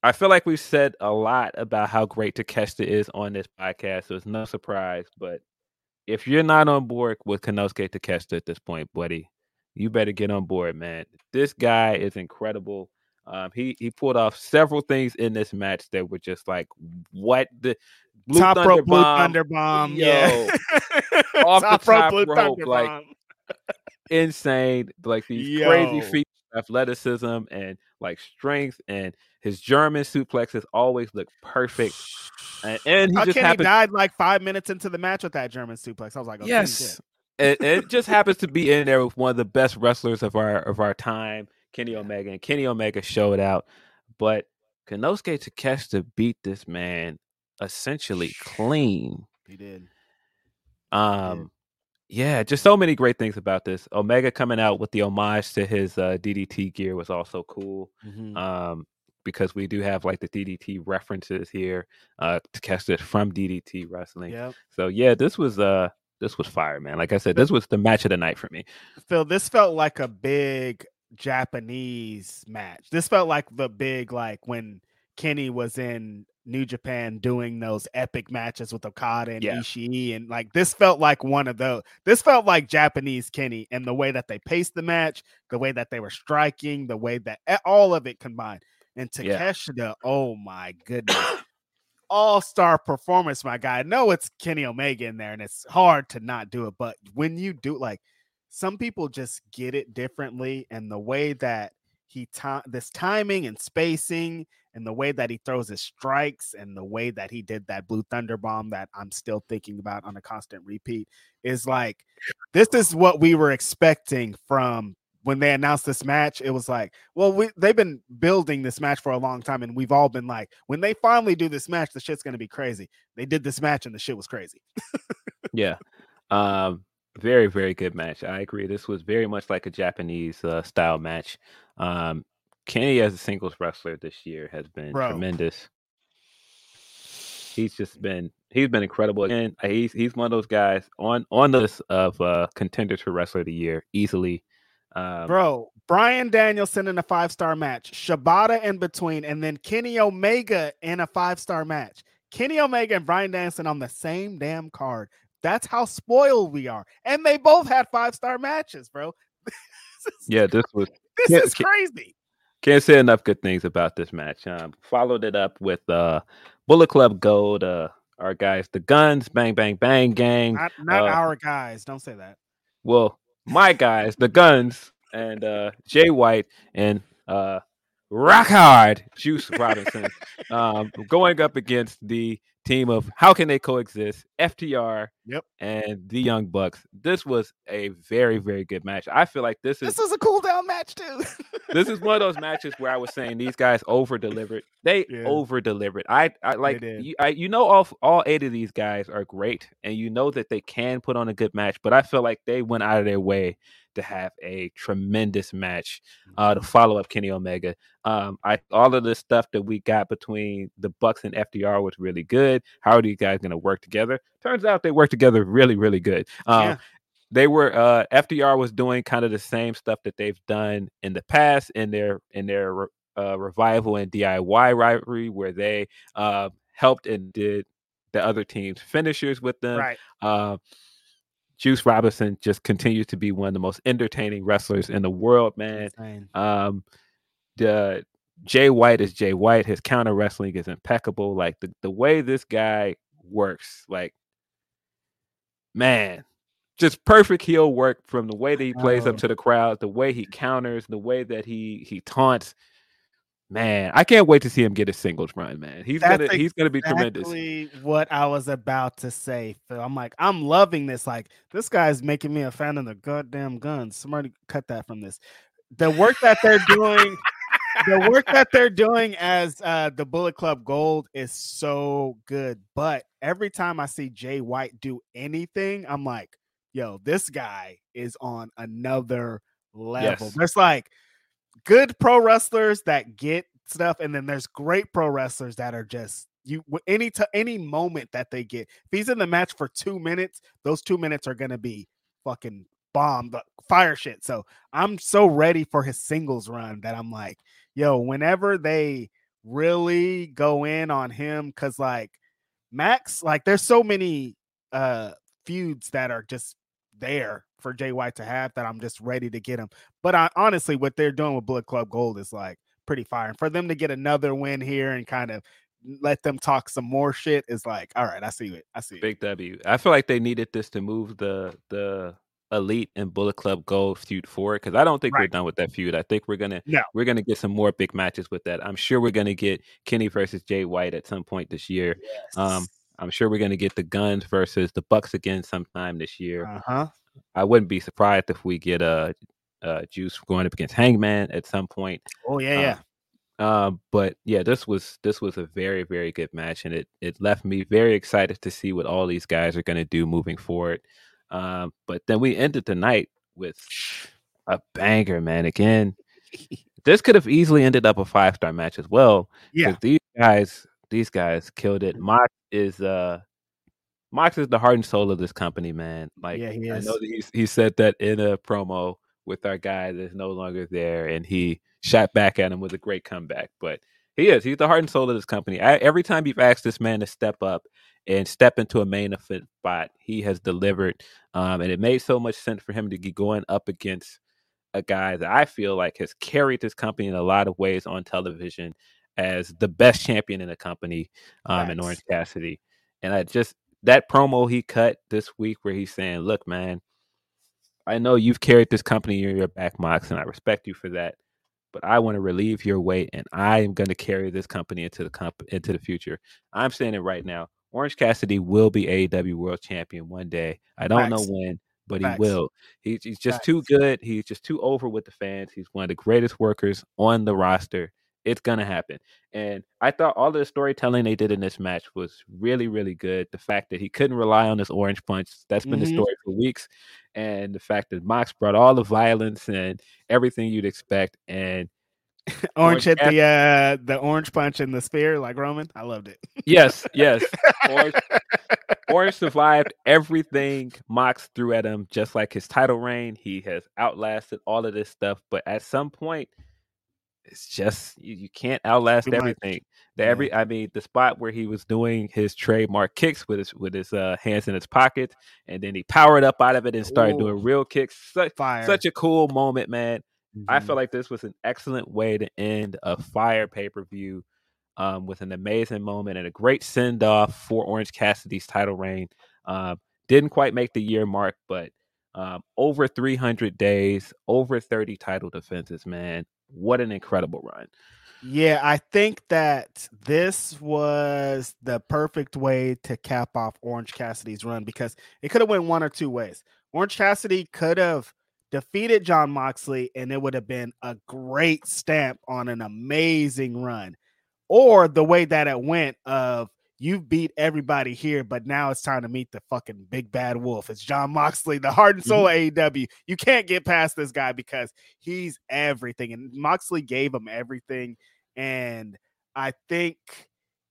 I feel like we've said a lot about how great Takeshita is on this podcast, so it's no surprise. But if you're not on board with Konosuke Takeshita at this point, buddy, you better get on board, man. This guy is incredible. Um, he he pulled off several things in this match that were just like what the Blue top Thunder rope blue Bomb, thunder bomb. yo, yeah. off the top rope top blue rope, like, bomb. insane, like these Yo. crazy feats, of athleticism, and like strength, and his German suplexes always look perfect. And, and he How just Kenny happens, died like five minutes into the match with that German suplex. I was like, oh, yes, it, it just happens to be in there with one of the best wrestlers of our of our time, Kenny Omega, and Kenny Omega showed out. But Konosuke Takeshita beat this man essentially clean. he did. Um, yeah, just so many great things about this. Omega coming out with the homage to his uh, DDT gear was also cool. Mhm. Um, because we do have like the DDT references here uh, to catch this from DDT wrestling. Yep. So yeah, this was uh this was fire, man. Like I said, this was the match of the night for me. Phil, this felt like a big Japanese match. This felt like the big like when Kenny was in New Japan doing those epic matches with Okada and Yeah. Ishii, and like this felt like one of those. This felt like Japanese Kenny, and the way that they paced the match, the way that they were striking, the way that all of it combined. And Yeah. Takeshita, oh my goodness. All star performance, my guy. I know it's Kenny Omega in there, and it's hard to not do it. But when you do, like, some people just get it differently, and the way that he ti- this timing and spacing, and the way that he throws his strikes, and the way that he did that blue thunder bomb that I'm still thinking about on a constant repeat is like, this is what we were expecting from when they announced this match, it was like, well, we, they've been building this match for a long time, and we've all been like, when they finally do this match, the shit's gonna be crazy. They did this match, and the shit was crazy. Yeah. Um very, very good match. I agree. This was very much like a Japanese uh, style match. Um Kenny as a singles wrestler this year has been Bro. tremendous. He's just been he's been incredible. Again, uh, he's he's one of those guys on on the list of uh contenders for wrestler of the year easily. Um Bro, Bryan Danielson in a five star match, Shibata in between, and then Kenny Omega in a five star match. Kenny Omega and Bryan Danielson on the same damn card. That's how spoiled we are. And they both had five star matches, bro. is, yeah, this was this is crazy. Can't say enough good things about this match. Um, followed it up with uh, Bullet Club Gold. Uh, our guys, the Guns, Bang Bang Bang Gang. Not, not uh, our guys. Don't say that. Well, my guys, the Guns, and uh, Jay White and uh, Rock Hard Juice Robinson, um, going up against the team of how can they coexist? FTR, Yep. and the Young Bucks. This was a very, very good match. I feel like this is This was a cool down match too. this is one of those matches where I was saying these guys over delivered. They Yeah. over delivered. I, I like you, I, you know all all eight of these guys are great, and you know that they can put on a good match. But I feel like they went out of their way to have a tremendous match uh, to follow up Kenny Omega. Um, I all of the stuff that we got between the Bucks and FTR was really good. How are these guys going to work together? Turns out they work together really, really good. Um, Yeah. They were uh, FTR was doing kind of the same stuff that they've done in the past in their in their uh, revival and DIY rivalry, where they uh, helped and did the other team's finishers with them. right. Juice Robinson just continues to be one of the most entertaining wrestlers in the world, man. Um, the Jay White is Jay White. His counter wrestling is impeccable. Like the, the way this guy works, like man, just perfect heel work from the way that he plays Oh. up to the crowd, the way he counters, the way that he he taunts. Man, I can't wait to see him get a singles run, man. He's That's gonna he's gonna be tremendous. Exactly what I was about to say, Phil. I'm like, I'm loving this. Like, this guy's making me a fan of the goddamn guns. Somebody cut that from this. The work that they're doing, the work that they're doing as uh, the Bullet Club Gold is so good. But every time I see Jay White do anything, I'm like, yo, this guy is on another level. Yes. There's like good pro wrestlers that get stuff, and then there's great pro wrestlers that are just you any to any moment that they get. If he's in the match for two minutes, those two minutes are gonna be fucking bomb, the fire shit. So I'm so ready for his singles run that I'm like, yo, whenever they really go in on him, because like Max, like there's so many uh feuds that are just there for Jay White to have that I'm just ready to get him. But I, honestly, what they're doing with Bullet Club Gold is like pretty fire. And for them to get another win here and kind of let them talk some more shit is like, all right, I see it. I see it. Big W. I feel like they needed this to move the the elite and Bullet Club Gold feud forward because I don't think we're done with that feud. I think we're gonna No. we're gonna get some more big matches with that. I'm sure we're gonna get Kenny versus Jay White at some point this year. Um, I'm sure we're gonna get the Guns versus the Bucks again sometime this year. uh huh. I wouldn't be surprised if we get a uh, uh, Juice going up against Hangman at some point. Oh yeah, yeah. Um, but yeah, this was this was a very very good match, and it it left me very excited to see what all these guys are going to do moving forward. Um, but then we ended the night with a banger, man. Again, this could have easily ended up a five star match as well. Yeah. these guys these guys killed it. Mox is uh Mox is the heart and soul of this company, man. Like Yeah, he I know that he's, he said that in a promo with our guy that's no longer there, and he shot back at him with a great comeback. But he is. He's the heart and soul of this company. I, every time you've asked this man to step up and step into a main event spot, he has delivered. Um, and it made so much sense for him to be going up against a guy that I feel like has carried this company in a lot of ways on television as the best champion in the company, um, in. Orange Cassidy. And I just that promo he cut this week where he's saying, "Look, man, I know you've carried this company in your back, Mox, and I respect you for that. But I want to relieve your weight, and I am going to carry this company into the comp- into the future. I'm saying it right now. Orange Cassidy will be AEW World Champion one day. I don't know when, but Facts. he will. He, he's just too good. He's just too over with the fans. He's one of the greatest workers on the roster. It's gonna happen. And I thought all the storytelling they did in this match was really, really good. The fact that he couldn't rely on this orange punch, that's been the Mhm. story for weeks. And the fact that Mox brought all the violence and everything you'd expect. And Orange Orange hit the uh the orange punch in the spear like Roman. I loved it. yes, yes. Orange, Orange survived everything Mox threw at him, just like his title reign. He has outlasted all of this stuff, but at some point, it's just you, you can't outlast Too much. everything. The Yeah. every I mean, the spot where he was doing his trademark kicks with his with his uh, hands in his pockets, and then he powered up out of it and started Ooh. doing real kicks. Such, Fire. such a cool moment, man. I Mhm. feel like this was an excellent way to end a fire pay per view um, with an amazing moment and a great send off for Orange Cassidy's title reign. Um, didn't quite make the year mark, but um, over 300 days, over 30 title defenses, man. What an incredible run. Yeah, I think that this was the perfect way to cap off Orange Cassidy's run because it could have went one or two ways. Orange Cassidy could have defeated John Moxley and it would have been a great stamp on an amazing run. Or the way that it went of you've beat everybody here, but now it's time to meet the fucking big bad wolf. It's John Moxley, the heart and soul mm-hmm. AEW. You can't get past this guy because he's everything. And Moxley gave him everything and I think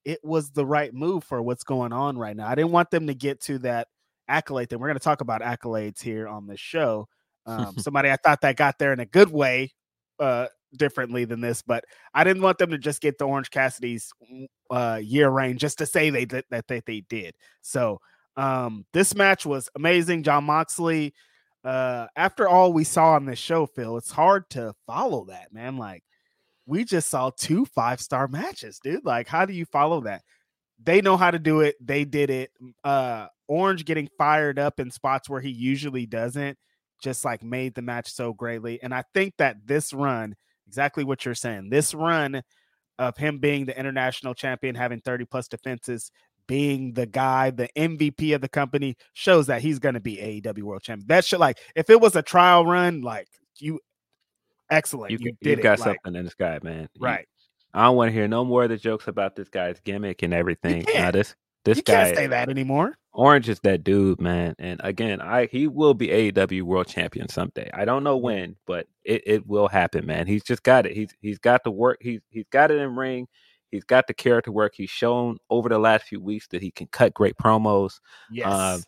it was the right move for what's going on right now. I didn't want them to get to that accolade thing. We're going to talk about accolades here on this show. Um, somebody I thought that got there in a good way, uh, differently than this, but I didn't want them to just get the Orange Cassidy's mm, uh, year reign just to say they did that they, they did. So um, this match was amazing. John Moxley. Uh, after all we saw on this show, Phil, it's hard to follow that, man. Like we just saw two five star matches, dude. Like, how do you follow that? They know how to do it. They did it. Uh, Orange getting fired up in spots where he usually doesn't, just like made the match so greatly. And I think that this run, exactly what you're saying, this run of him being the international champion, having 30 plus defenses, being the guy, the MVP of the company, shows that he's going to be AEW World Champion. That should like if it was a trial run, like you excellent. You, you, you got like, something in this guy, man. Right. You, I don't want to hear no more of the jokes about this guy's gimmick and everything. Now this this you guy can't say that anymore. Orange is that dude, man. And again, I he will be AEW world champion someday. I don't know when, but it, it will happen, man. He's just got it. He's he's got the work. He's he's got it in ring. He's got the character work. He's shown over the last few weeks that he can cut great promos. Yes. Um,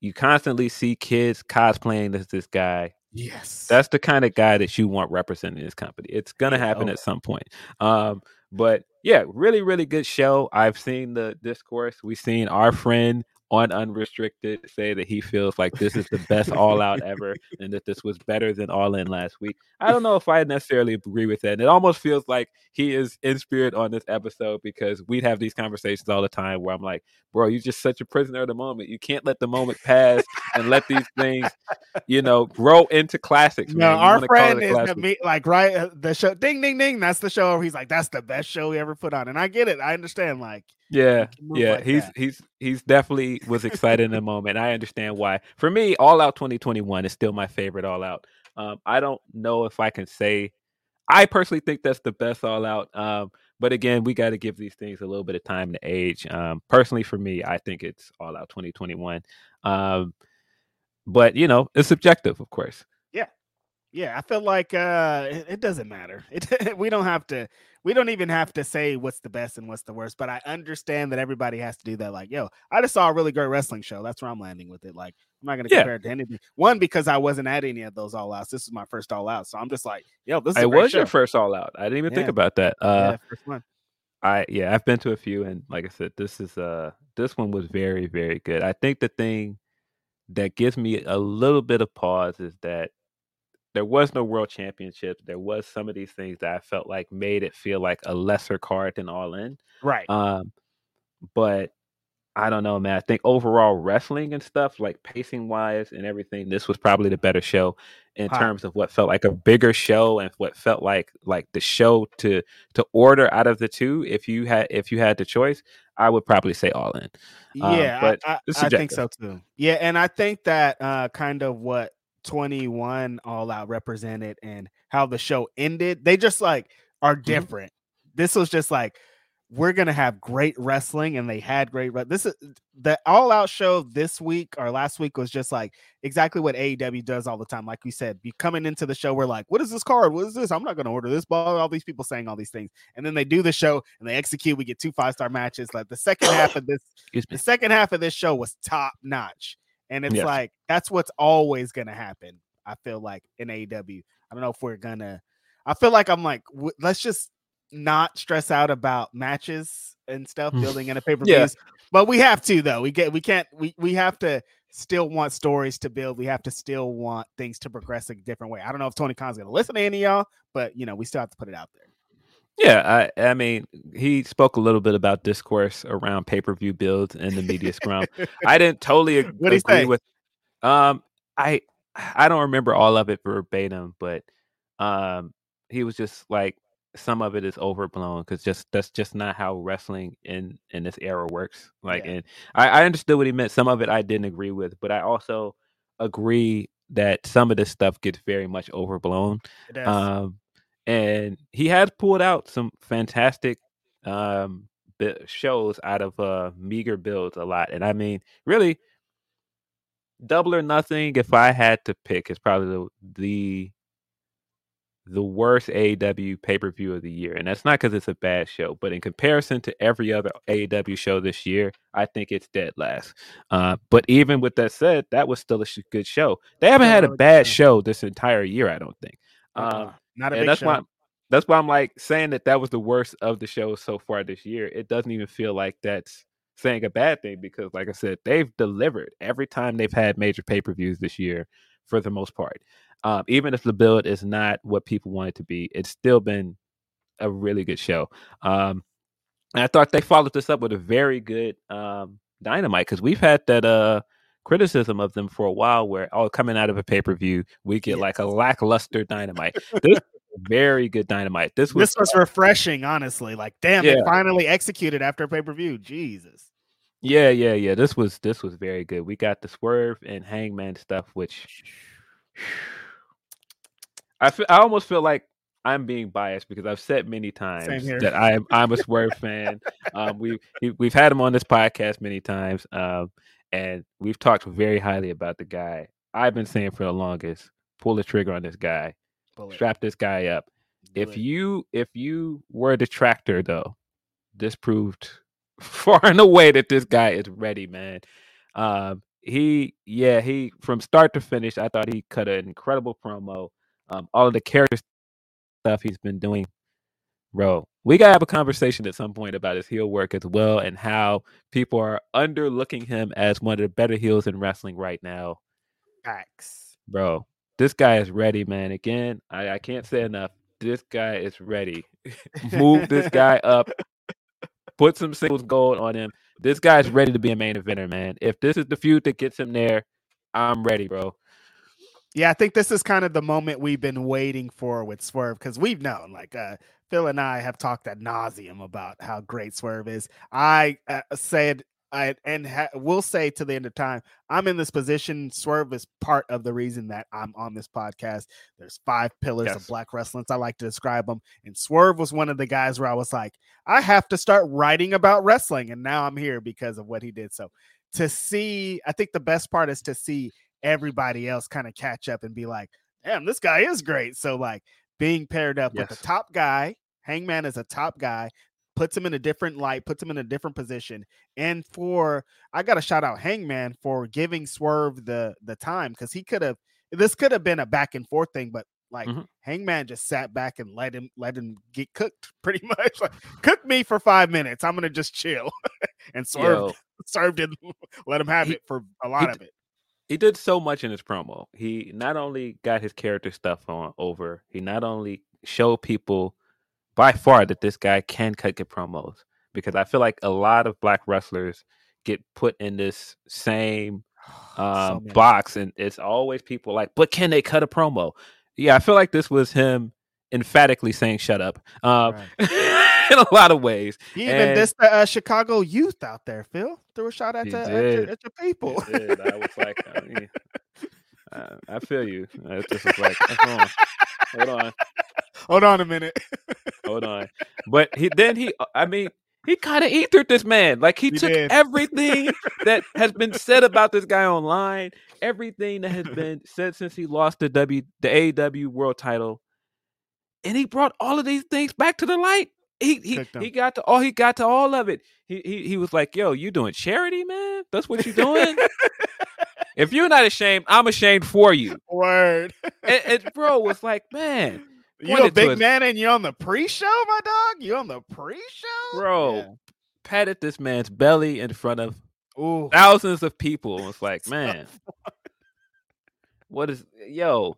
you constantly see kids cosplaying as this guy. Yes. That's the kind of guy that you want representing this company. It's gonna yeah, happen oh. at some point. Um, but yeah, really, really good show. I've seen the discourse. We've seen our friend on unrestricted say that he feels like this is the best all out ever and that this was better than all in last week. I don't know if I necessarily agree with that. And it almost feels like he is in spirit on this episode because we'd have these conversations all the time where I'm like, bro, you're just such a prisoner of the moment. You can't let the moment pass and let these things, you know, grow into classics. No, our friend is the, like right uh, the show ding ding ding. That's the show where he's like, that's the best show he ever put on. And I get it. I understand like yeah, yeah, like he's that. he's he's definitely was excited in the moment. I understand why. For me, All Out 2021 is still my favorite All Out. Um, I don't know if I can say. I personally think that's the best All Out. Um, but again, we got to give these things a little bit of time to age. Um, personally, for me, I think it's All Out 2021. Um, but you know, it's subjective, of course. Yeah, yeah. I feel like uh, it, it doesn't matter. It, we don't have to we don't even have to say what's the best and what's the worst, but I understand that everybody has to do that. Like, yo, I just saw a really great wrestling show. That's where I'm landing with it. Like, I'm not gonna yeah. compare it to anything. One, because I wasn't at any of those all outs. This is my first all out. So I'm just like, yo, this is it was show. your first all out. I didn't even yeah. think about that. Uh yeah, first one. I yeah, I've been to a few and like I said, this is uh this one was very, very good. I think the thing that gives me a little bit of pause is that there was no world championship. There was some of these things that I felt like made it feel like a lesser card than All In. Right. Um, but I don't know, man. I think overall wrestling and stuff, like pacing wise and everything, this was probably the better show in terms of what felt like a bigger show and what felt like like the show to to order out of the two. If you had if you had the choice, I would probably say All In. Um, yeah, um, but I, I, I think so too. Yeah, and I think that uh, kind of what 21 all out represented and how the show ended they just like are mm-hmm. different mm-hmm. this was just like we're gonna have great wrestling and they had great re- this is the all out show this week or last week was just like exactly what AEW does all the time like we said be coming into the show we're like what is this card what is this I'm not gonna order this ball all these people saying all these things and then they do the show and they execute we get two five star matches like the second half of this the second half of this show was top notch and it's yes. like that's what's always gonna happen. I feel like in AEW. I don't know if we're gonna. I feel like I'm like, w- let's just not stress out about matches and stuff mm. building in a pay per view. Yeah. But we have to though. We get we can't we we have to still want stories to build. We have to still want things to progress a different way. I don't know if Tony Khan's gonna listen to any of y'all, but you know, we still have to put it out there. Yeah, I, I mean, he spoke a little bit about discourse around pay per view builds and the media scrum. I didn't totally ag- agree say? with. Um, I I don't remember all of it verbatim, but um, he was just like some of it is overblown because just that's just not how wrestling in in this era works. Like, Yeah. and I, I understood what he meant. Some of it I didn't agree with, but I also agree that some of this stuff gets very much overblown. Um, and he has pulled out some fantastic um shows out of uh meager builds a lot. And I mean, really, double or nothing. If I had to pick, is probably the the the worst AEW pay per view of the year, and that's not because it's a bad show, but in comparison to every other AEW show this year, I think it's dead last. Uh, but even with that said, that was still a sh- good show. They haven't had a bad show this entire year, I don't think. Um, Uh-uh. not a and big that's show. why that's why I'm like saying that that was the worst of the shows so far this year. It doesn't even feel like that's saying a bad thing because, like I said, they've delivered every time they've had major pay per views this year for the most part. Um, even if the build is not what people want it to be, it's still been a really good show. Um, and I thought they followed this up with a very good um, dynamite because we've had that uh, criticism of them for a while where, oh, coming out of a pay per view, we get like a lackluster dynamite. This very good dynamite. This was this was refreshing, honestly. Like, damn, they finally executed after pay per view. Jesus. yeah, yeah, yeah. This was this was very good. We got the swerve and hangman stuff, which I feel, I almost feel like I'm being biased because I've said many times that I'm I'm a swerve fan. Um, we he- we've had him on this podcast many times, um, and we've talked very highly about the guy. I've been saying for the longest, pull the trigger on this guy, Bullet. strap this guy up. if you if you were a detractor though this proved far and away that this guy is ready man um he yeah he from start to finish i thought he cut an incredible promo um all of the character stuff he's been doing bro we gotta have a conversation at some point about his heel work as well and how people are underlooking him as one of the better heels in wrestling right now. Facts. bro this guy is ready man. Again i, I can't say enough. This guy is ready. Move this guy up. Put some singles gold on him. This guy's ready to be a main eventer man. If this is the feud that gets him there i'm ready bro Yeah, I think this is kind of the moment we've been waiting for with Swerve because we've known, like, uh, Phil and I have talked at nauseum about how great Swerve is. I uh, said, I and ha- will say to the end of time, I'm in this position. Swerve is part of the reason that I'm on this podcast. There's five pillars of black wrestling. I like to describe them, and Swerve was one of the guys where I was like, I have to start writing about wrestling, and now I'm here because of what he did. So to see, I think the best part is to see everybody else kind of catch up and be like, damn, this guy is great. So like being paired up with the top guy, Hangman is a top guy, puts him in a different light, puts him in a different position. And for I gotta shout out Hangman for giving Swerve the the time because he could have this could have been a back and forth thing, but like Mhm. Hangman just sat back and let him let him get cooked pretty much. Like, cook me for five minutes. I'm gonna just chill. and Swerve Yo, Swerve didn't let him have He- it for a lot d- of it. He did so much in his promo he not only got his character stuff on over he not only showed people by far that this guy can cut good promos because i feel like a lot of black wrestlers get put in this same um, many. box, and it's always people like, but can they cut a promo? Yeah, I feel like this was him emphatically saying "shut up" um, in a lot of ways. He even And- dissed the uh, Chicago youth out there, Phil. Threw a shot at, He the, at, your, at your people. He did. I was like, I, mean, uh, I feel you. I just was like, hold on, hold on, Hold on a minute. hold on. But he then he, I mean. He kind of ethered this man. Like he, He took did. everything that has been said about this guy online, everything that has been said since he lost the W the AEW world title, and he brought all of these things back to the light. He he, he got to all he got to all of it. He, he he was like, "Yo, you doing charity, man? That's what you're doing." if you're not ashamed, I'm ashamed for you. Word. And, and bro was like, man, You a big man and you're on the pre-show, my dog? You on the pre-show? bro, patted this man's belly in front of Ooh. thousands of people. was like, man, what is yo?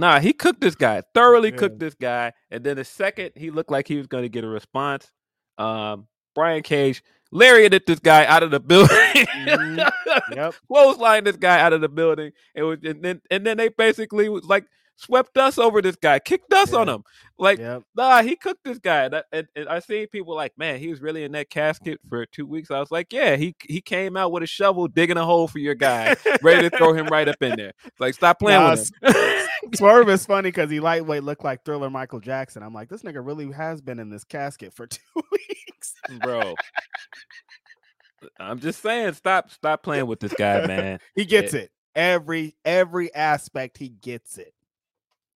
Nah, he cooked this guy, thoroughly Yeah. cooked this guy. And then the second he looked like he was going to get a response, um, Brian Cage lariated this guy out of the building. Mhm. Yep. Clotheslined this guy out of the building. It was and then and then they basically was like swept us over this guy, kicked us on him. Like, Yep. nah, he cooked this guy. And, I- and, and I seen people like, man, he was really in that casket for two weeks. I was like, yeah, he he came out with a shovel, digging a hole for your guy, ready to throw him right up in there. Like, stop playing Nah, with him. Swerve is funny because he lightweight looked like Thriller Michael Jackson. I'm like, this nigga really has been in this casket for two weeks. bro. I'm just saying, stop, stop playing with this guy, man. he gets eh it. Every every aspect, he gets it.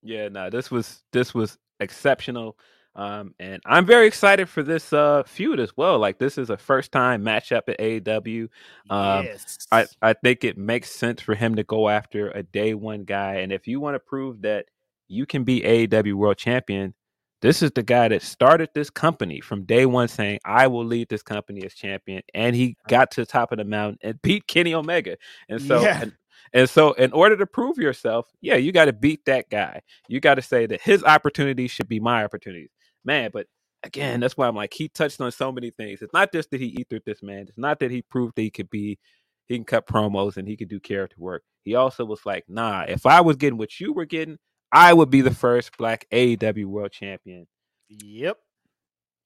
Yeah, no, this was this was exceptional. Um, and I'm very excited for this uh feud as well. Like this is a first time matchup at AEW. Um, yes. I, I think it makes sense for him to go after a day one guy. And if you want to prove that you can be AEW world champion, this is the guy that started this company from day one saying, I will lead this company as champion. And he got to the top of the mountain and beat Kenny Omega. And so Yeah. And so in order to prove yourself, yeah, you got to beat that guy. You got to say that his opportunities should be my opportunities. Man, but again, that's why I'm like, he touched on so many things. It's not just that he ethered this man. It's not that he proved that he could be, he can cut promos and he could do character work. He also was like, nah, if I was getting what you were getting, I would be the first black AEW world champion. yep.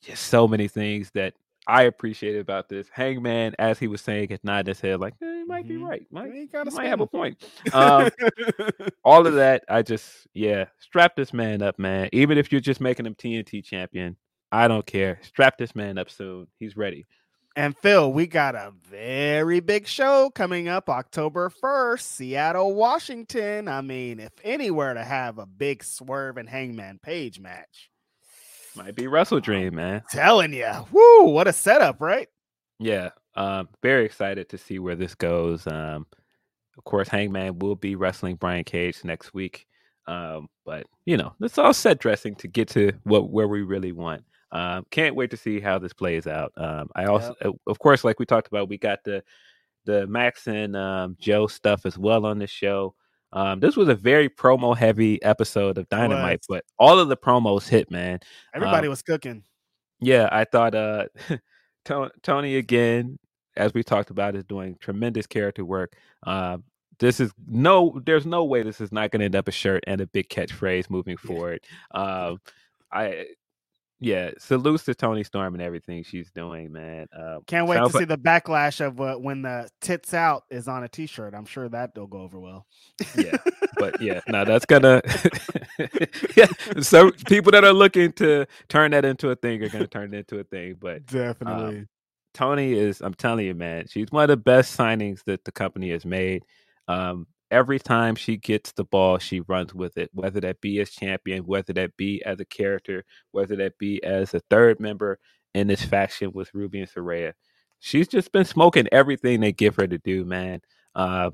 Just so many things that I appreciated about this. Hangman, as he was saying, had nodded his head like, eh, might be Mhm. right. Might, he might have a point. Um, all of that, I just yeah, strap this man up, man. Even if you're just making him TNT champion, I don't care. Strap this man up soon. He's ready. And Phil, we got a very big show coming up October 1st, Seattle, Washington. I mean, if anywhere to have a big swerve and hangman page match. Might be Wrestle Dream, man. Telling you, whoo, what a setup, right? Yeah. Um, very excited to see where this goes. Um, of course, Hangman will be wrestling Brian Cage next week. Um, but you know, it's all set dressing to get to what where we really want. Um, can't wait to see how this plays out. Um, I also, uh, of course, like we talked about, we got the the Max and um, Joe stuff as well on this show. Um, this was a very promo heavy episode of Dynamite, but all of the promos hit, man. Everybody Um, was cooking. Yeah, I thought uh Tony again, as we talked about, is doing tremendous character work. Um, this is no, there's no way this is not going to end up a shirt and a big catchphrase moving forward. Um, I, yeah, salutes to Toni Storm and everything she's doing, man. Um, Can't wait to sounds see the backlash of uh, when the tits out is on a t-shirt. I'm sure that'll go over well. yeah, but yeah, no, that's gonna. yeah, so people that are looking to turn that into a thing are gonna turn it into a thing, but Definitely. Toni is, I'm telling you, man, she's one of the best signings that the company has made. Um, every time she gets the ball, she runs with it, whether that be as champion, whether that be as a character, whether that be as a third member in this faction with Ruby and Saraya. She's just been smoking everything they give her to do, man. Uh,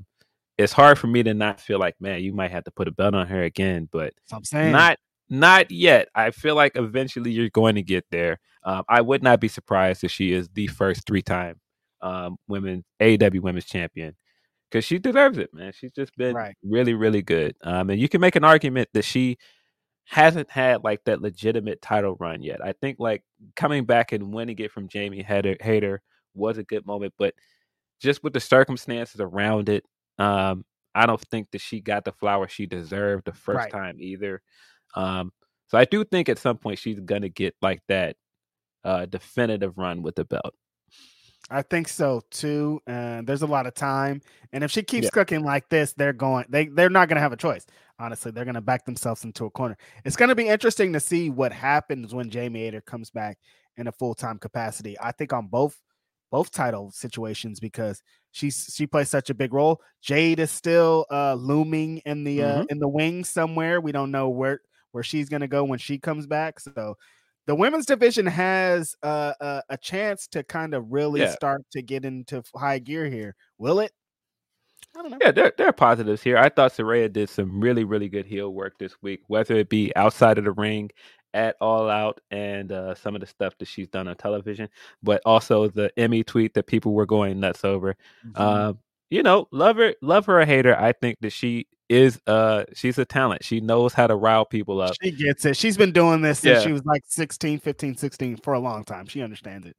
it's hard for me to not feel like, man, you might have to put a belt on her again, but I'm saying. not not yet. I feel like eventually you're going to get there. Um, I would not be surprised if she is the first three time um, women AEW Women's Champion because she deserves it, man. She's just been Right. really, really good. Um, and you can make an argument that she hasn't had like that legitimate title run yet. I think like coming back and winning it from Jamie Hayter, Hayter was a good moment, but just with the circumstances around it, um, I don't think that she got the flower she deserved the first Right. time either. Um, so I do think at some point she's gonna get like that uh, definitive run with the belt. I think so too. And there's a lot of time. And if she keeps Yeah. cooking like this, they're going they they're not gonna have a choice. Honestly, they're gonna back themselves into a corner. It's gonna be interesting to see what happens when Jamie Hayter comes back in a full-time capacity. I think on both both title situations because she's she plays such a big role. Jade is still uh looming in the uh Mhm. in the wings somewhere. We don't know where where she's gonna go when she comes back. So the women's division has uh, a, a chance to kind of really Yeah. start to get into high gear here. Will it? I don't know. Yeah, there, there are positives here. I thought Saraya did some really, really good heel work this week, whether it be outside of the ring, at All Out, and uh, some of the stuff that she's done on television, but also the Emmy tweet that people were going nuts over. Mhm. Um, you know, love her, love her or hate her. I think that she is, uh, she's a talent. She knows how to rile people up. she gets it. She's been doing this since Yeah. she was like 16, 15, 16 for a long time. She understands it.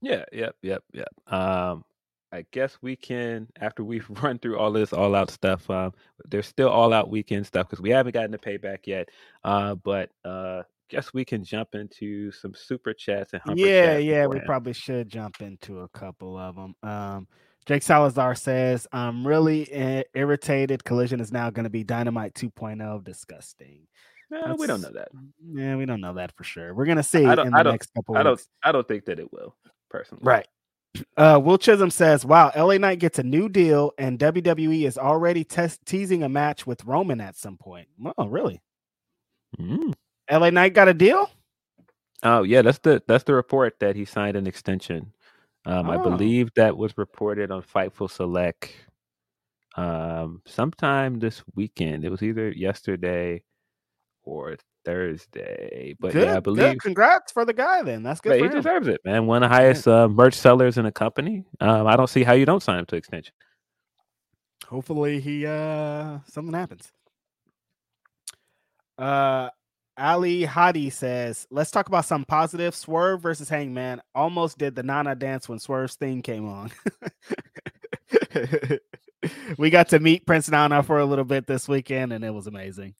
Yeah, yep, yep, yep. Um, I guess we can after we've run through all this all out stuff. Um, there's still all out weekend stuff because we haven't gotten the payback yet. Uh, but uh, guess we can jump into some super chats and yeah, yeah, we probably should jump into a couple of them. Um, Jake Salazar says, "I'm really i- irritated. Collision is now going to be Dynamite 2.0. Disgusting." No, we don't know that. Yeah, we don't know that for sure. We're gonna see I in the next couple I don't. weeks. I don't think that it will personally. Right. Uh, Will Chisholm says, "Wow, LA Knight gets a new deal, and WWE is already test- teasing a match with Roman at some point." Oh, really? Mm. LA Knight got a deal? Oh yeah, that's the that's the report that he signed an extension. Um, I Oh. believe that was reported on Fightful Select um, sometime this weekend. It was either yesterday or Thursday, but good, yeah, I believe. good. Congrats for the guy. Then that's good he him. deserves it, man. One of the highest uh, merch sellers in the company. Um, I don't see how you don't sign him to extension. Hopefully, he uh something happens. Uh, Ali Hadi says, "Let's talk about some positive. Swerve versus Hangman almost did the Nana dance when Swerve's theme came on. we got to meet Prince Nana for a little bit this weekend, and it was amazing.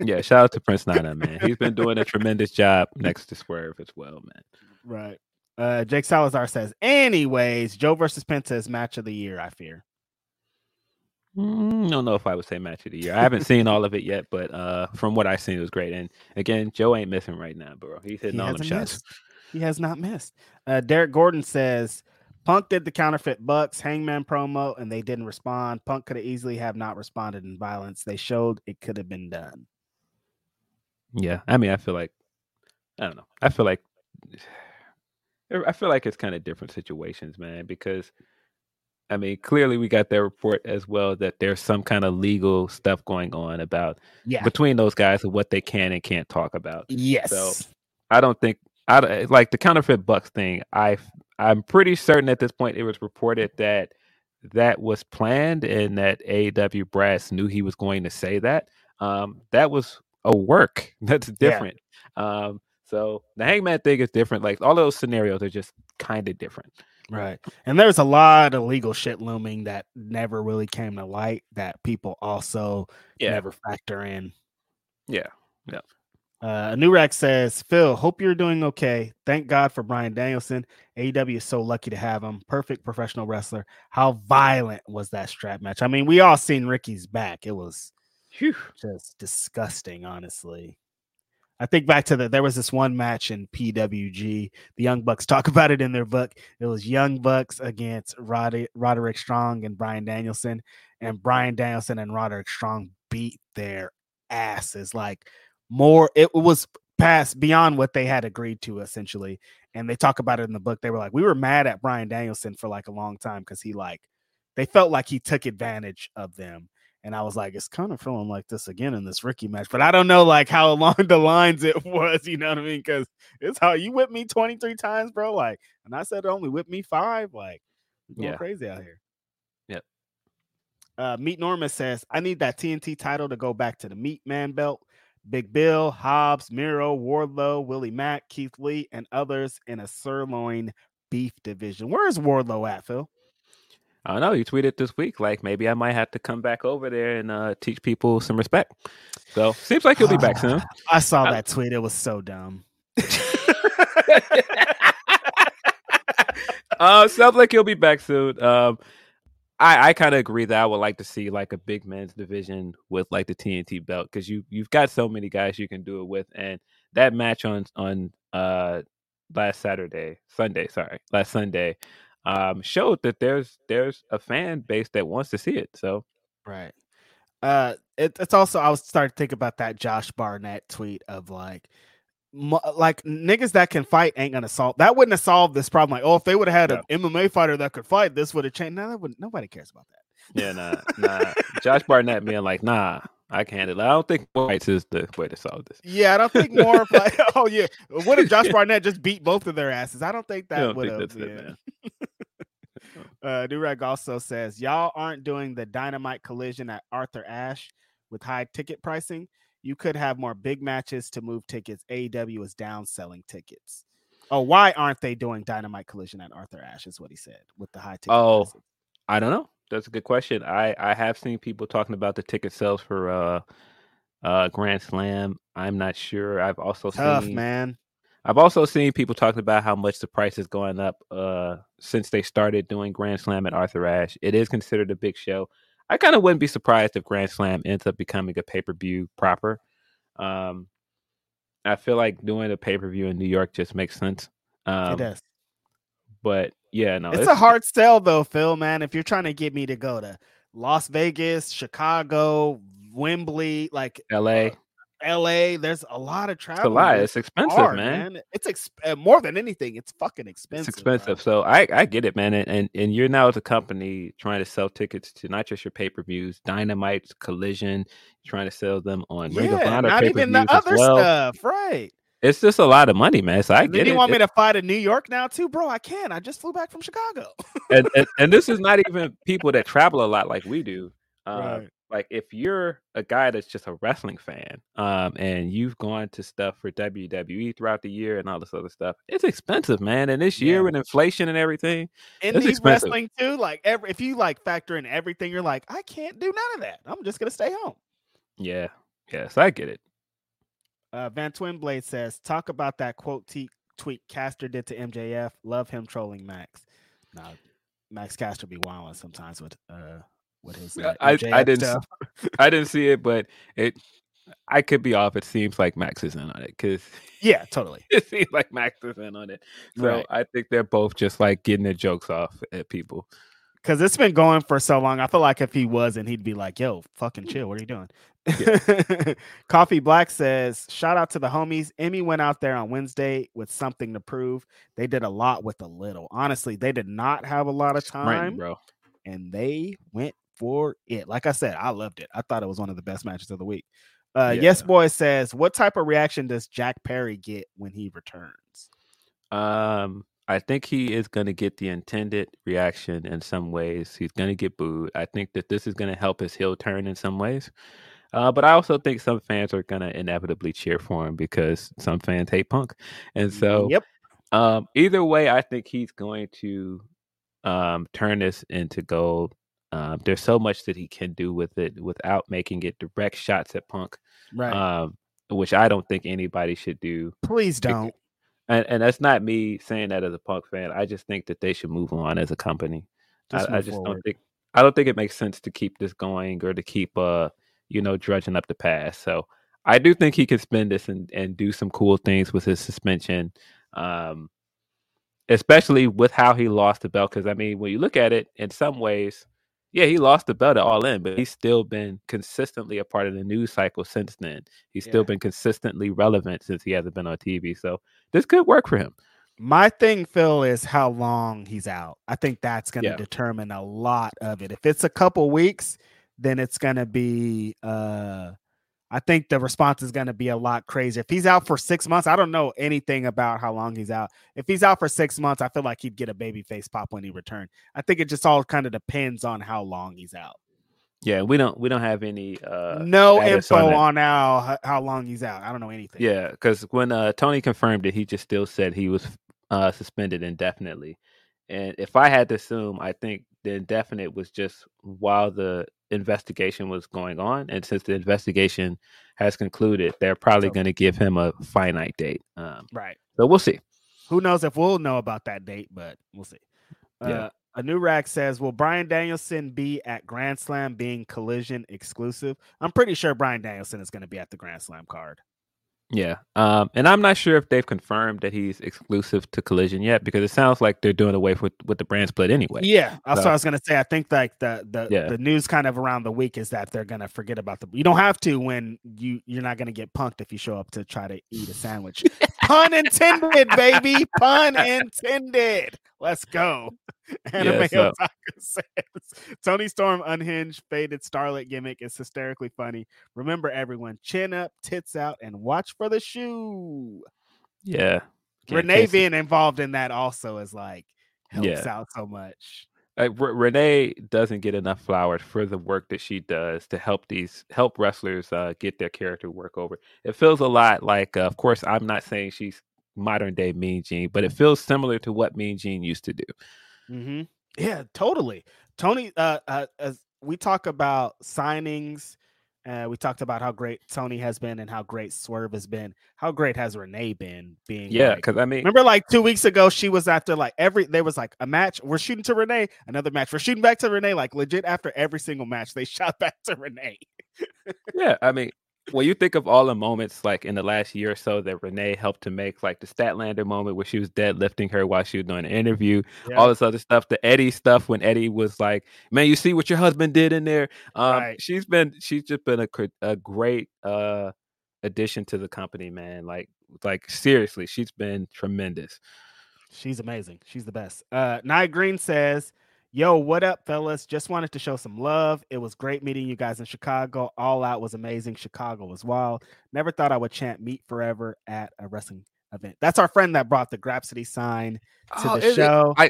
Yeah, shout out to Prince Nana, man. He's been doing a tremendous job next to Swerve as well, man. right. Uh, Jake Salazar says, anyways, Joe versus Penta is match of the year. I fear. Mm, don't know if I would say match of the year. I haven't seen all of it yet, but uh, from what I've seen, it was great. And again, Joe ain't missing right now, bro. He's hitting He all them shots. missed. He has not missed. Uh, Derek Gordon says Punk did the counterfeit Bucks Hangman promo and they didn't respond. Punk could have easily have not responded in violence. They showed it could have been done. Yeah, I mean, I feel like I don't know. I feel like I feel like it's kind of different situations, man. Because I mean, clearly we got their report as well that there's some kind of legal stuff going on about Yeah. between those guys of what they can and can't talk about. yes. So I don't think I like the counterfeit bucks thing. I I'm pretty certain at this point it was reported that that was planned and that AW Brass knew he was going to say that. Um, that was a work. That's different. Um, so the Hangman thing is different. Like all those scenarios are just kind of different. Right. And there's a lot of legal shit looming that never really came to light that people also Yeah. never factor in. Yeah. Yeah. Uh, Nurek says, Phil, hope you're doing okay. Thank God for Bryan Danielson. AEW is so lucky to have him. Perfect professional wrestler. How violent was that strap match? I mean, we all seen Ricky's back. It was Phew. just disgusting, honestly. I think back to the there was this one match in PWG. The Young Bucks talk about it in their book. It was Young Bucks against Rod- Roderick Strong and Bryan Danielson, and Bryan Danielson and Roderick Strong beat their asses like more. It was past beyond what they had agreed to essentially, and they talk about it in the book. They were like, we were mad at Bryan Danielson for like a long time because he like they felt like he took advantage of them. And I was like, it's kind of feeling like this again in this Ricky match, but I don't know like how along the lines it was, you know what I mean? Because it's how you whipped me 23 times, bro. Like, and I said only whipped me five. Like, going Yeah. crazy out here. Yep. Uh, Meat Norma says, I need that TNT title to go back to the Meat Man belt. Big Bill, Hobbs, Miro, Wardlow, Willie Mack, Keith Lee, and others in a sirloin beef division. Where is Wardlow at, Phil? I don't know. You tweeted this week, like maybe I might have to come back over there and uh, teach people some respect. So seems like you'll be back soon. I saw I- that tweet. It was so dumb. uh, sounds like you'll be back soon. Um, I, I kind of agree that I would like to see like a big men's division with like the TNT belt because you you've got so many guys you can do it with, and that match on on uh last Saturday, Sunday, sorry, last Sunday, um, showed that there's there's a fan base that wants to see it. So Right. Uh, it, it's also I was starting to think about that Josh Barnett tweet of like, mo- like niggas that can fight ain't gonna solve that. Wouldn't have solved this problem. Like, oh, if they would have had an MMA fighter that could fight, this would have changed. No, that would nobody cares about that. yeah, nah, nah. Josh Barnett being like, nah, I can handle it. I don't think fights is the way to solve this. Yeah, I don't think more of like, oh yeah, what if Josh Barnett just beat both of their asses? I don't think that would have. that's it, man. Uh, Durag also says, Y'all aren't doing the dynamite collision at Arthur Ashe with high ticket pricing. You could have more big matches to move tickets. AEW is down selling tickets. Oh, why aren't they doing Dynamite Collision at Arthur Ashe? Is what he said with the high ticket. Oh, prices. I don't know. That's a good question. I I have seen people talking about the ticket sales for uh uh Grand Slam. I'm not sure. I've also tough seen man. I've also seen people talking about how much the price is going up uh since they started doing Grand Slam at Arthur Ashe. It is considered a big show. I kind of wouldn't be surprised if Grand Slam ends up becoming a pay per view proper. Um, I feel like doing a pay per view in New York just makes sense. Um, it does. But yeah, no, it's, a hard sell though, Phil. Man, if you're trying to get me to go to Las Vegas, Chicago, Wembley, like L.A. L.A., there's a lot of It's travel. a lot. It's expensive, hard, man. It's exp- uh, more than anything. It's fucking expensive. It's bro. expensive. So I, I get it, man. And, and and you're now as a company trying to sell tickets to not just your pay per views, Dynamite, Collision, trying to sell them on Ring of Yeah, Honor not even the other well. stuff, right? It's just a lot of money, man. So I And get you it. want me to fly to New York now too, bro? I can. I just flew back from Chicago. and, and and this is not even people that travel a lot like we do. Um, Right. Like if you're a guy that's just a wrestling fan, um, and you've gone to stuff for WWE throughout the year and all this other stuff, it's expensive, man. And this year Yeah. with inflation and everything, Indie It's expensive. wrestling too, like every if you like factor in everything, you're like, I can't do none of that. I'm just gonna stay home. yeah, yes, I get it. Uh, Van Twinblade says, talk about that quote t- tweet Caster did to MJF. Love him trolling Max. Now, Max Caster be wilding sometimes with uh with that? Uh, I- I didn't stuff. I didn't see it, but it. I could be off. It seems like Max is in on it because Yeah, totally. it seems like Max is in on it. So Right. I think they're both just like getting their jokes off at people. Because it's been going for so long. I feel like if he wasn't, he'd be like, "Yo, fucking chill. What are you doing?" Coffee Black says, "Shout out to the homies. Emmy went out there on Wednesday with something to prove. They did a lot with a little. Honestly, they did not have a lot of Right, time, bro. and they went for it. Like I said, I loved it. I thought it was one of the best matches of the week." Uh, Yes, boy says, "What type of reaction does Jack Perry get when he returns?" Um, I think he is going to get the intended reaction in some ways. He's going to get booed. I think that this is going to help his heel turn in some ways. Uh, but I also think some fans are going to inevitably cheer for him because some fans hate Punk. And so, yep, um, either way, I think he's going to um, turn this into gold. Um, there's so much that he can do with it without making it direct shots at Punk, right. um, which I don't think anybody should do Please don't. and and that's not me saying that as a punk fan. I just think that they should move on as a company. Just I, I just forward. don't think I don't think it makes sense to keep this going or to keep uh you know drudging up the past. So I do think he can spend this and and do some cool things with his suspension. Um especially with how he lost the belt because I mean when you look at it in some ways yeah, he lost the belt at all in, but he's still been consistently a part of the news cycle since then. He's still been consistently relevant since he hasn't been on TV. So this could work for him. My thing, Phil, is how long he's out. I think that's going to Yeah. determine a lot of it. If it's a couple weeks, then it's going to be. uh I think the response is going to be a lot crazier. If he's out for six months, I don't know anything about how long he's out. If he's out for six months, I feel like he'd get a baby face pop when he returned. I think it just all kind of depends on how long he's out. Yeah, we don't we don't have any uh no info that. on how how long he's out. I don't know anything. Yeah, because when uh Tony confirmed it, he just still said he was uh suspended indefinitely. And if I had to assume, I think the indefinite was just while the investigation was going on, and since the investigation has concluded, they're probably So- going to give him a finite date. Um, right. so we'll see. Who knows if we'll know about that date, but we'll see. Uh, Yeah. A new rack says, "Will Bryan Danielson be at Grand Slam being Collision exclusive?" I'm pretty sure Bryan Danielson is going to be at the Grand Slam card. Yeah, um, and I'm not sure if they've confirmed that he's exclusive to Collision yet, because it sounds like they're doing away with with the brand split anyway. Yeah, that's So- what I was going to say. I think like the the Yeah. the news kind of around the week is that they're going to forget about the. You don't have to when you you're not going to get punked if you show up to try to eat a sandwich. Pun intended, baby. Pun intended. Let's go. Anime so- Otaku says Toni Storm unhinged faded starlet gimmick is hysterically funny. Remember, everyone, chin up, tits out, and watch for the shoe. yeah. Renee being involved in that also is like helps Yeah. out so much. Like R- Renee doesn't get enough flowers for the work that she does to help these help wrestlers uh, get their character work over. It feels a lot like, uh, of course, I'm not saying she's modern day Mean Gene, but it feels similar to what Mean Gene used to do. Mm-hmm. Yeah, totally. Tony, uh, uh, as we talk about signings, uh, we talked about how great Tony has been and how great Swerve has been. How great has Renee been? Being Yeah, like- because I mean, remember like two weeks ago, she was after like every there was like a match. We're shooting to Renee, another match. We're shooting back to Renee. Like legit, after every single match, they shot back to Renee. yeah, I mean, when you think of all the moments like in the last year or so that Renee helped to make, like the Statlander moment where she was deadlifting her while she was doing an interview, all this other stuff, the Eddie stuff when Eddie was like, "Man, you see what your husband did in there." Um, Right. she's been, she's just been a a great uh addition to the company, man. Like, like seriously, she's been tremendous. She's amazing. She's the best. Uh Nia Green says, Yo, what up, fellas? Just wanted to show some love. It was great meeting you guys in Chicago. All out was amazing. Chicago was wild. Never thought I would chant meet forever at a wrestling event. That's our friend that brought the Grapsody sign to Oh, the show I-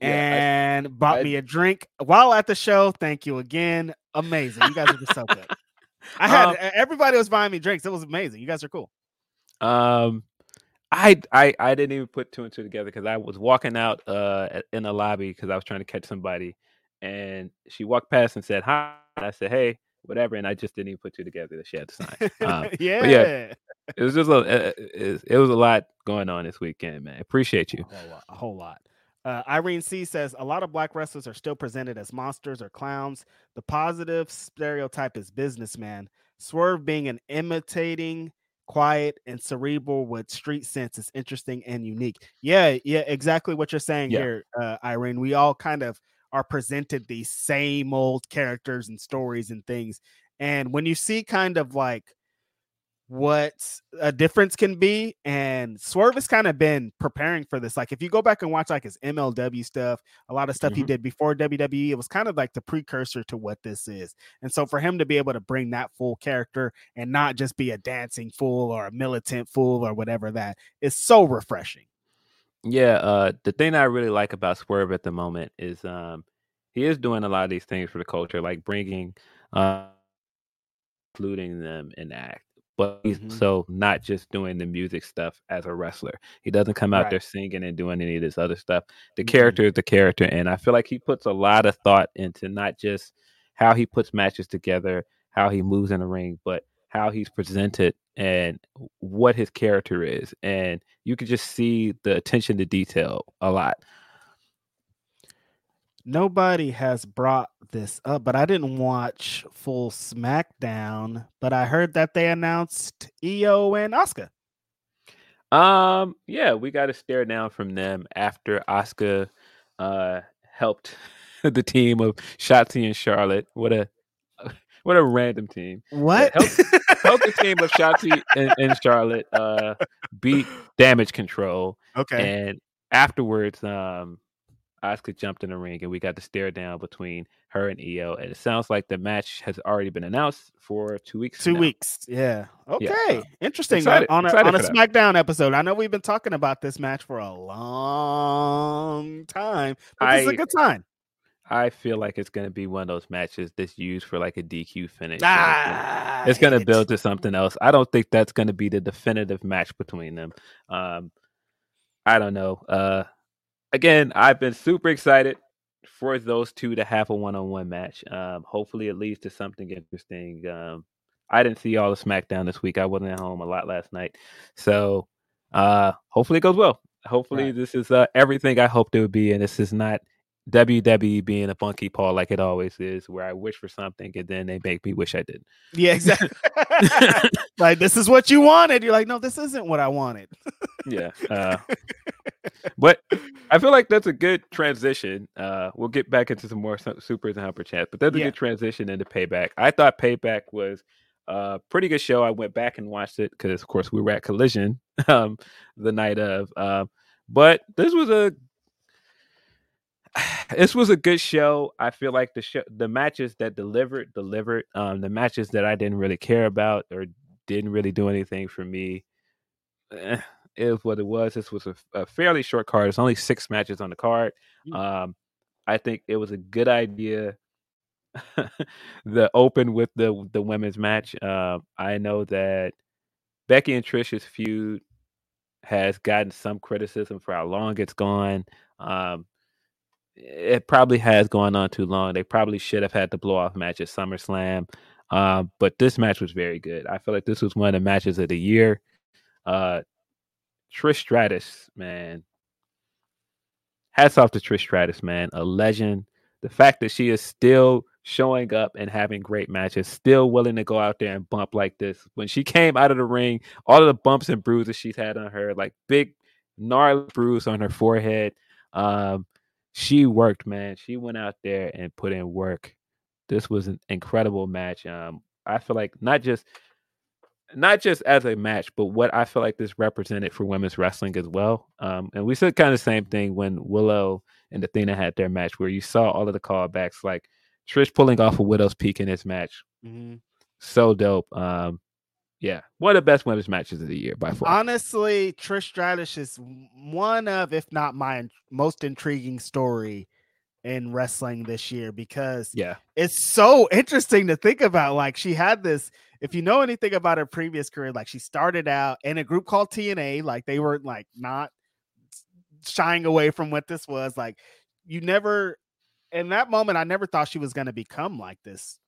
Yeah, I- and bought I- me a drink while at the show. Thank you again. Amazing. You guys are just so good. I had Um, everybody was buying me drinks. It was amazing. You guys are cool. Um, I I I didn't even put two and two together because I was walking out uh in the lobby because I was trying to catch somebody, and she walked past and said hi. And I said hey, whatever, and I just didn't even put two together that she had to sign. Um, yeah. yeah. it was just a uh, it, it was a lot going on this weekend, man. Appreciate you. A whole lot. A whole lot. Uh, Irene C says a lot of black wrestlers are still presented as monsters or clowns. The positive stereotype is businessman. Swerve being an imitating, quiet, and cerebral with street sense is interesting and unique. Yeah, yeah, exactly what you're saying Yeah. here, uh, Irene. We all kind of are presented these same old characters and stories and things. And when you see kind of like what a difference can be. And Swerve has kind of been preparing for this. Like, if you go back and watch like his MLW stuff, a lot of stuff he Mhm. did before WWE, it was kind of like the precursor to what this is. And so for him to be able to bring that full character and not just be a dancing fool or a militant fool or whatever that is so refreshing. Yeah, uh, the thing I really like about Swerve at the moment is um, he is doing a lot of these things for the culture, like bringing, uh, including them in act. But he's Mhm. so not just doing the music stuff as a wrestler. He doesn't come out Right. there singing and doing any of this other stuff. The Mhm. character is the character, and I feel like he puts a lot of thought into not just how he puts matches together, how he moves in the ring, but how he's presented and what his character is. And you can just see the attention to detail a lot. Nobody has brought this up, but I didn't watch full SmackDown. But I heard that they announced Io and Asuka. Um, yeah, we got to stare down from them after Asuka uh helped the team of Shotzi and Charlotte. What a what a random team. What? help- Helped the team of Shotzi and, and Charlotte uh beat damage control. okay. And afterwards, um, Asuka jumped in the ring, and we got to stare down between her and Io. And it sounds like the match has already been announced for two weeks. Two now. weeks. Yeah. Okay. Yeah, Interesting. excited- on a, on a for that. SmackDown episode. I know we've been talking about this match for a long time, but this is a good sign. I feel like it's going to be one of those matches that's used for like a DQ finish. Ah, it's going to build to something else. I don't think that's going to be the definitive match between them. Um, I don't know. Uh, again, I've been super excited for those two to have a one-on-one match. Um, hopefully, it leads to something interesting. Um, I didn't see all the SmackDown this week. I wasn't at home a lot last night, so uh, hopefully it goes well. Hopefully, Right. this is uh, everything I hoped it would be, and this is not WWE being a funky paw like it always is, where I wish for something and then they make me wish I didn't. Yeah, exactly. like this is what you wanted. You're like, no, this isn't what I wanted. yeah. Uh, but I feel like that's a good transition. Uh, we'll get back into some more su- supers and humper chat, but that's a Yeah. good transition into payback. I thought payback was a pretty good show. I went back and watched it because, of course, we were at Collision um, the night of. Um, but this was a this was a good show. I feel like the show, the matches that delivered, delivered. Um, the matches that I didn't really care about or didn't really do anything for me. eh, is what it was. This was a, a fairly short card. It's only six matches on the card. Mm. Um, I think it was a good idea. the open with the the women's match. Um, I know that Becky and Trish's feud has gotten some criticism for how long it's gone. Um, it probably has gone on too long. They probably should have had the blow off match at SummerSlam. Um, but this match was very good. I feel like this was one of the matches of the year. Uh, Trish Stratus, man. Hats off to Trish Stratus, man. A legend. The fact that she is still showing up and having great matches, still willing to go out there and bump like this. When she came out of the ring, all of the bumps and bruises she's had on her, like big gnarly bruise on her forehead. Um, she worked, man. She went out there and put in work. This was an incredible match. Um, I feel like not just not just as a match, but what I feel like this represented for women's wrestling as well. Um, and we said kind of the same thing when Willow and Athena had their match, where you saw all of the callbacks, like Trish pulling off a Widow's Peak in this match. Mm-hmm. So dope. Um, yeah, one of the best women's matches of the year by far. Honestly, Trish Stratus is one of, if not my most intriguing story in wrestling this year because yeah, it's so interesting to think about. Like she had this. If you know anything about her previous career, like she started out in a group called T&A, like they were like not shying away from what this was. Like you never, in that moment, I never thought she was going to become like this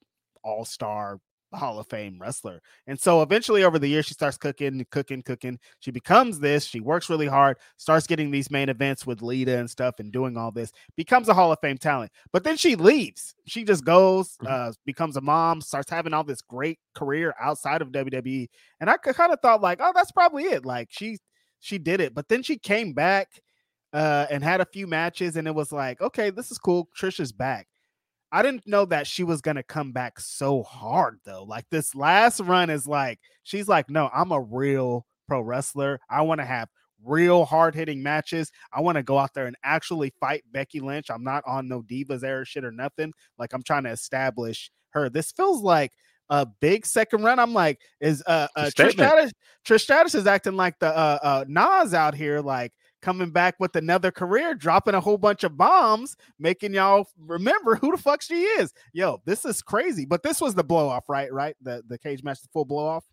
all star Hall of Fame wrestler. And so eventually over the years, she starts cooking, cooking, cooking. She becomes this. She works really hard, starts getting these main events with Lita and stuff and doing all this, becomes a Hall of Fame talent. But then she leaves. She just goes, Mhm. uh, becomes a mom, starts having all this great career outside of WWE. And I kind of thought, like, oh, that's probably it. Like she she did it. But then she came back uh and had a few matches, and it was like, okay, this is cool. Trisha's back. I didn't know that she was gonna come back so hard though. Like this last run is like she's like, no, I'm a real pro wrestler. I want to have real hard hitting matches. I want to go out there and actually fight Becky Lynch. I'm not on no divas era shit or nothing. Like I'm trying to establish her. This feels like a big second run. I'm like, is uh, uh Trish. Stratus, Trish Stratus is acting like the uh, uh Nas out here, like coming back with another career, dropping a whole bunch of bombs, making y'all remember who the fuck she is. Yo, this is crazy. But this was the blow off, right? Right? The the cage match, the full blow off.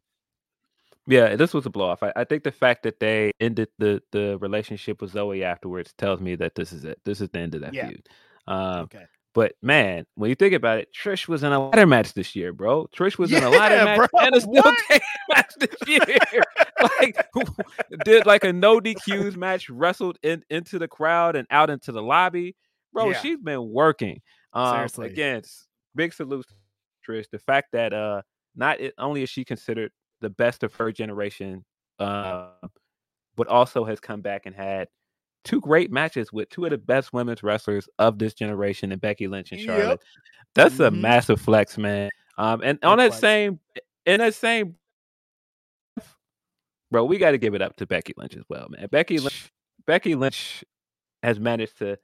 Yeah, this was a blow off. I, I think the fact that they ended the the relationship with Zoey afterwards tells me that this is it. This is the end of that Yeah. feud. Um, Okay. But man, when you think about it, Trish was in a ladder match this year, bro. Trish was in a ladder match bro, and a steel cage match this year. like did like a no DQs match, wrestled in, into the crowd and out into the lobby. Bro, Yeah. she's been working. Um, Seriously. again, big salute Trish. The fact that uh not only is she considered the best of her generation, uh, but also has come back and had two great matches with two of the best women's wrestlers of this generation and Becky Lynch and Yep. Charlotte. That's a Mhm. massive flex, man. Um, and on that same in that same bro, we got to give it up to Becky Lynch as well, man. Becky Lynch, Becky Lynch has managed to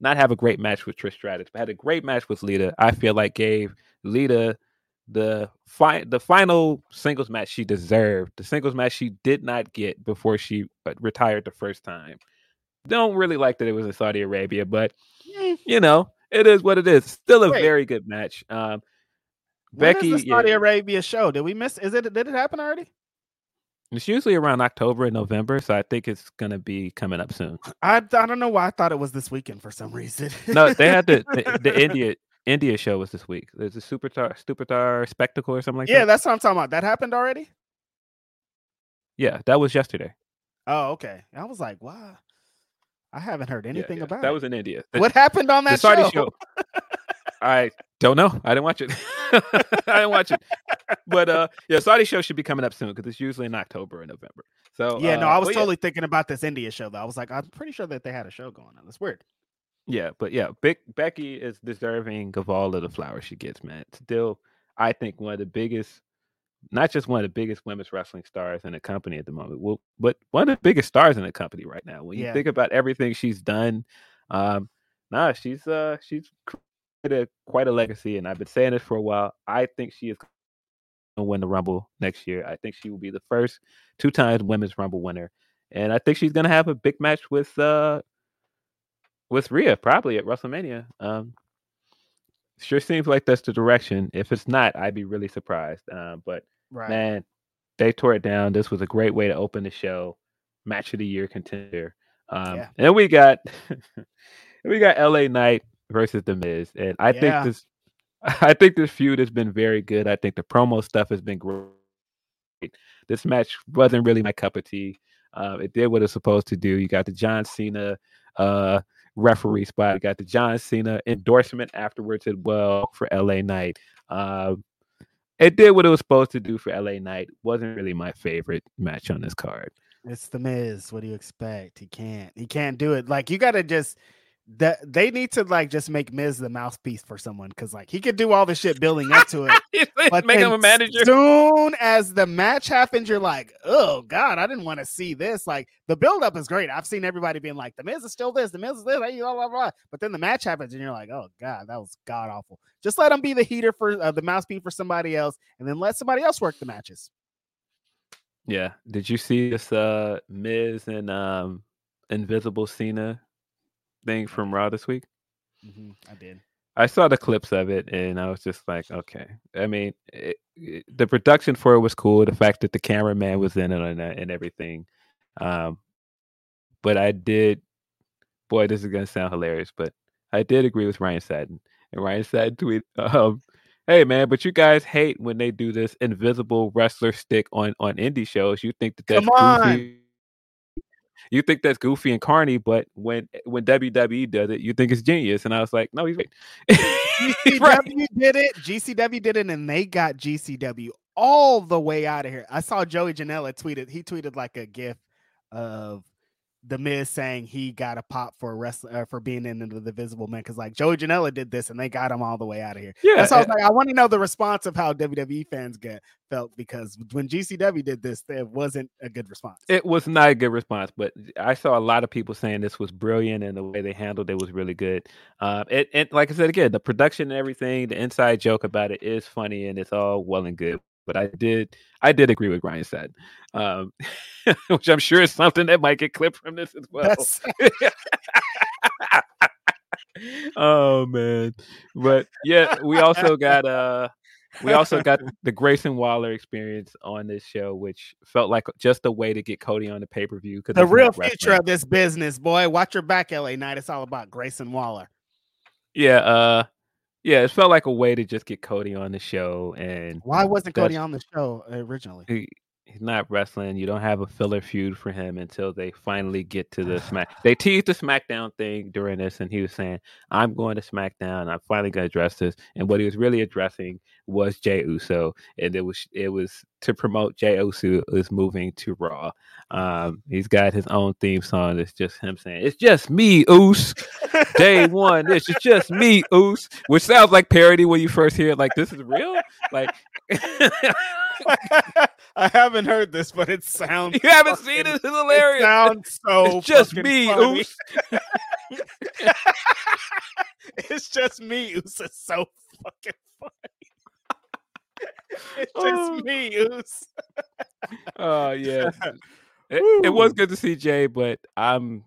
not have a great match with Trish Stratus, but had a great match with Lita. I feel like gave Lita the fi- the final singles match she deserved, the singles match she did not get before she uh, retired the first time. Don't really like that it was in Saudi Arabia, but you know it is what it is. Still a Wait. very good match. Um, When is Becky, the Saudi yeah, Arabia show? Did we miss? Is it? Did it happen already? it's usually around October and November, so I think it's gonna be coming up soon. I I don't know why I thought it was this weekend for some reason. No, they had the the, the India India show was this week. There's a Superstar Superstar spectacle or something like yeah, that. that's what I'm talking about. That happened already. Yeah, that was yesterday. Oh, okay. I was like, wow. I haven't heard anything yeah, about that it. was in India. The- what happened on that Saudi show? show. I don't know. I didn't watch it. I didn't watch it. But uh, yeah, Saudi show should be coming up soon because it's usually in October or November. So Yeah, no, uh, I was but yeah, totally thinking about this India show though. I was like, I'm pretty sure that they had a show going on. That's weird. Yeah, but yeah, Beck, Becky is deserving of all of the flowers she gets, man. Still, I think one of the biggest, not just one of the biggest women's wrestling stars in the company at the moment, well, but one of the biggest stars in the company right now. When you Yeah. think about everything she's done, um, nah, she's uh she's created quite a legacy, and I've been saying this for a while. I think she is going to win the Rumble next year. I think she will be the first two times women's Rumble winner, and I think she's going to have a big match with uh with Rhea probably at WrestleMania. Um, sure seems like that's the direction. If it's not, I'd be really surprised. Um, but Right. man, they tore it down. This was a great way to open the show. match of the year contender. Um, Yeah. And we got we got LA Knight versus The Miz, and I Yeah. think this I think this feud has been very good. I think the promo stuff has been great. This match wasn't really my cup of tea. Uh, it did what it's supposed to do. You got the John Cena uh, referee spot. You got the John Cena endorsement afterwards as well for LA Knight. Um, it did what it was supposed to do for LA Knight. Wasn't really my favorite match on this card. It's the Miz. What do you expect? He can't. He can't do it. Like you got to just that they need to like just make Miz the mouthpiece for someone because like he could do all the shit building up to it. But Make him a manager. Soon as the match happens, you're like, oh god, I didn't want to see this. Like the buildup is great. I've seen everybody being like, the Miz is still this, the Miz is this, blah blah blah. But then the match happens, and you're like, oh god, that was god awful. Just let him be the heater for uh, the mouthpiece for somebody else, and then let somebody else work the matches. Yeah. Did you see this uh Miz and um Invisible Cena thing from Raw this week? Mhm, I did. I saw the clips of it and I was just like, okay. I mean, it, it- the production for it was cool. The fact that the cameraman was in it and, uh, and everything. Um, but I did, boy, this is going to sound hilarious, but I did agree with Ryan Satin. And Ryan Satin tweeted, um, hey, man, but you guys hate when they do this invisible wrestler stick on, on indie shows. You think that that's Come on. goofy. You think that's goofy and carny, but when when WWE does it, you think it's genius. And I was like, no, he's right. GCW right. did it. GCW did it, and they got GCW all the way out of here. I saw Joey Janela tweeted. He tweeted like a gif of the Miz saying he got a pop for wrestling uh, for being in the Visible Man because like Joey Janela did this, and they got him all the way out of here. Yeah, That's I was like, I want to know the response of how WWE fans get felt because when GCW did this, there wasn't a good response. It was not a good response, but I saw a lot of people saying this was brilliant and the way they handled it was really good. Um, it, and like I said again, the production and everything, the inside joke about it is funny and it's all well and good. But I did, I did agree with Ryan Satin, um, which I'm sure is something that might get clipped from this as well. Oh man, but yeah, we also got uh, we also got the Grayson Waller experience on this show, which felt like just a way to get Cody on the pay per view. because the real future of this business, boy. Watch your back, LA Knight. It's all about Grayson Waller. Yeah, uh, yeah, it felt like a way to just get Cody on the show, and Why wasn't Cody on the show originally? he, he's not wrestling. You don't have a filler feud for him until they finally get to the Smack. They teased the SmackDown thing during this, and he was saying, "I'm going to SmackDown. I'm finally going to address this." And what he was really addressing was Jey Uso, and it was it was to promote Jey Uso is moving to Raw. Um, he's got his own theme song. It's just him saying, "It's just me, Uso." Day one, this is just me, Uso, which sounds like parody when you first hear it. Like this is real. Like I haven't heard this, but it sounds. you haven't fucking- seen it. It's It hilarious. sounds so. it's just me, funny. Uso. it's just me. Oos is so fucking funny. it's Oh. just me, Oos. Oh yeah, it, it was good to see Jey, but I'm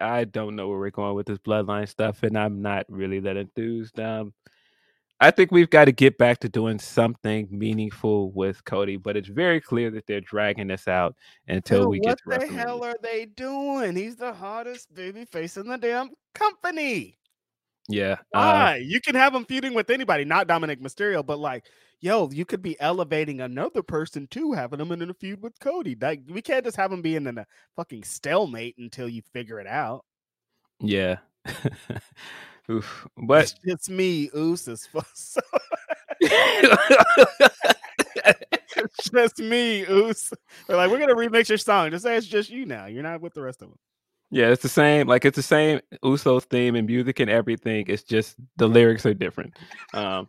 I don't know where we're going with this bloodline stuff, and I'm not really that enthused. Um, I think we've got to get back to doing something meaningful with Cody, but it's very clear that they're dragging this out until Dude, we get to What the hell are they doing? He's the hottest baby face in the damn company. Yeah, uh, Why? you can have him feuding with anybody, not Dominic Mysterio, but like, yo, you could be elevating another person too, having them in a feud with Cody. Like, we can't just have them being in a fucking stalemate until you figure it out. yeah. Oof. But it's just me, Oos is so- it's just me, Oos. They're like, we're gonna remix your song. Just say it's just you now. You're not with the rest of them. Yeah, it's the same. Like it's the same Usos theme and music and everything. It's just the lyrics are different. Um,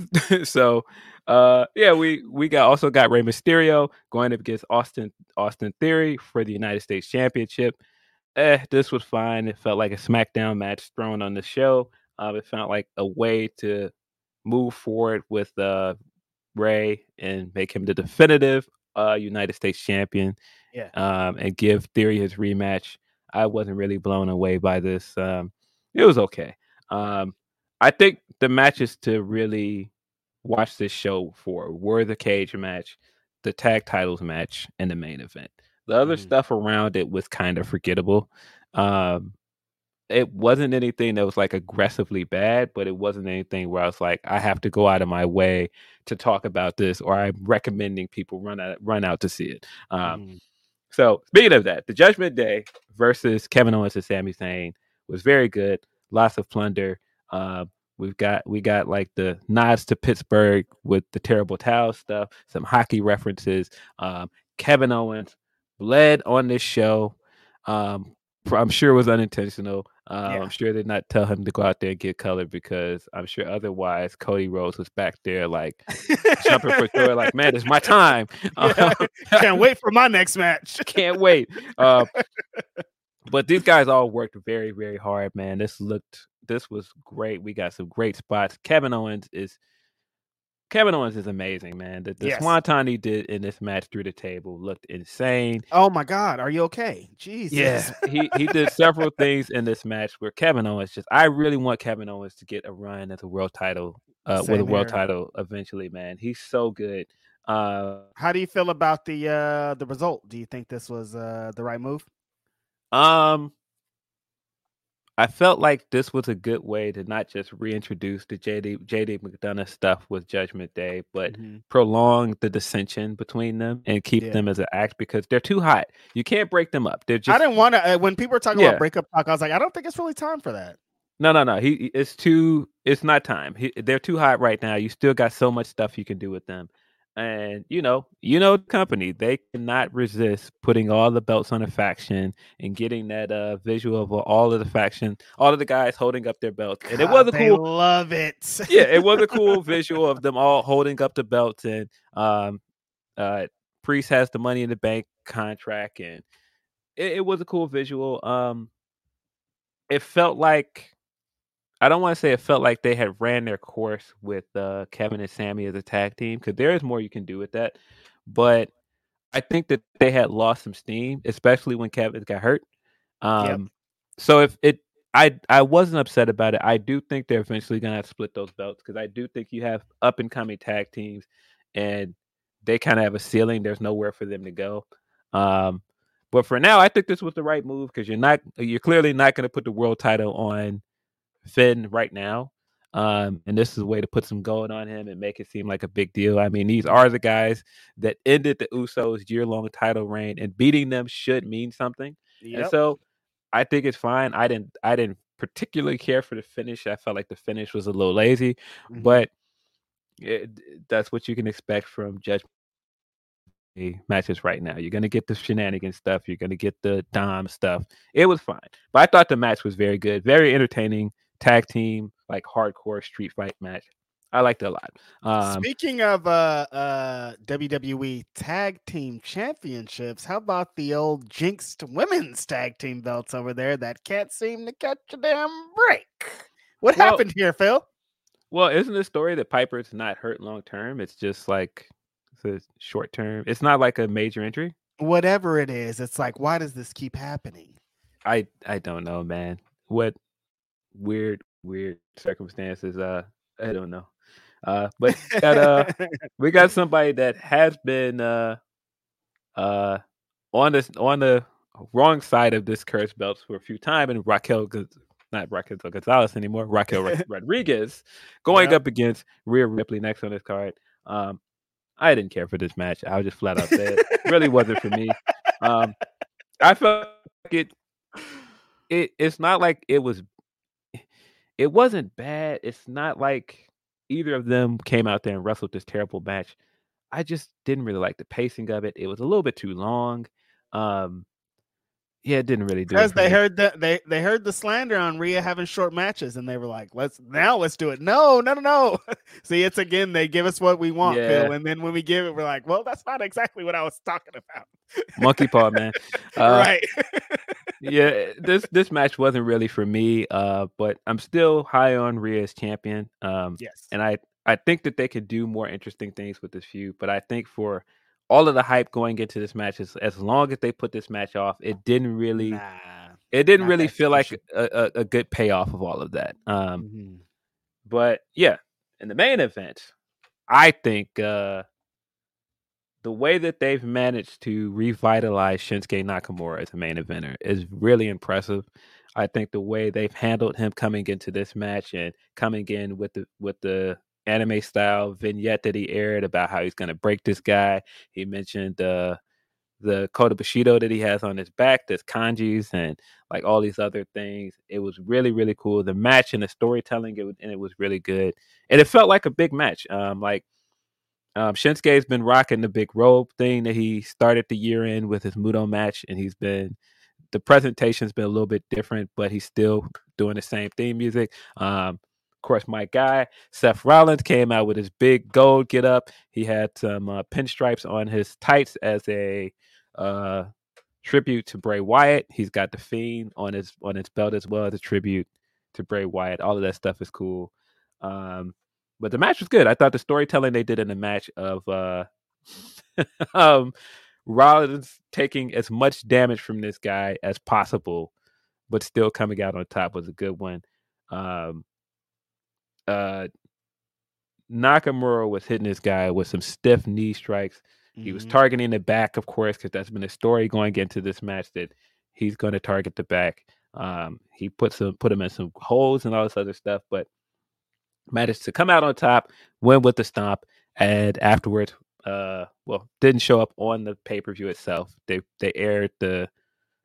so uh, yeah, we we got also got Rey Mysterio going up against Austin Austin Theory for the United States Championship. Eh, this was fine. It felt like a SmackDown match thrown on the show. Um, it felt like a way to move forward with uh, Rey and make him the definitive uh, United States champion. Yeah. Um, and give Theory his rematch. I wasn't really blown away by this. Um, it was okay. Um, I think the matches to really watch this show for were the cage match, the tag titles match, and the main event. The other Mhm. stuff around it was kind of forgettable. Um, it wasn't anything that was like aggressively bad, but it wasn't anything where I was like, I have to go out of my way to talk about this, or I'm recommending people run out run out to see it. Um, Mhm. so speaking of that, the Judgment Day versus Kevin Owens and Sami Zayn was very good. Lots of plunder. Uh, we've got we got like the nods to Pittsburgh with the terrible towel stuff, some hockey references. Um, Kevin Owens bled on this show. Um, I'm sure it was unintentional. Um, Yeah. I'm sure they did not tell him to go out there and get colored because I'm sure otherwise Cody Rhodes was back there like jumping for joy, like man, it's my time. Yeah. Um, Can't wait for my next match. can't wait. Uh, but these guys all worked very, very hard, man. This looked, this was great. We got some great spots. Kevin Owens is, Kevin Owens is amazing, man. The, the Yes. swanton he did in this match through the table looked insane. Oh my God, are you okay? Jesus. Yeah, he he did several things in this match where Kevin Owens just, I really want Kevin Owens to get a run at the world title, uh, with a world here. title eventually, man. He's so good. Uh, How do you feel about the uh the result? Do you think this was uh the right move? Um, I felt like this was a good way to not just reintroduce the JD JD McDonagh stuff with Judgment Day, but Mhm. prolong the dissension between them and keep Yeah. them as an act because they're too hot. You can't break them up. They're just I didn't want to. Uh, when people were talking Yeah. about breakup talk, I was like, I don't think it's really time for that. no, no, no. He he- it's too. It's not time. He, they're too hot right now. You still got so much stuff you can do with them. And you know, you know, the company they cannot resist putting all the belts on a faction and getting that uh visual of all of the faction, all of the guys holding up their belts. And it was a cool, Love it. yeah, it was a cool visual of them all holding up the belts. And um, uh, Priest has the Money in the Bank contract, and it, it was a cool visual. Um, it felt like I don't want to say it felt like they had ran their course with uh, Kevin and Sami as a tag team because there is more you can do with that. But I think that they had lost some steam, especially when Kevin got hurt. Um, So if it, I I wasn't upset about it. I do think they're eventually gonna have to split those belts because I do think you have up and coming tag teams, and they kind of have a ceiling. There's nowhere for them to go. Um, but for now, I think this was the right move because you're not you're clearly not going to put the world title on Finn right now. Um, and this is a way to put some gold on him and make it seem like a big deal. I mean, these are the guys that ended the Usos' year long title reign, and beating them should mean something. And so I think it's fine. I didn't I didn't particularly care for the finish. I felt like the finish was a little lazy, Mhm. but it, that's what you can expect from Judge matches right now. You're gonna get the shenanigans stuff. You're gonna get the Dom stuff. It was fine, but I thought the match was very good, very entertaining tag team like hardcore street fight match. I liked it a lot. Um, Speaking of uh, uh, WWE Tag Team Championships, how about the old jinxed women's tag team belts over there that can't seem to catch a damn break? What Well- happened here, Phil? well, isn't the story that Piper's not hurt long term? It's just like it's a short term. It's not like a major injury. Whatever it is, it's like, why does this keep happening? I I don't know, man. What weird weird circumstances? Uh, I don't know. Uh, but got, uh, we got somebody that has been uh uh on this on the wrong side of this cursed belt for a few times, and Raquel, not Raquel Gonzalez anymore, Raquel Rodriguez, going Yeah. up against Rhea Ripley next on this card. Um, I didn't care for this match. I was just flat out said it really wasn't for me. Um, I felt like it. It it's not like it was. It wasn't bad. It's not like either of them came out there and wrestled this terrible match. I just didn't really like the pacing of it. It was a little bit too long. Um, yeah, it didn't really do it. Because they me. heard the they they heard the slander on Rhea having short matches, and they were like, "Let's now let's do it." No, no, no, no. See, it's again they give us what we want, Yeah. Phil, and then when we give it, we're like, "Well, that's not exactly what I was talking about." monkey paw, man. Uh, right? yeah, this this match wasn't really for me. Uh, but I'm still high on Rhea as champion. Um, yes. and I I think that they could do more interesting things with this feud. But I think for all of the hype going into this match, as, as long as they put this match off, it didn't really Nah. it didn't really feel like a, a, a good payoff of all of that. Um, Mhm. but yeah, in the main event, I think uh the way that they've managed to revitalize Shinsuke Nakamura as a main eventer is really impressive. I think the way they've handled him coming into this match and coming in with the with the anime style vignette that he aired about how he's going to break this guy. He mentioned uh, the Kota Bushido that he has on his back, that's kanjis and like all these other things. It was really, really cool. The match and the storytelling, it was, and it was really good. And it felt like a big match. Um, like um, Shinsuke's been rocking the big robe thing that he started the year in with his Muto match, and he's been the presentation's been a little bit different, but he's still doing the same theme music. Um, of course, my guy Seth Rollins came out with his big gold get up. He had some uh, pinstripes on his tights as a uh, tribute to Bray Wyatt. He's got the Fiend on his on his belt as well as a tribute to Bray Wyatt. All of that stuff is cool. Um, but the match was good. I thought the storytelling they did in the match of uh, um, Rollins taking as much damage from this guy as possible, but still coming out on top was a good one. Um, uh, Nakamura was hitting this guy with some stiff knee strikes. Mm-hmm. He was mm-hmm. targeting the back, of course, because that's been a story going into this match that he's going to target the back. Um, he put some put him in some holes and all this other stuff, but managed to come out on top, win with the stomp, and afterwards uh well didn't show up on the pay-per-view itself. They they aired the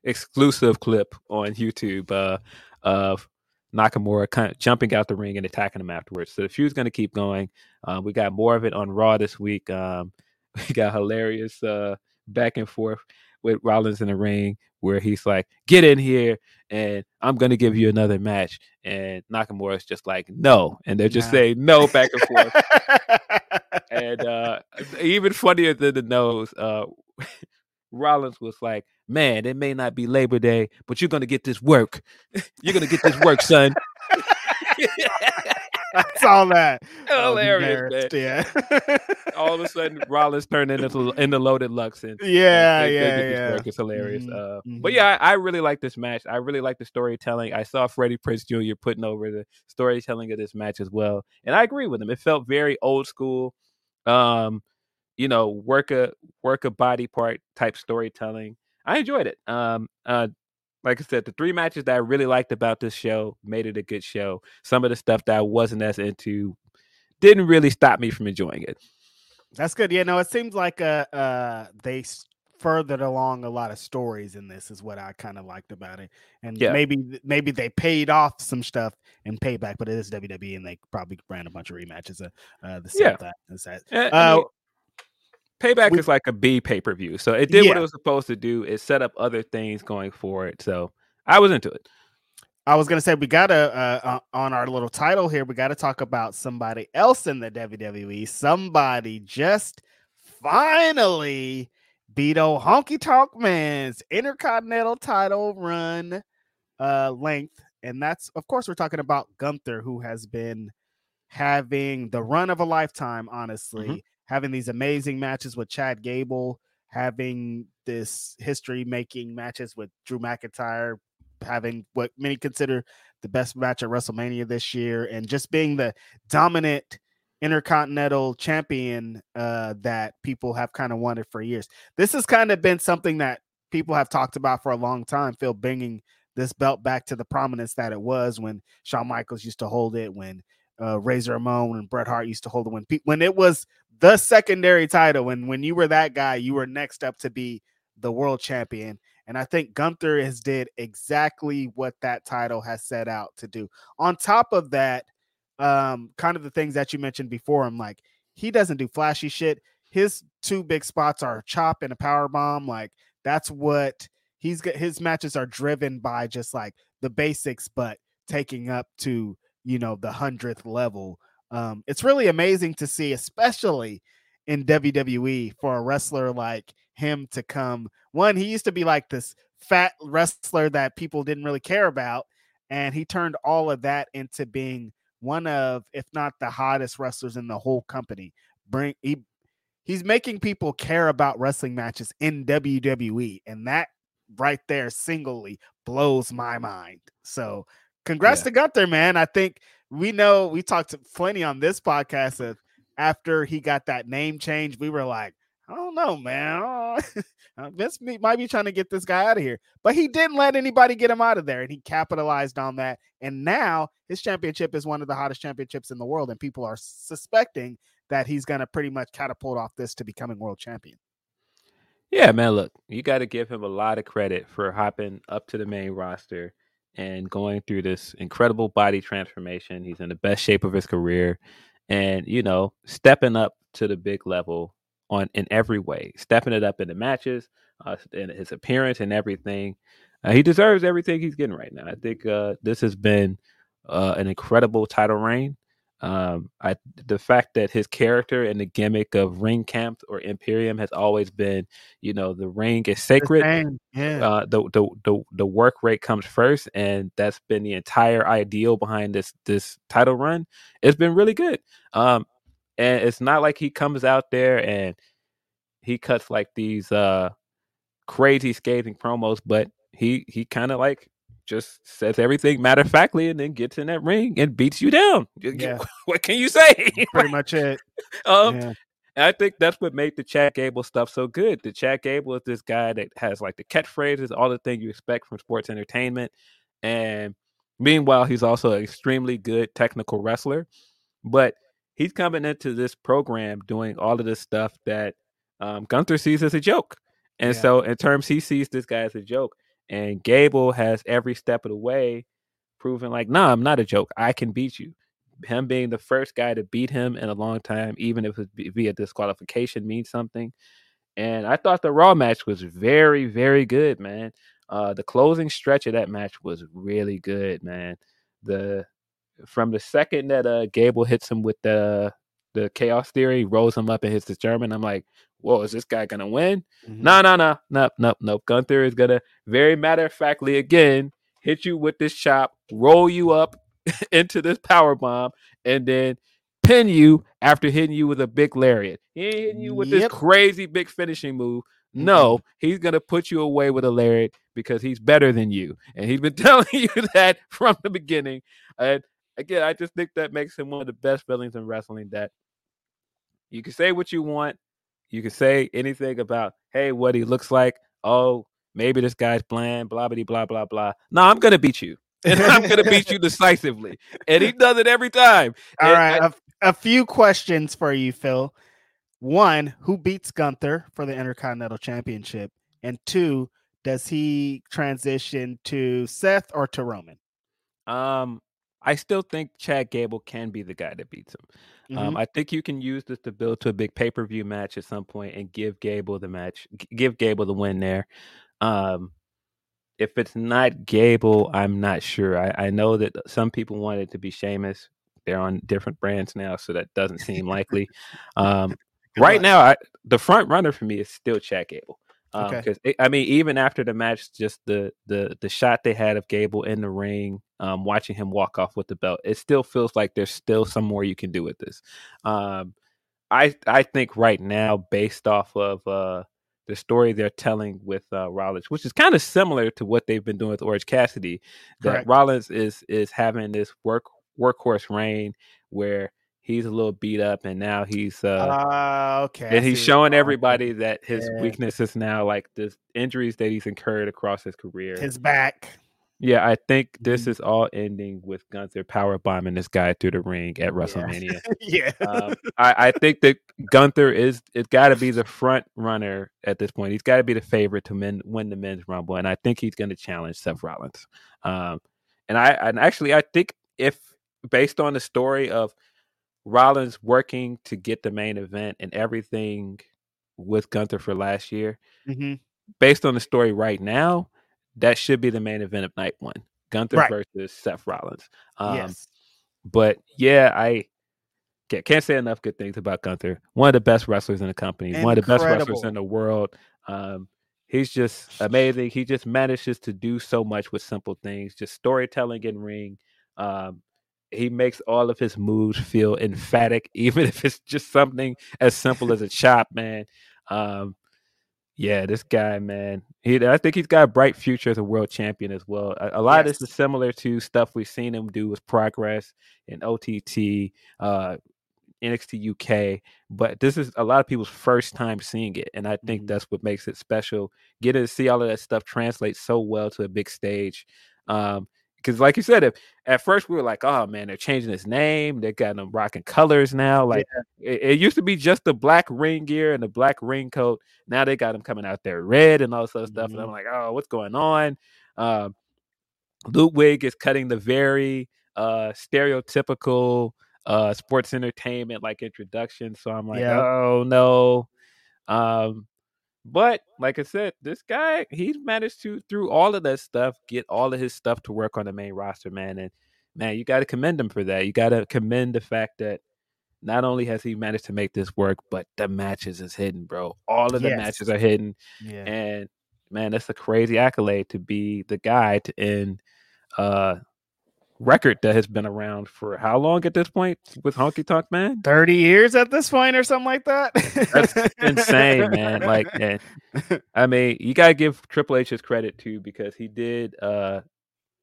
exclusive clip on youtube uh of nakamura kind of jumping out the ring and attacking him afterwards. So the feud's going to keep going. Uh, we got more of it on raw this week. Um we got hilarious uh back and forth with Rollins in the ring where he's like, "Get in here, and I'm gonna give you another match." And Nakamura's just like, "No," and they're just nah. saying no back and forth. and uh, even funnier than the nose, uh, Rollins was like, "Man, it may not be Labor Day, but you're gonna get this work. you're gonna get this work, son." I saw that. Hilarious, Yeah. All of a sudden, Rollins turned into into loaded Lux, and yeah, and yeah, yeah. It's hilarious. Mm-hmm. Uh, mm-hmm. But yeah, I, I, really like this match. I really like the storytelling. I saw Freddie Prinze Jr. putting over the storytelling of this match as well, and I agree with him. It felt very old school. Um, you know, work a work a body part type storytelling. I enjoyed it. Um, uh, like I said, the three matches that I really liked about this show made it a good show. Some of the stuff that I wasn't as into didn't really stop me from enjoying it. That's good. Yeah, no, it seems like uh, uh they furthered along a lot of stories in this is what I kind of liked about it. And yeah. maybe maybe they paid off some stuff and payback, but it is WWE and they probably ran a bunch of rematches. Uh, uh the yeah. that. that. Uh, I mean, Payback we, is like a B pay per view, so it did yeah. what it was supposed to do. It set up other things going forward. So I was into it. I was gonna say we gotta uh, uh, on our little title here. We got to talk about somebody else in the WWE. Somebody just finally beat old Honky Tonk Man's Intercontinental title run uh, length, and that's of course we're talking about Gunther, who has been having the run of a lifetime. Honestly, mm-hmm having these amazing matches with Chad Gable, having this history making matches with Drew McIntyre, having what many consider the best match at WrestleMania this year, and just being the dominant intercontinental champion uh, that people have kind of wanted for years. This has kind of been something that people have talked about for a long time. Phil bringing this belt back to the prominence that it was when Shawn Michaels used to hold it, when uh, Razor Ramon and Bret Hart used to hold when when it was the secondary title. And when you were that guy, you were next up to be the world champion. And I think Gunther has did exactly what that title has set out to do. On top of that, um, kind of the things that you mentioned before, I'm like, he doesn't do flashy shit. His two big spots are chop and a power bomb. Like that's what he's got. His matches are driven by just like the basics, but taking up to you know the hundredth level um, it's really amazing to see, especially in WWE, for a wrestler like him to come. One, he used to be like this fat wrestler that people didn't really care about, and he turned all of that into being one of, if not the hottest wrestlers in the whole company. Bring he he's making people care about wrestling matches in WWE, and that right there singly blows my mind. So congrats yeah. to Gunther, man. I think we know we talked to plenty on this podcast after he got that name change, we were like, I don't know, man. Uh, Vince might be trying to get this guy out of here, but he didn't let anybody get him out of there, and he capitalized on that. And now his championship is one of the hottest championships in the world, and people are suspecting that he's going to pretty much catapult off this to becoming world champion. Yeah, man. Look, you got to give him a lot of credit for hopping up to the main roster and going through this incredible body transformation. He's in the best shape of his career, and you know, stepping up to the big level on in every way, stepping it up in the matches, uh, in his appearance and everything. Uh, he deserves everything he's getting right now. I think uh, this has been uh, an incredible title reign. Um, I the fact that his character and the gimmick of Ringkampf or Imperium has always been, you know, the ring is sacred. Yeah. Uh, the, the the the work rate comes first, and that's been the entire ideal behind this this title run. It's been really good. Um, and it's not like he comes out there and he cuts like these uh crazy scathing promos, but he he kind of like just says everything matter of factly and then gets in that ring and beats you down. Yeah. What can you say? Pretty much it. um, Yeah. I think that's what made the Chad Gable stuff so good. The Chad Gable is this guy that has like the catchphrases, all the things you expect from sports entertainment. And meanwhile, he's also an extremely good technical wrestler. But he's coming into this program doing all of this stuff that um, Gunther sees as a joke. And Yeah. so, in terms, he sees this guy as a joke. And Gable has every step of the way proven like, nah, I'm not a joke. I can beat you. Him being the first guy to beat him in a long time, even if it's v- via disqualification, means something. And I thought the Raw match was very, very good, man. Uh, the closing stretch of that match was really good, man. The from the second that uh Gable hits him with the the chaos theory, rolls him up and hits the German. I'm like, whoa, is this guy gonna win? Mhm. No, no, no, no, no, no. Gunther is gonna very matter of factly again hit you with this chop, roll you up into this power bomb, and then pin you after hitting you with a big lariat. He ain't hitting you with this crazy big finishing move. No, he's gonna put you away with a lariat because he's better than you, and he's been telling you that from the beginning. And again, I just think that makes him one of the best villains in wrestling. That you can say what you want, you can say anything about, hey, what he looks like. Oh, maybe this guy's bland, blah blah blah blah blah. No, I'm gonna beat you, and I'm gonna beat you decisively, and he does it every time. All And right, I- a, a few questions for you, Phil. One, who beats Gunther for the Intercontinental Championship? And two, does he transition to Seth or to Roman? Um, I still think Chad Gable can be the guy that beats him. Um, Mhm. I think you can use this to build to a big pay per view match at some point and give Gable the match, give Gable the win there. Um, if it's not Gable, I'm not sure. I, I know that some people want it to be Sheamus. They're on different brands now, so that doesn't seem likely. Um, right now, I, the front runner for me is still Chad Gable. Okay. Because I mean, even after the match, just the the the shot they had of Gable in the ring, um, watching him walk off with the belt, it still feels like there's still some more you can do with this. Um, I I think right now, based off of uh, the story they're telling with uh, Rollins, which is kind of similar to what they've been doing with Orange Cassidy, that Correct. Rollins is is having this work workhorse reign where he's a little beat up and now he's uh, Uh, okay. I and he's showing everybody that his Yeah. weakness is now like the injuries that he's incurred across his career. his back. yeah, I think this Mhm. is all ending with Gunther power bombing this guy through the ring at WrestleMania. yeah. um, I, I think that Gunther is it's got to be the front runner at this point. He's got to be the favorite to men, win the men's rumble, and I think he's going to challenge Seth Rollins. Um, and I and actually I think if based on the story of Rollins working to get the main event and everything with Gunther for last year, hmm based on the story right now, that should be the main event of night one. Gunther Right. versus Seth Rollins. Um, yes. but yeah, I can't, can't say enough good things about Gunther. One of the best wrestlers in the company, one of the best wrestlers in the world. Um, he's just amazing. He just manages to do so much with simple things, just storytelling in ring. Um, he makes all of his moves feel emphatic, even if it's just something as simple as a chop, man. Um, yeah, this guy, man. He, I think he's got a bright future as a world champion as well. A, a lot of this is similar to stuff we've seen him do with progress and OTT, uh, NXT UK, but this is a lot of people's first time seeing it, and I think Mhm. that's what makes it special. Getting to see all of that stuff translate so well to a big stage. Um, because like you said, if at first we were like, oh man, they're changing his name, they got them rocking colors now. Like it, it used to be just the black ring gear and the black ring coat. Now they got them coming out there red and all this other stuff. And I'm like, oh, what's going on? Um, Ludwig is cutting the very uh stereotypical uh sports entertainment like introduction. So I'm like, Yeah. oh no. Um but like I said, this guy, he's managed to through all of that stuff, get all of his stuff to work on the main roster, man. And man, you gotta commend him for that. You gotta commend the fact that not only has he managed to make this work, but the matches is hidden, bro. All of the Yes. matches are hidden. Yeah. And man, that's a crazy accolade to be the guy to end uh record that has been around for how long at this point with Honky Tonk Man? 30 years at this point or something like that. That's insane, man. Like, and, I mean, you gotta give Triple H his credit too because he did uh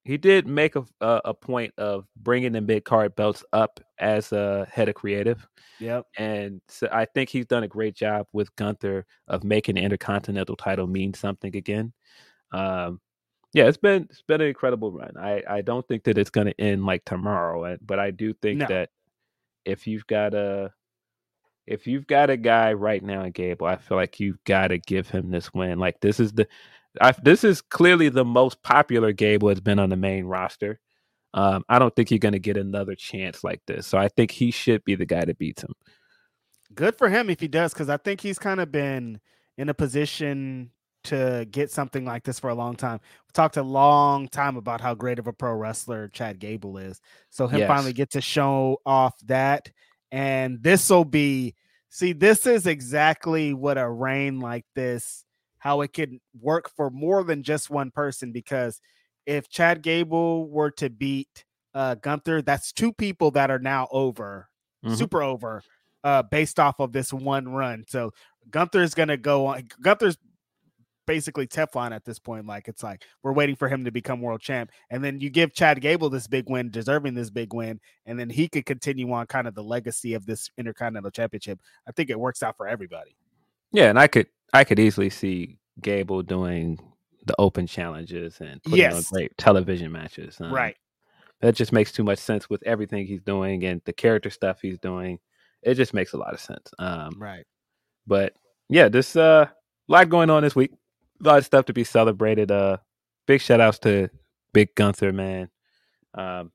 he did make a a, a point of bringing the mid card belts up as a head of creative. Yep. And so I think he's done a great job with Gunther of making the Intercontinental title mean something again. Um, yeah, it's been it's been an incredible run. I I don't think that it's going to end like tomorrow, but I do think No. that if you've got a if you've got a guy right now in Gable, I feel like you've got to give him this win. Like this is the I, this is clearly the most popular Gable has been on the main roster. Um, I don't think you're going to get another chance like this. So I think he should be the guy that beats him. Good for him if he does, because I think he's kind of been in a position to get something like this for a long time. We talked a long time about how great of a pro wrestler Chad Gable is. So him Yes. finally get to show off that. And this will be see, this is exactly what a reign like this, how it could work for more than just one person. Because if Chad Gable were to beat uh Gunther, that's two people that are now over, Mhm. super over, uh, based off of this one run. So Gunther's gonna go on. Gunther's basically Teflon at this point. Like it's like we're waiting for him to become world champ, and then you give Chad Gable this big win, deserving this big win, and then he could continue on kind of the legacy of this Intercontinental Championship. I think it works out for everybody. Yeah, and I could I could easily see Gable doing the open challenges and putting on great television matches. Um, right. That just makes too much sense with everything he's doing and the character stuff he's doing. It just makes a lot of sense. Um, Right. But yeah, this uh lot going on this week. A lot of stuff to be celebrated. Uh big shout outs to Big Gunther, man. Um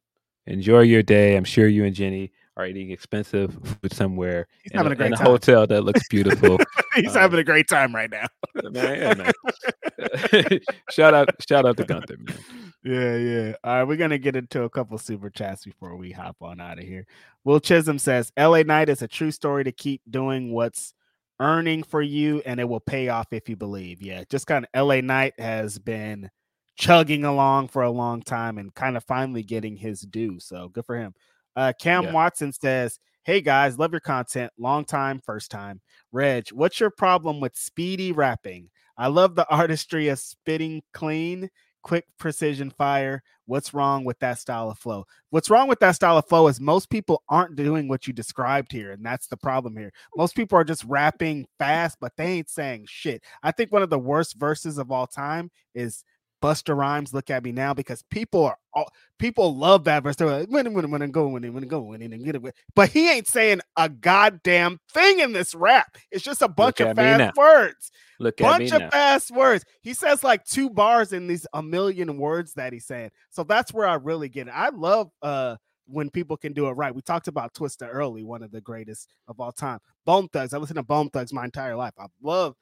enjoy your day. I'm sure you and Jinny are eating expensive food somewhere He's in, having a great in a time. hotel that looks beautiful. He's Um, having a great time right now. man, yeah, man. shout out shout out to Gunther, man. Yeah, yeah. All right, we're gonna get into a couple super chats before we hop on out of here. Will Chisholm says LA Knight is a true story to keep doing what's earning for you, and it will pay off if you believe. Yeah, just kind of LA Knight has been chugging along for a long time and kind of finally getting his due. So good for him. Uh, Cam Yeah. Watson says, Hey guys, love your content. Long time, first time. Reg, what's your problem with speedy rapping? I love the artistry of spitting clean, quick precision fire. What's wrong with that style of flow? What's wrong with that style of flow is most people aren't doing what you described here, and that's the problem here. Most people are just rapping fast, but they ain't saying shit. I think one of the worst verses of all time is Busta Rhymes. Look at me now, because people are all people love that verse. They're like, when when when go when when go when and get it. But he ain't saying a goddamn thing in this rap. It's just a bunch Look of fast words Look at me bunch of now. fast words. He says like two bars in these a million words that he's saying. So that's where I really get it. I love uh when people can do it right. We talked about Twista early, one of the greatest of all time. Bone Thugs. I listened to Bone Thugs my entire life. I love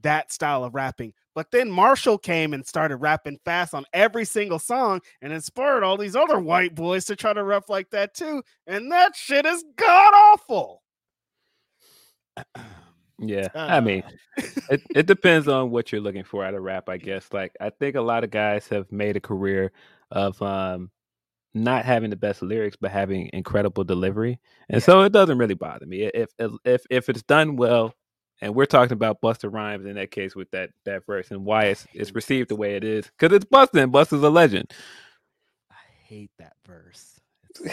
that style of rapping. But then Marshall came and started rapping fast on every single song and inspired all these other white boys to try to rap like that too. And that shit is god awful. Yeah, I mean, Uh, it, it depends on what you're looking for out of rap, I guess. Like, I think a lot of guys have made a career of um, not having the best lyrics, but having incredible delivery, and so it doesn't really bother me if if if it's done well. And we're talking about Busta Rhymes in that case with that that verse and why it's it's received the way it is because it's Busta and Busta's a legend. I hate that verse.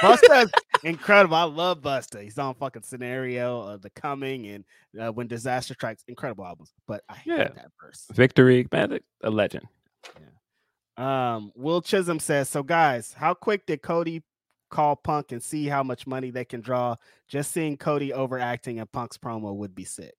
Busta's incredible. I love Busta. He's on fucking scenario of the coming and uh, when disaster strikes. Incredible albums, but I hate Yeah. that verse. Victory, man, a legend. Um, Will Chisholm says, "So guys, how quick did Cody call Punk and see how much money they can draw? Just seeing Cody overacting in Punk's promo would be sick."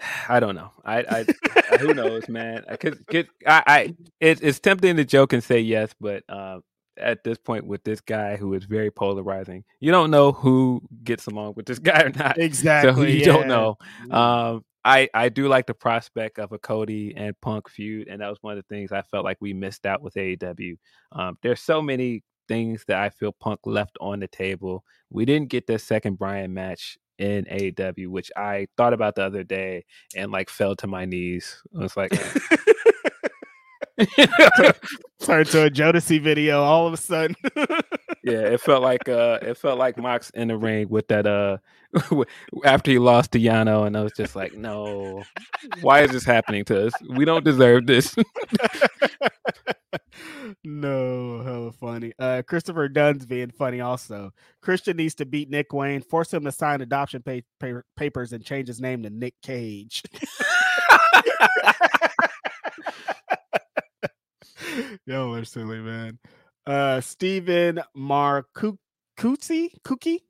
I don't know. I, I, who knows, man. I could get. I, I it, it's tempting to joke and say yes, but uh, at this point with this guy who is very polarizing, you don't know who gets along with this guy or not. Exactly. So you yeah. don't know. Mm. Um, I I do like the prospect of a Cody and Punk feud, and that was one of the things I felt like we missed out with AEW. Um, there's so many things that I feel Punk left on the table. We didn't get the second Bryan match in AEW, which I thought about the other day and like fell to my knees. I was like, Turned to a Jodeci video all of a sudden. yeah, it felt like uh, it felt like Mox in the ring with that uh, after he lost to Yano, and I was just like, no, why is this happening to us? We don't deserve this. no, hella funny. Uh, Christopher Dunn's being funny also. Christian needs to beat Nick Wayne, force him to sign adoption pa- pa- papers, and change his name to Nick Cage. Yo, they're silly, man. Uh, Stephen Marcucci, Cookie,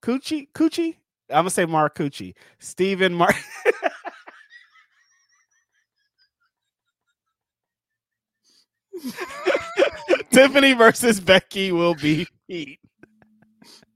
Cookie, Coochie. I'm gonna say Marcucci. Stephen Mar. Tiffany versus Becky will be heat.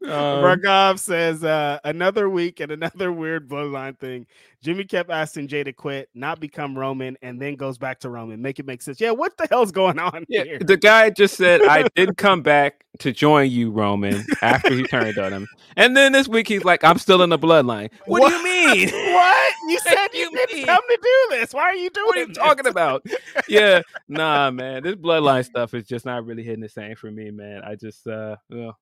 Um, says uh, another week and another weird bloodline thing. Jimmy kept asking Jey to quit, not become Roman, and then goes back to Roman. Make it make sense. Yeah, what the hell's going on yeah, here? the guy just said, "I did come back to join you, Roman." After he turned on him, and then this week he's like, "I'm still in the bloodline." What, do you mean? what? You said you you didn't come to do this. Why are you doing it? what are you this? talking about? yeah, nah, man. This bloodline stuff is just not really hitting the same for me, man. I just, uh, well,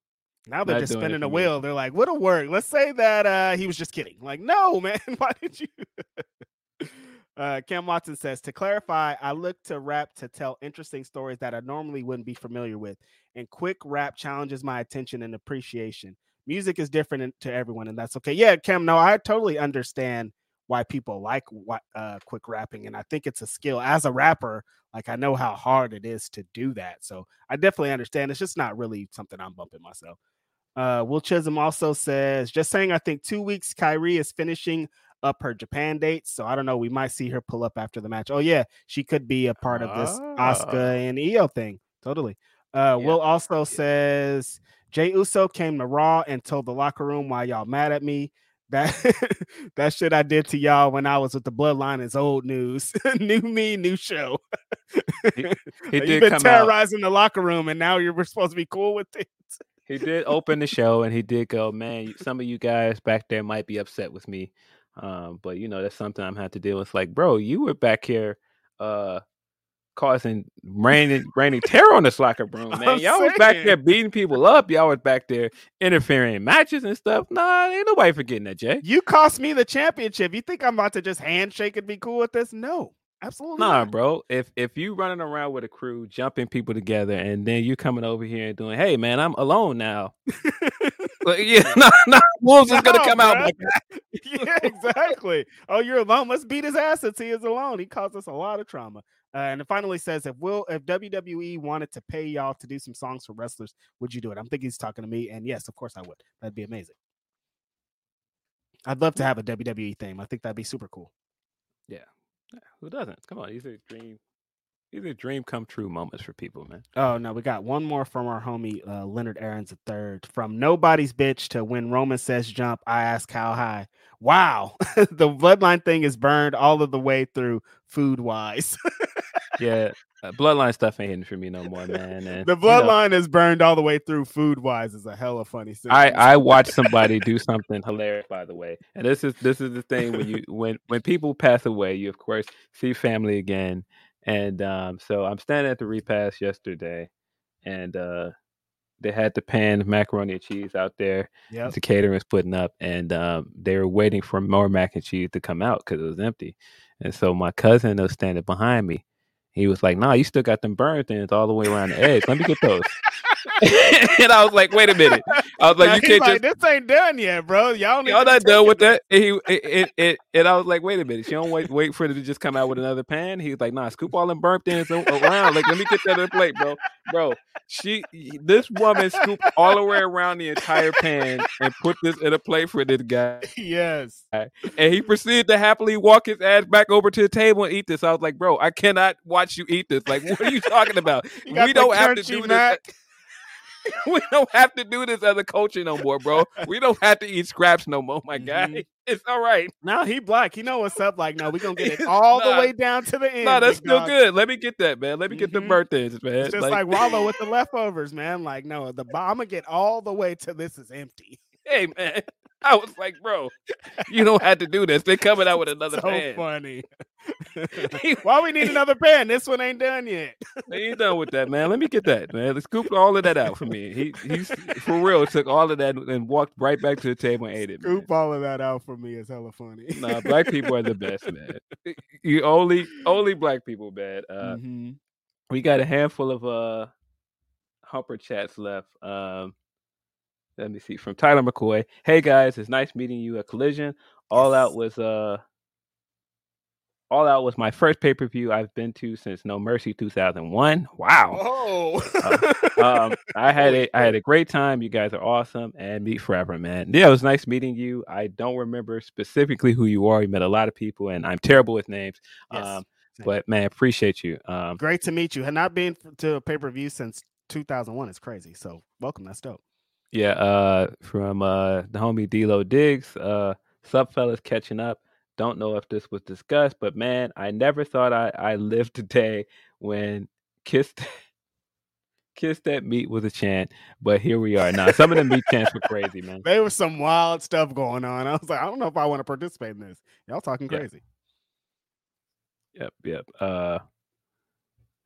Now they're Not just spinning for a me. wheel. They're like, what'll work? Let's say that uh he was just kidding. Like, no, man. Why did you? uh Cam Watson says to clarify, I look to rap to tell interesting stories that I normally wouldn't be familiar with, and quick rap challenges my attention and appreciation. Music is different to everyone, and that's okay. Yeah, Cam. No, I totally understand why people like uh, quick rapping, and I think it's a skill. As a rapper, like I know how hard it is to do that, so I definitely understand. It's just not really something I'm bumping myself. Uh, Will Chisholm also says, just saying, I think two weeks Kairi is finishing up her Japan dates. So I don't know. We might see her pull up after the match. Oh, yeah. She could be a part of this Ah. Asuka and Io thing. Totally. Uh, Yeah. Will also says, Jey Uso came to Raw and told the locker room why y'all mad at me. That that shit I did to y'all when I was with the bloodline is old news. new me, new show. He did You've been come out. terrorizing the locker room, and now you're supposed to be cool with it. He did open the show and he did go, man, some of you guys back there might be upset with me. Um, but you know, that's something I'm have to deal with. Like, bro, you were back here uh causing raining raining terror on this locker room, man. I'm Y'all was back there beating people up. Y'all was back there interfering in matches and stuff. Nah, ain't nobody forgetting that, Jey. You cost me the championship. You think I'm about to just handshake and be cool with this? No, absolutely Nah, not. bro. If if you running around with a crew, jumping people together, and then you coming over here and doing, hey man, I'm alone now. Like, yeah, nah, nah, Wolves is gonna come out like that. yeah, exactly. Oh, you're alone. Let's beat his ass since he is alone. He caused us a lot of trauma. Uh, and it finally says, if will if WWE wanted to pay y'all to do some songs for wrestlers, would you do it? I'm thinking he's talking to me, and yes, of course I would. That'd be amazing. I'd love to have a WWE theme. I think that'd be super cool. Who doesn't? Come on, these are dream, these are dream come true moments for people, man. Oh no, we got one more from our homie uh, Leonard Aaron's a third. From nobody's bitch to when Roman says jump, I ask how high. Wow, the bloodline thing is burned all of the way through food wise. Yeah, uh, bloodline stuff ain't hitting for me no more, man. And the you know, bloodline is burned all the way through food wise is a hella funny I. I watched somebody do something hilarious, by the way. And this is this is the thing when you when when people pass away, you of course see family again. And um, so I'm standing at the repast yesterday, and uh, they had the pan macaroni and cheese out there. Yep. The catering's putting up, and um, they were waiting for more mac and cheese to come out because it was empty. And so my cousin was standing behind me. He was like, "Nah, you still got them burn things all the way around the edge. Let me get those." and I was like, "Wait a minute." I was like, Now "You can't like, just." this ain't done yet, bro. Y'all, need Y'all not done with this." that. And he it, it, it, and I was like, wait a minute. She don't wait wait for it to just come out with another pan. He was like, nah, scoop all them burnt things around. Like, let me get that on the plate, bro. Bro, she this woman scooped all the way around the entire pan and put this in a plate for this guy. yes. And he proceeded to happily walk his ass back over to the table and eat this. I was like, bro, I cannot watch you eat this. Like, what are you talking about? You we don't have to do mac. this. we don't have to do this as a culture no more, bro. We don't have to eat scraps no more, my guy. Mhm. It's all right. Now he black. He know what's up. Like, no, we gonna get it all the way down to the end. No, that's still dog. good. Let me get that, man. Let me get the Mhm. birthdays, man. It's just like, Wallow with the leftovers, man. Like, no, the I'm gonna get all the way to this is empty. hey, man. I was like, bro, you don't have to do this. They're coming out with another so funny. Why we need another pan? This one ain't done yet. They ain't done with that, man. Let me get that, man. Let's scoop all of that out for me. He he's for real took all of that and walked right back to the table and ate it. Man. Scoop all of that out for me is hella funny. Nah, black people are the best, man. You only only black people, man. Uh, Mhm. we got a handful of uh humper chats left. Um let me see from Tyler McCoy. Hey guys, it's nice meeting you at Collision. All out was uh all out was my first pay-per-view I've been to since No Mercy 2001. Wow. Oh, um, I had a I had a great time. You guys are awesome, and meet forever, man. Yeah, it was nice meeting you. I don't remember specifically who you are. You met a lot of people, and I'm terrible with names. Yes, Um, but man, appreciate you. Um, great to meet you. Had not been to a pay per view since 2001. It's crazy. So welcome. That's dope. Yeah, uh, from uh, the homie D'Lo Diggs. Uh, sup, fellas, catching up. Don't know if this was discussed, but man, I never thought I I lived today when kissed. Kiss that meat was a chant, but here we are now. Some of the meat chants were crazy, man. There was some wild stuff going on. I was like, I don't know if I want to participate in this. Y'all talking crazy. Yep, yep. Uh,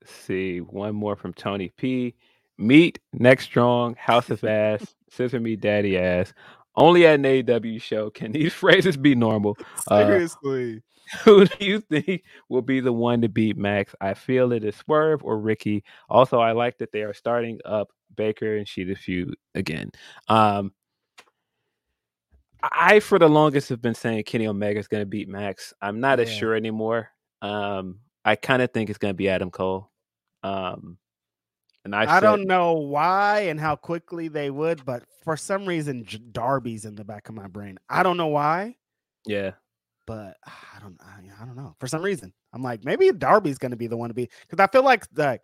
let's see, one more from Tony P. Meat, Neck strong, house of ass, scissor me daddy ass. Only at an AEW show can these phrases be normal. Uh, Who do you think will be the one to beat Max? I feel it is Swerve or Ricky. Also, I like that they are starting up Baker and Shida feud again. Um, I, for the longest, have been saying Kenny Omega is going to beat Max. I'm not as sure anymore. Um, I kind of think it's going to be Adam Cole. Um, and I, I, said- don't know why and how quickly they would, but for some reason, Darby's in the back of my brain. I don't know why, Yeah, but I don't. I, I don't know. For some reason, I'm like maybe Darby's going to be the one to be because I feel like the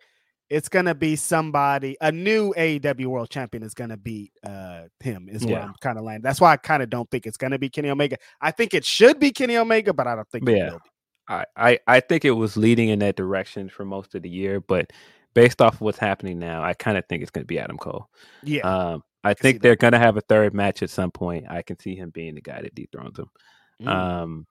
it's going to be somebody a new AEW World Champion is going to beat uh him. Is where I'm kind of landing. That's why I kind of don't think it's going to be Kenny Omega. I think it should be Kenny Omega, but I don't think it Yeah. will be. I, I, I think it was leading in that direction for most of the year, but based off of what's happening now, I kind of think it's going to be Adam Cole. Yeah, Um, I see think they're going to have a third match at some point. I can see him being the guy that dethrones him. Mm. Um,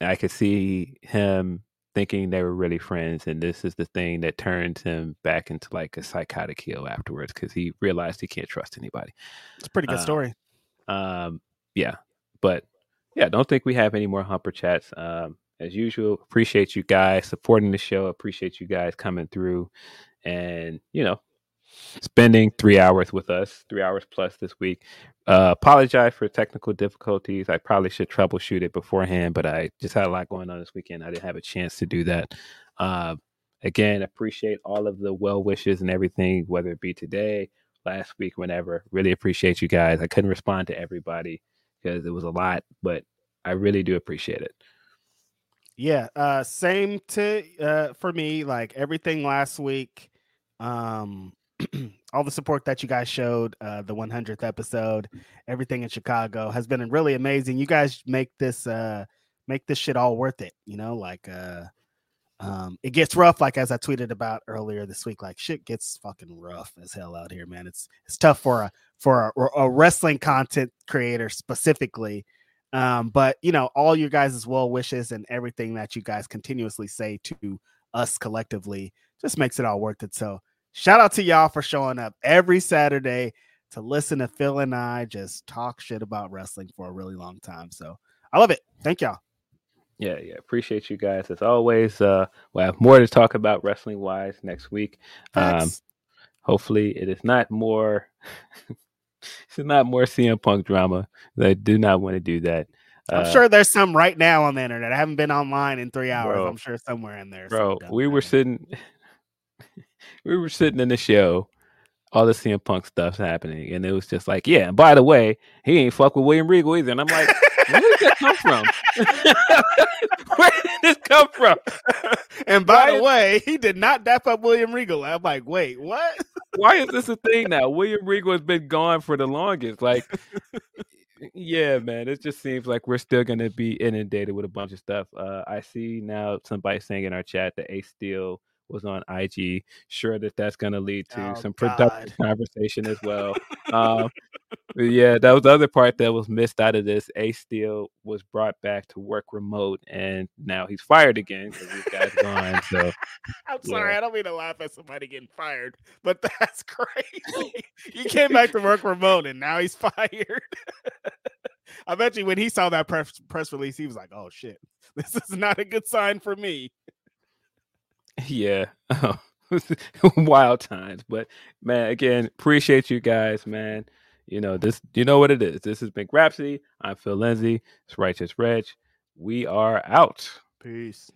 I could see him thinking they were really friends, and this is the thing that turns him back into like a psychotic heel afterwards because he realized he can't trust anybody. it's a pretty good uh, story. Um, yeah, but yeah, don't think we have any more humper chats. Um, as usual, appreciate you guys supporting the show. Appreciate you guys coming through, and you know, spending three hours with us, three hours plus this week. Uh, apologize for technical difficulties. I probably should troubleshoot it beforehand, but I just had a lot going on this weekend. I didn't have a chance to do that. Uh, again, appreciate all of the well wishes and everything, whether it be today, last week, whenever. Really appreciate you guys. I couldn't respond to everybody because it was a lot, but I really do appreciate it. Yeah, uh same to uh for me like everything last week um all the support that you guys showed uh the 100th episode everything in Chicago has been really amazing. You guys make this uh make this shit all worth it, you know, like uh um it gets rough like as I tweeted about earlier this week like shit gets fucking rough as hell out here, man. It's it's tough for a for a, a wrestling content creator specifically um, but you know, all your guys' well wishes and everything that you guys continuously say to us collectively just makes it all worth it. So shout out to y'all for showing up every Saturday to listen to Phil and I just talk shit about wrestling for a really long time. So I love it. Thank y'all. Yeah, yeah. Appreciate you guys as always. Uh, we'll have more to talk about wrestling wise next week. Um, hopefully, it is not more. it's not more CM Punk drama. I do not want to do that. I'm Uh, sure there's some right now on the internet. I haven't been online in three hours. Bro. I'm sure somewhere in there. bro. We were sitting, we were sitting in the show. All the CM Punk stuff's happening, and it was just like, yeah. And by the way, he ain't fuck with William Regal either. And I'm like, where did that come from? where did this come from? and by the way, he did not dap up William Regal. I'm like, wait, what? Why is this a thing now? William Regal has been gone for the longest. Like, yeah, man, it just seems like we're still gonna be inundated with a bunch of stuff. Uh, I see now somebody saying in our chat that Ace Steel was on IG. Sure that that's gonna lead to Oh, some productive God. conversation as well. um, yeah, that was the other part that was missed out of this. Ace Steel was brought back to work remote, and now he's fired again because this guy's gone. So I'm sorry, I don't mean to laugh at somebody getting fired, but that's crazy. he came back to work remote and now he's fired. I bet you when he saw that press press release, he was like, "Oh shit, this is not a good sign for me." Yeah. Wild times. But man, again, appreciate you guys, man. You know, this you know what it is. This has been Grapsody. I'm Phil Lindsey. It's Righteous Reg. We are out. Peace.